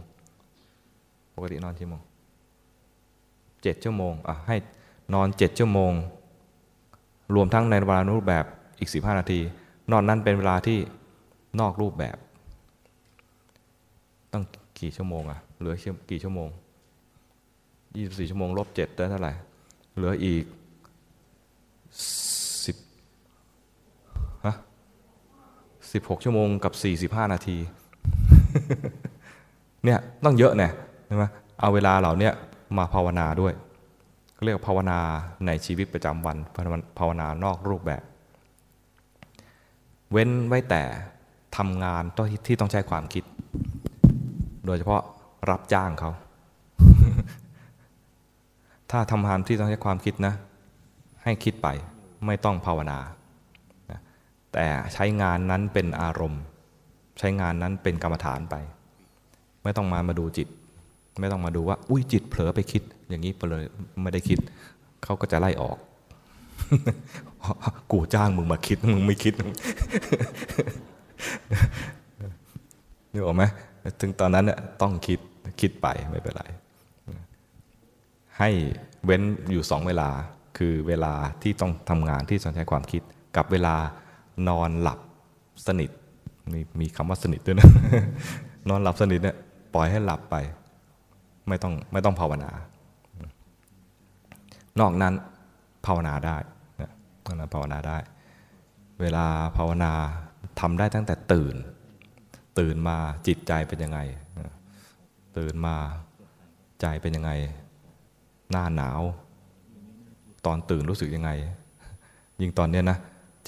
ปกตินอนชั่วโมงเจ็ดชั่วโมงอะให้นอนเจ็ดชั่วโมง รวมทั้งในเวลารูปแบบอีกสิบห้านาที นอนนั้นเป็นเวลาที่ นอกรูปแบบต้องกี่ชั่วโมงอะเหลือกี่ชั่วโมงยี่สิบสี่ชั่วโมงลบเจ็ดได้เท่าไหร่ เหลืออีกสิบฮะ16 ชั่วโมงกับ 45 นาที เนี่ยต้องเยอะแน่ใช่ไหมเอาเวลาเหล่านี้มาภาวนาด้วยเรียกภาวนาในชีวิตประจำวันภาวนานอกรูปแบบ เว้นไว้แต่ ทำงานที่ต้องใช้ความคิด โดยเฉพาะรับจ้างเขา ถ้าทำงานที่ต้องใช้ความคิดนะ ให้คิดไปไม่ต้องภาวนา แต่ใช้งานนั้นเป็นอารมณ์ ใช้งานนั้นเป็นกรรมฐานไป ไม่ต้องมามาดูจิต ไม่ต้องมาดูว่า อุ้ยจิตเผลอไปคิด อย่างนี้ไปเลยไม่ได้คิด เขาก็จะไล่ออกกูจ้างมึงมาคิด มึงไม่คิด นึกออกไหมถึงตอนนั้นเนี่ยต้องคิดคิดไปไม่เป็นไร ให้เว้นอยู่สองเวลาคือเวลาที่ต้องทำงานที่ต้องใช้ความคิด กับเวลานอนหลับสนิทมีมีคำว่าสนิทด้วยนะนอนหลับสนิทเนี่ยปล่อยให้หลับไป ไม่ต้องไม่ต้องภาวนา นอกนั้นภาวนาได้นะนอกนั้นภาวนาได้ เวลาภาวนา ทำได้ตั้งแต่ตื่น ตื่นมาจิตใจเป็นยังไง ตื่นมาใจเป็นยังไง หน้าหนาว ตอนตื่นรู้สึกยังไง ยิ่งตอนเนี้ยนะ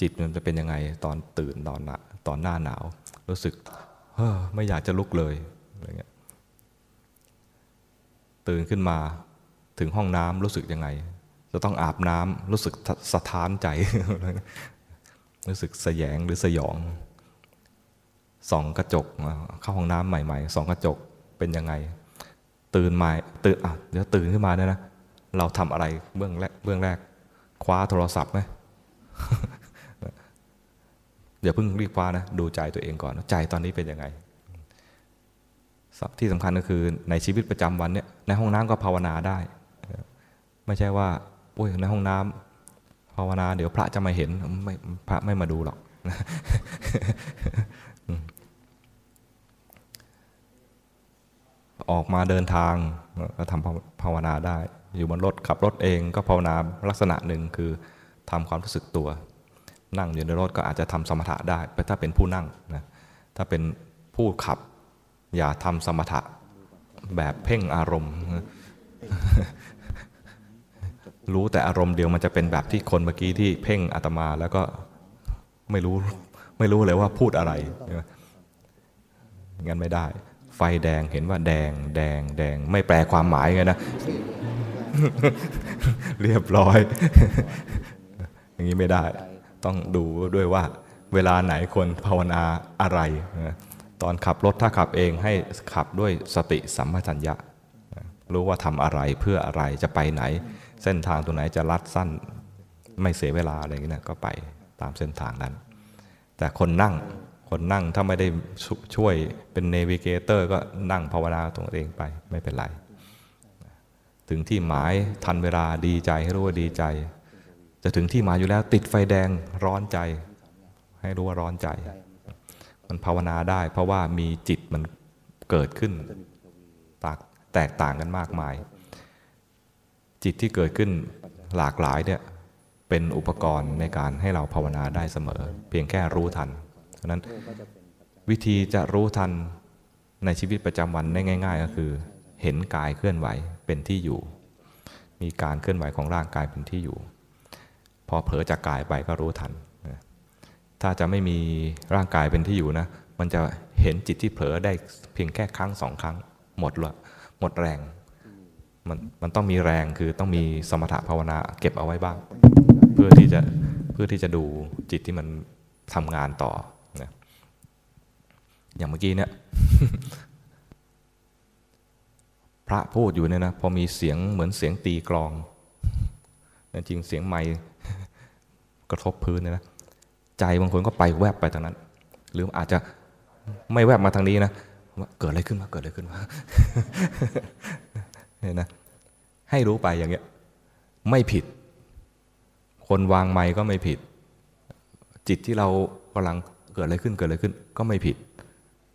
จิตมันจะเป็นยังไง ตอนตื่นตอนหน้าตอนหน้าหนาว รู้สึกเฮ้อไม่อยากจะลุกเลยอะไรเงี้ยตื่นขึ้นมาถึงห้องน้ำรู้สึกยังไง จะต้องอาบน้ำรู้สึกสะท้านใจ รู้สึกสยงหรือสยองส่องกระจกเข้าห้องน้ำใหม่ๆส่องกระจกเป็นยังไง ตื่นมาตื่นอะเดี๋ยวตื่นขึ้นมาเนี่ยนะเราทำอะไรเบื้องแรกเบื้องแรก คว้าโทรศัพท์ไหมอย่าเพิ่งรีบคว้านะดูใจตัวเองก่อนใจตอนนี้เป็นยังไงที่สำคัญก็คือในชีวิตประจำวันเนี่ยในห้องน้ำก็ภาวนาได้ ไม่ใช่ว่าโอ้ยในห้องน้ำ ภาวนาเดี๋ยวพระจะมาเห็นไม่พระไม่มาดูหรอกออกมาเดินทางก็ทำภาวนาได้ อยู่บนรถขับรถเองก็ภาวนาลักษณะหนึ่งคือทำความรู้สึกตัว นั่งอยู่ในรถก็อาจจะทำสมถะได้ถ้าเป็นผู้นั่งนะถ้าเป็นผู้ขับอย่าทำสมถะแบบเพ่งอารมณ์ รู้แต่อารมณ์เดียวมันจะเป็นแบบที่คนเมื่อกี้ที่เพ่งอาตมาแล้วก็ไม่รู้ไม่รู้เลยว่าพูดอะไรงั้นไม่ได้ ไฟแดงเห็นว่าแดง แดง แดง ไม่แปลความหมายไงนะ เรียบร้อย อย่างนี้ไม่ได้ ต้องดูด้วยว่า เวลาไหนควรภาวนาอะไร ตอนขับรถถ้าขับเองให้ขับด้วยสติสัมปชัญญะ รู้ว่าทำอะไรเพื่ออะไรจะไปไหน เส้นทางตัวไหนจะลัดสั้น ไม่เสียเวลาอะไรอย่างนี้นะก็ไปตามเส้นทางนั้น แต่คนนั่งคนนั่งถ้าไม่ได้ช่วยเป็นเนวิเกเตอร์ก็นั่งภาวนาตัวเองไปไม่เป็นไร ถึงที่หมายทันเวลาดีใจให้รู้ว่าดีใจ จะถึงที่หมายอยู่แล้วติดไฟแดงร้อนใจ ให้รู้ว่าร้อนใจ มันภาวนาได้ เพราะว่ามีจิตมันเกิดขึ้นแตกต่างกันมากมาย จิตที่เกิดขึ้นหลากหลายเนี่ยเป็นอุปกรณ์ในการให้เราภาวนาได้เสมอ เพียงแค่รู้ทันเพราะนั้นวิธีจะรู้ทันในชีวิตประจำวันได้ง่าย ๆ ก็คือ เห็นกายเคลื่อนไหวเป็นที่อยู่ มีการเคลื่อนไหวของร่างกายเป็นที่อยู่ พอเผลอจากกายไปก็รู้ทัน ถ้าจะไม่มีร่างกายเป็นที่อยู่นะ มันจะเห็นจิตที่เผลอได้เพียงแค่ครั้งสองครั้ง หมดละหมดแรง มันมันต้องมีแรงคือต้องมีสมถะภาวนาเก็บเอาไว้บ้าง เพื่อที่จะเพื่อที่จะดูจิตที่มันทำงานต่อนะอย่างเมื่อกี้เนี่ยพระพูดอยู่เนี่ยนะพอมีเสียงเหมือนเสียงตีกลองจริงเสียงไม้กระทบพื้นเนี่ยนะใจบางคนก็ไปแวบไปทางนั้น หรืออาจจะไม่แวบมาทางนี้นะว่าเกิดอะไรขึ้นมาเกิดอะไรขึ้นมาเนี่ยนะ ให้รู้ไปอย่างเงี้ยไม่ผิด คนวางไม้ก็ไม่ผิด จิตที่เรากำลังเกิดอะไรขึ้นเกิดอะไรขึ้น ก็ไม่ผิด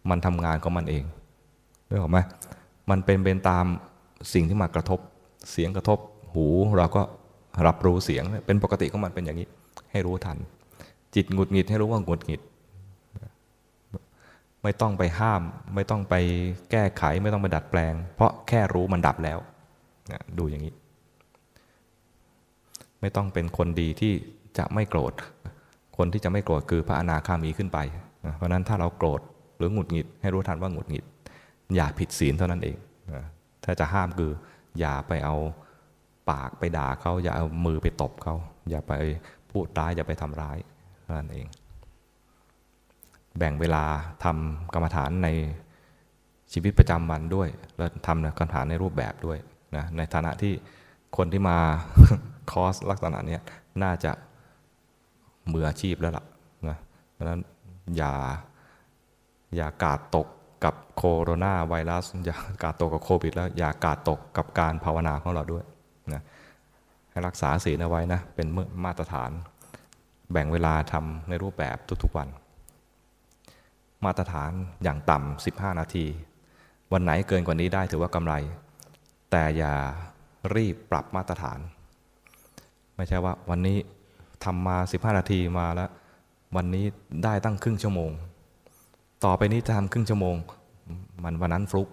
มันทำงานของมันเองได้หรอไหมมันเป็นเป็นตามสิ่งที่มากระทบ เสียงกระทบหูเราก็รับรู้เสียง เป็นปกติของมันเป็นอย่างนี้ ให้รู้ทัน จิตหงุดหงิดให้รู้ว่าหงุดหงิด ไม่ต้องไปห้าม ไม่ต้องไปแก้ไข ไม่ต้องไปดัดแปลง เพราะแค่รู้มันดับแล้ว ดูอย่างนี้ ไม่ต้องเป็นคนดีที่จะไม่โกรธ คนที่จะไม่โกรธคือพระอนาคามีขึ้นไป เพราะนั้นถ้าเราโกรธหรือหงุดหงิด ให้รู้ทันว่าหงุดหงิด อย่าผิดศีลเท่านั้นเอง ถ้าจะห้ามคืออย่าไปเอาปากไปด่าเขา อย่าเอามือไปตบเขา อย่าไปพูดร้าย อย่าไปทำร้ายเท่านั้นเอง แบ่งเวลาทำกรรมฐานในชีวิตประจำวันด้วย แล้วทำกรรมฐานในรูปแบบด้วย นะในฐานะที่คนที่มาคอร์สลักษณะนี้น่าจะมืออาชีพแล้วล่ะนะเพราะนั้นอย่าอย่ากาดตกกับโคโรนาไวรัส อย่ากาดตกกับโควิดแล้วอย่ากาดตกกับการภาวนาของเราด้วยนะให้รักษาศีลเอาไว้นะ เป็นมาตรฐาน แบ่งเวลาทำในรูปแบบทุกๆวัน มาตรฐานอย่างต่ำ15 นาที วันไหนเกินกว่านี้ได้ถือว่ากำไร แต่อย่ารีบปรับมาตรฐาน ไม่ใช่ว่าวันนี้ทำมา 15 นาทีมาแล้ว วันนี้ได้ตั้งครึ่งชั่วโมง ต่อไปนี้จะทำครึ่งชั่วโมง มันวันนั้นฟลุก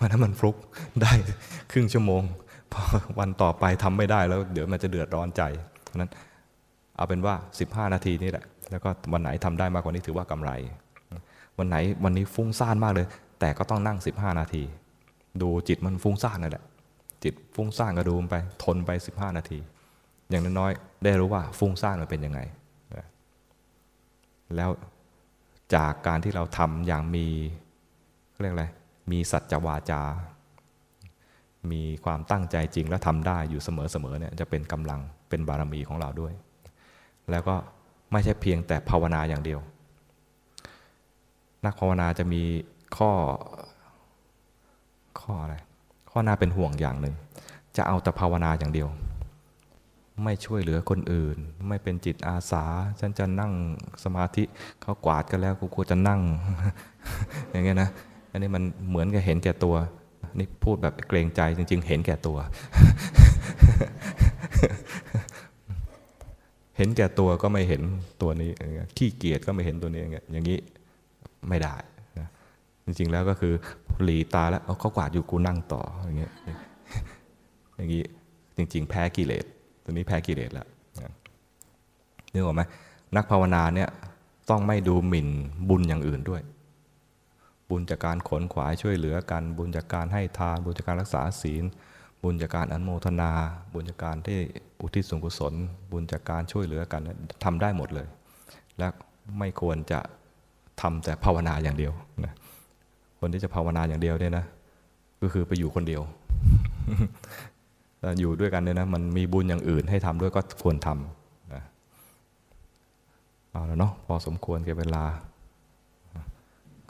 วันนั้นมันฟลุกได้ครึ่งชั่วโมงพอวันต่อไปทำไม่ได้แล้ว เดี๋ยวมันจะเดือดร้อนใจเพราะนั้นเอาเป็นว่า 15 นาทีนี่แหละ แล้วก็วันไหนทำได้มากกว่านี้ถือว่ากำไร วันไหนวันนี้ฟุ้งซ่านมากเลย แต่ก็ต้องนั่ง 15 นาที ดูจิตมันฟุ้งซ่านนั่นแหละ จิตฟุ้งซ่านก็ดูมไป ทนไป 15 นาที อย่างน้อยๆได้รู้ว่าฟุ้งซ่านมันเป็นยังไง แล้วจากการที่เราทำอย่างมีเรียกอะไร มีสัจวาจา มีความตั้งใจจริงและทำได้อยู่เสมอๆเนี่ยจะเป็นกำลังเป็นบารมีของเราด้วย แล้วก็ไม่ใช่เพียงแต่ภาวนาอย่างเดียว นักภาวนาจะมีข้อ ข้ออะไร ข้อน่าเป็นห่วงอย่างหนึ่ง จะเอาแต่ภาวนาอย่างเดียว ไม่ช่วยเหลือคนอื่น ไม่เป็นจิตอาสา ฉันจะนั่งสมาธิเขากวาดกันแล้วกูควรจะนั่ง อย่างเงี้ยนะ อันนี้มันเหมือนกับเห็นแก่ตัว นี่พูดแบบเกรงใจจริง ๆ เห็นแก่ตัว เห็นแก่ตัวก็ไม่เห็นตัวนี้ ขี้เกียจก็ไม่เห็นตัวนี้อย่างเงี้ยอย่างนี้ไม่ได้ จริง ๆ แล้วก็คือหลีตาแล้วเอาขากวาดอยู่กูนั่งต่ออย่างเงี้ยอย่างนี้จริง ๆ แพ้กิเลสตัวนี้แพ้กิเลสแล้วนึกออกไหมนักภาวนาเนี่ยต้องไม่ดูหมิ่นบุญอย่างอื่นด้วย บุญจากการขนขวายช่วยเหลือกัน บุญจากการให้ทาน บุญจากการรักษาศีล บุญจากการอนโมทนา บุญจากการที่อุทิศส่วนกุศล บุญจากการช่วยเหลือกันทำได้หมดเลย และไม่ควรจะทำแต่ภาวนาอย่างเดียวนะ คนที่จะภาวนาอย่างเดียวเนี่ยนะ ก็คือไปอยู่คนเดียว อยู่ด้วยกันเนี่ยนะ มันมีบุญอย่างอื่นให้ทำด้วยก็ควรทำนะเอาแล้วเนาะพอสมควรแก่เวลา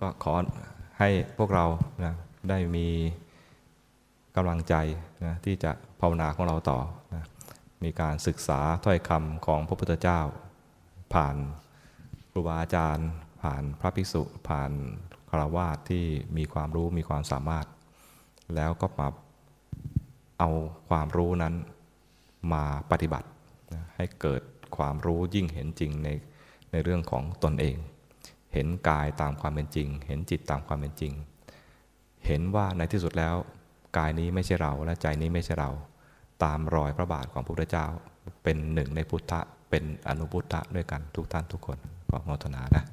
ก็ขอให้พวกเรานะได้มีกำลังใจนะที่จะภาวนาของเราต่อนะมีการศึกษาถ้อยคำของพระพุทธเจ้า ผ่านครูบาอาจารย์ ผ่านพระภิกษุ ผ่าน คารวาสที่มีความรู้มีความสามารถ แล้วก็มาเอาความรู้นั้นมาปฏิบัตินะให้เกิดความรู้ยิ่งเห็นจริงในในเรื่องของตนเอง เห็นกายตามความเป็นจริง เห็นจิตตามความเป็นจริง เห็นว่าในที่สุดแล้วกายนี้ไม่ใช่เราและใจนี้ไม่ใช่เรา ตามรอยพระบาทของพระพุทธเจ้าเป็นหนึ่งในพุทธะเป็นอนุพุทธะด้วยกันทุกท่านทุกคนก็มทนานะ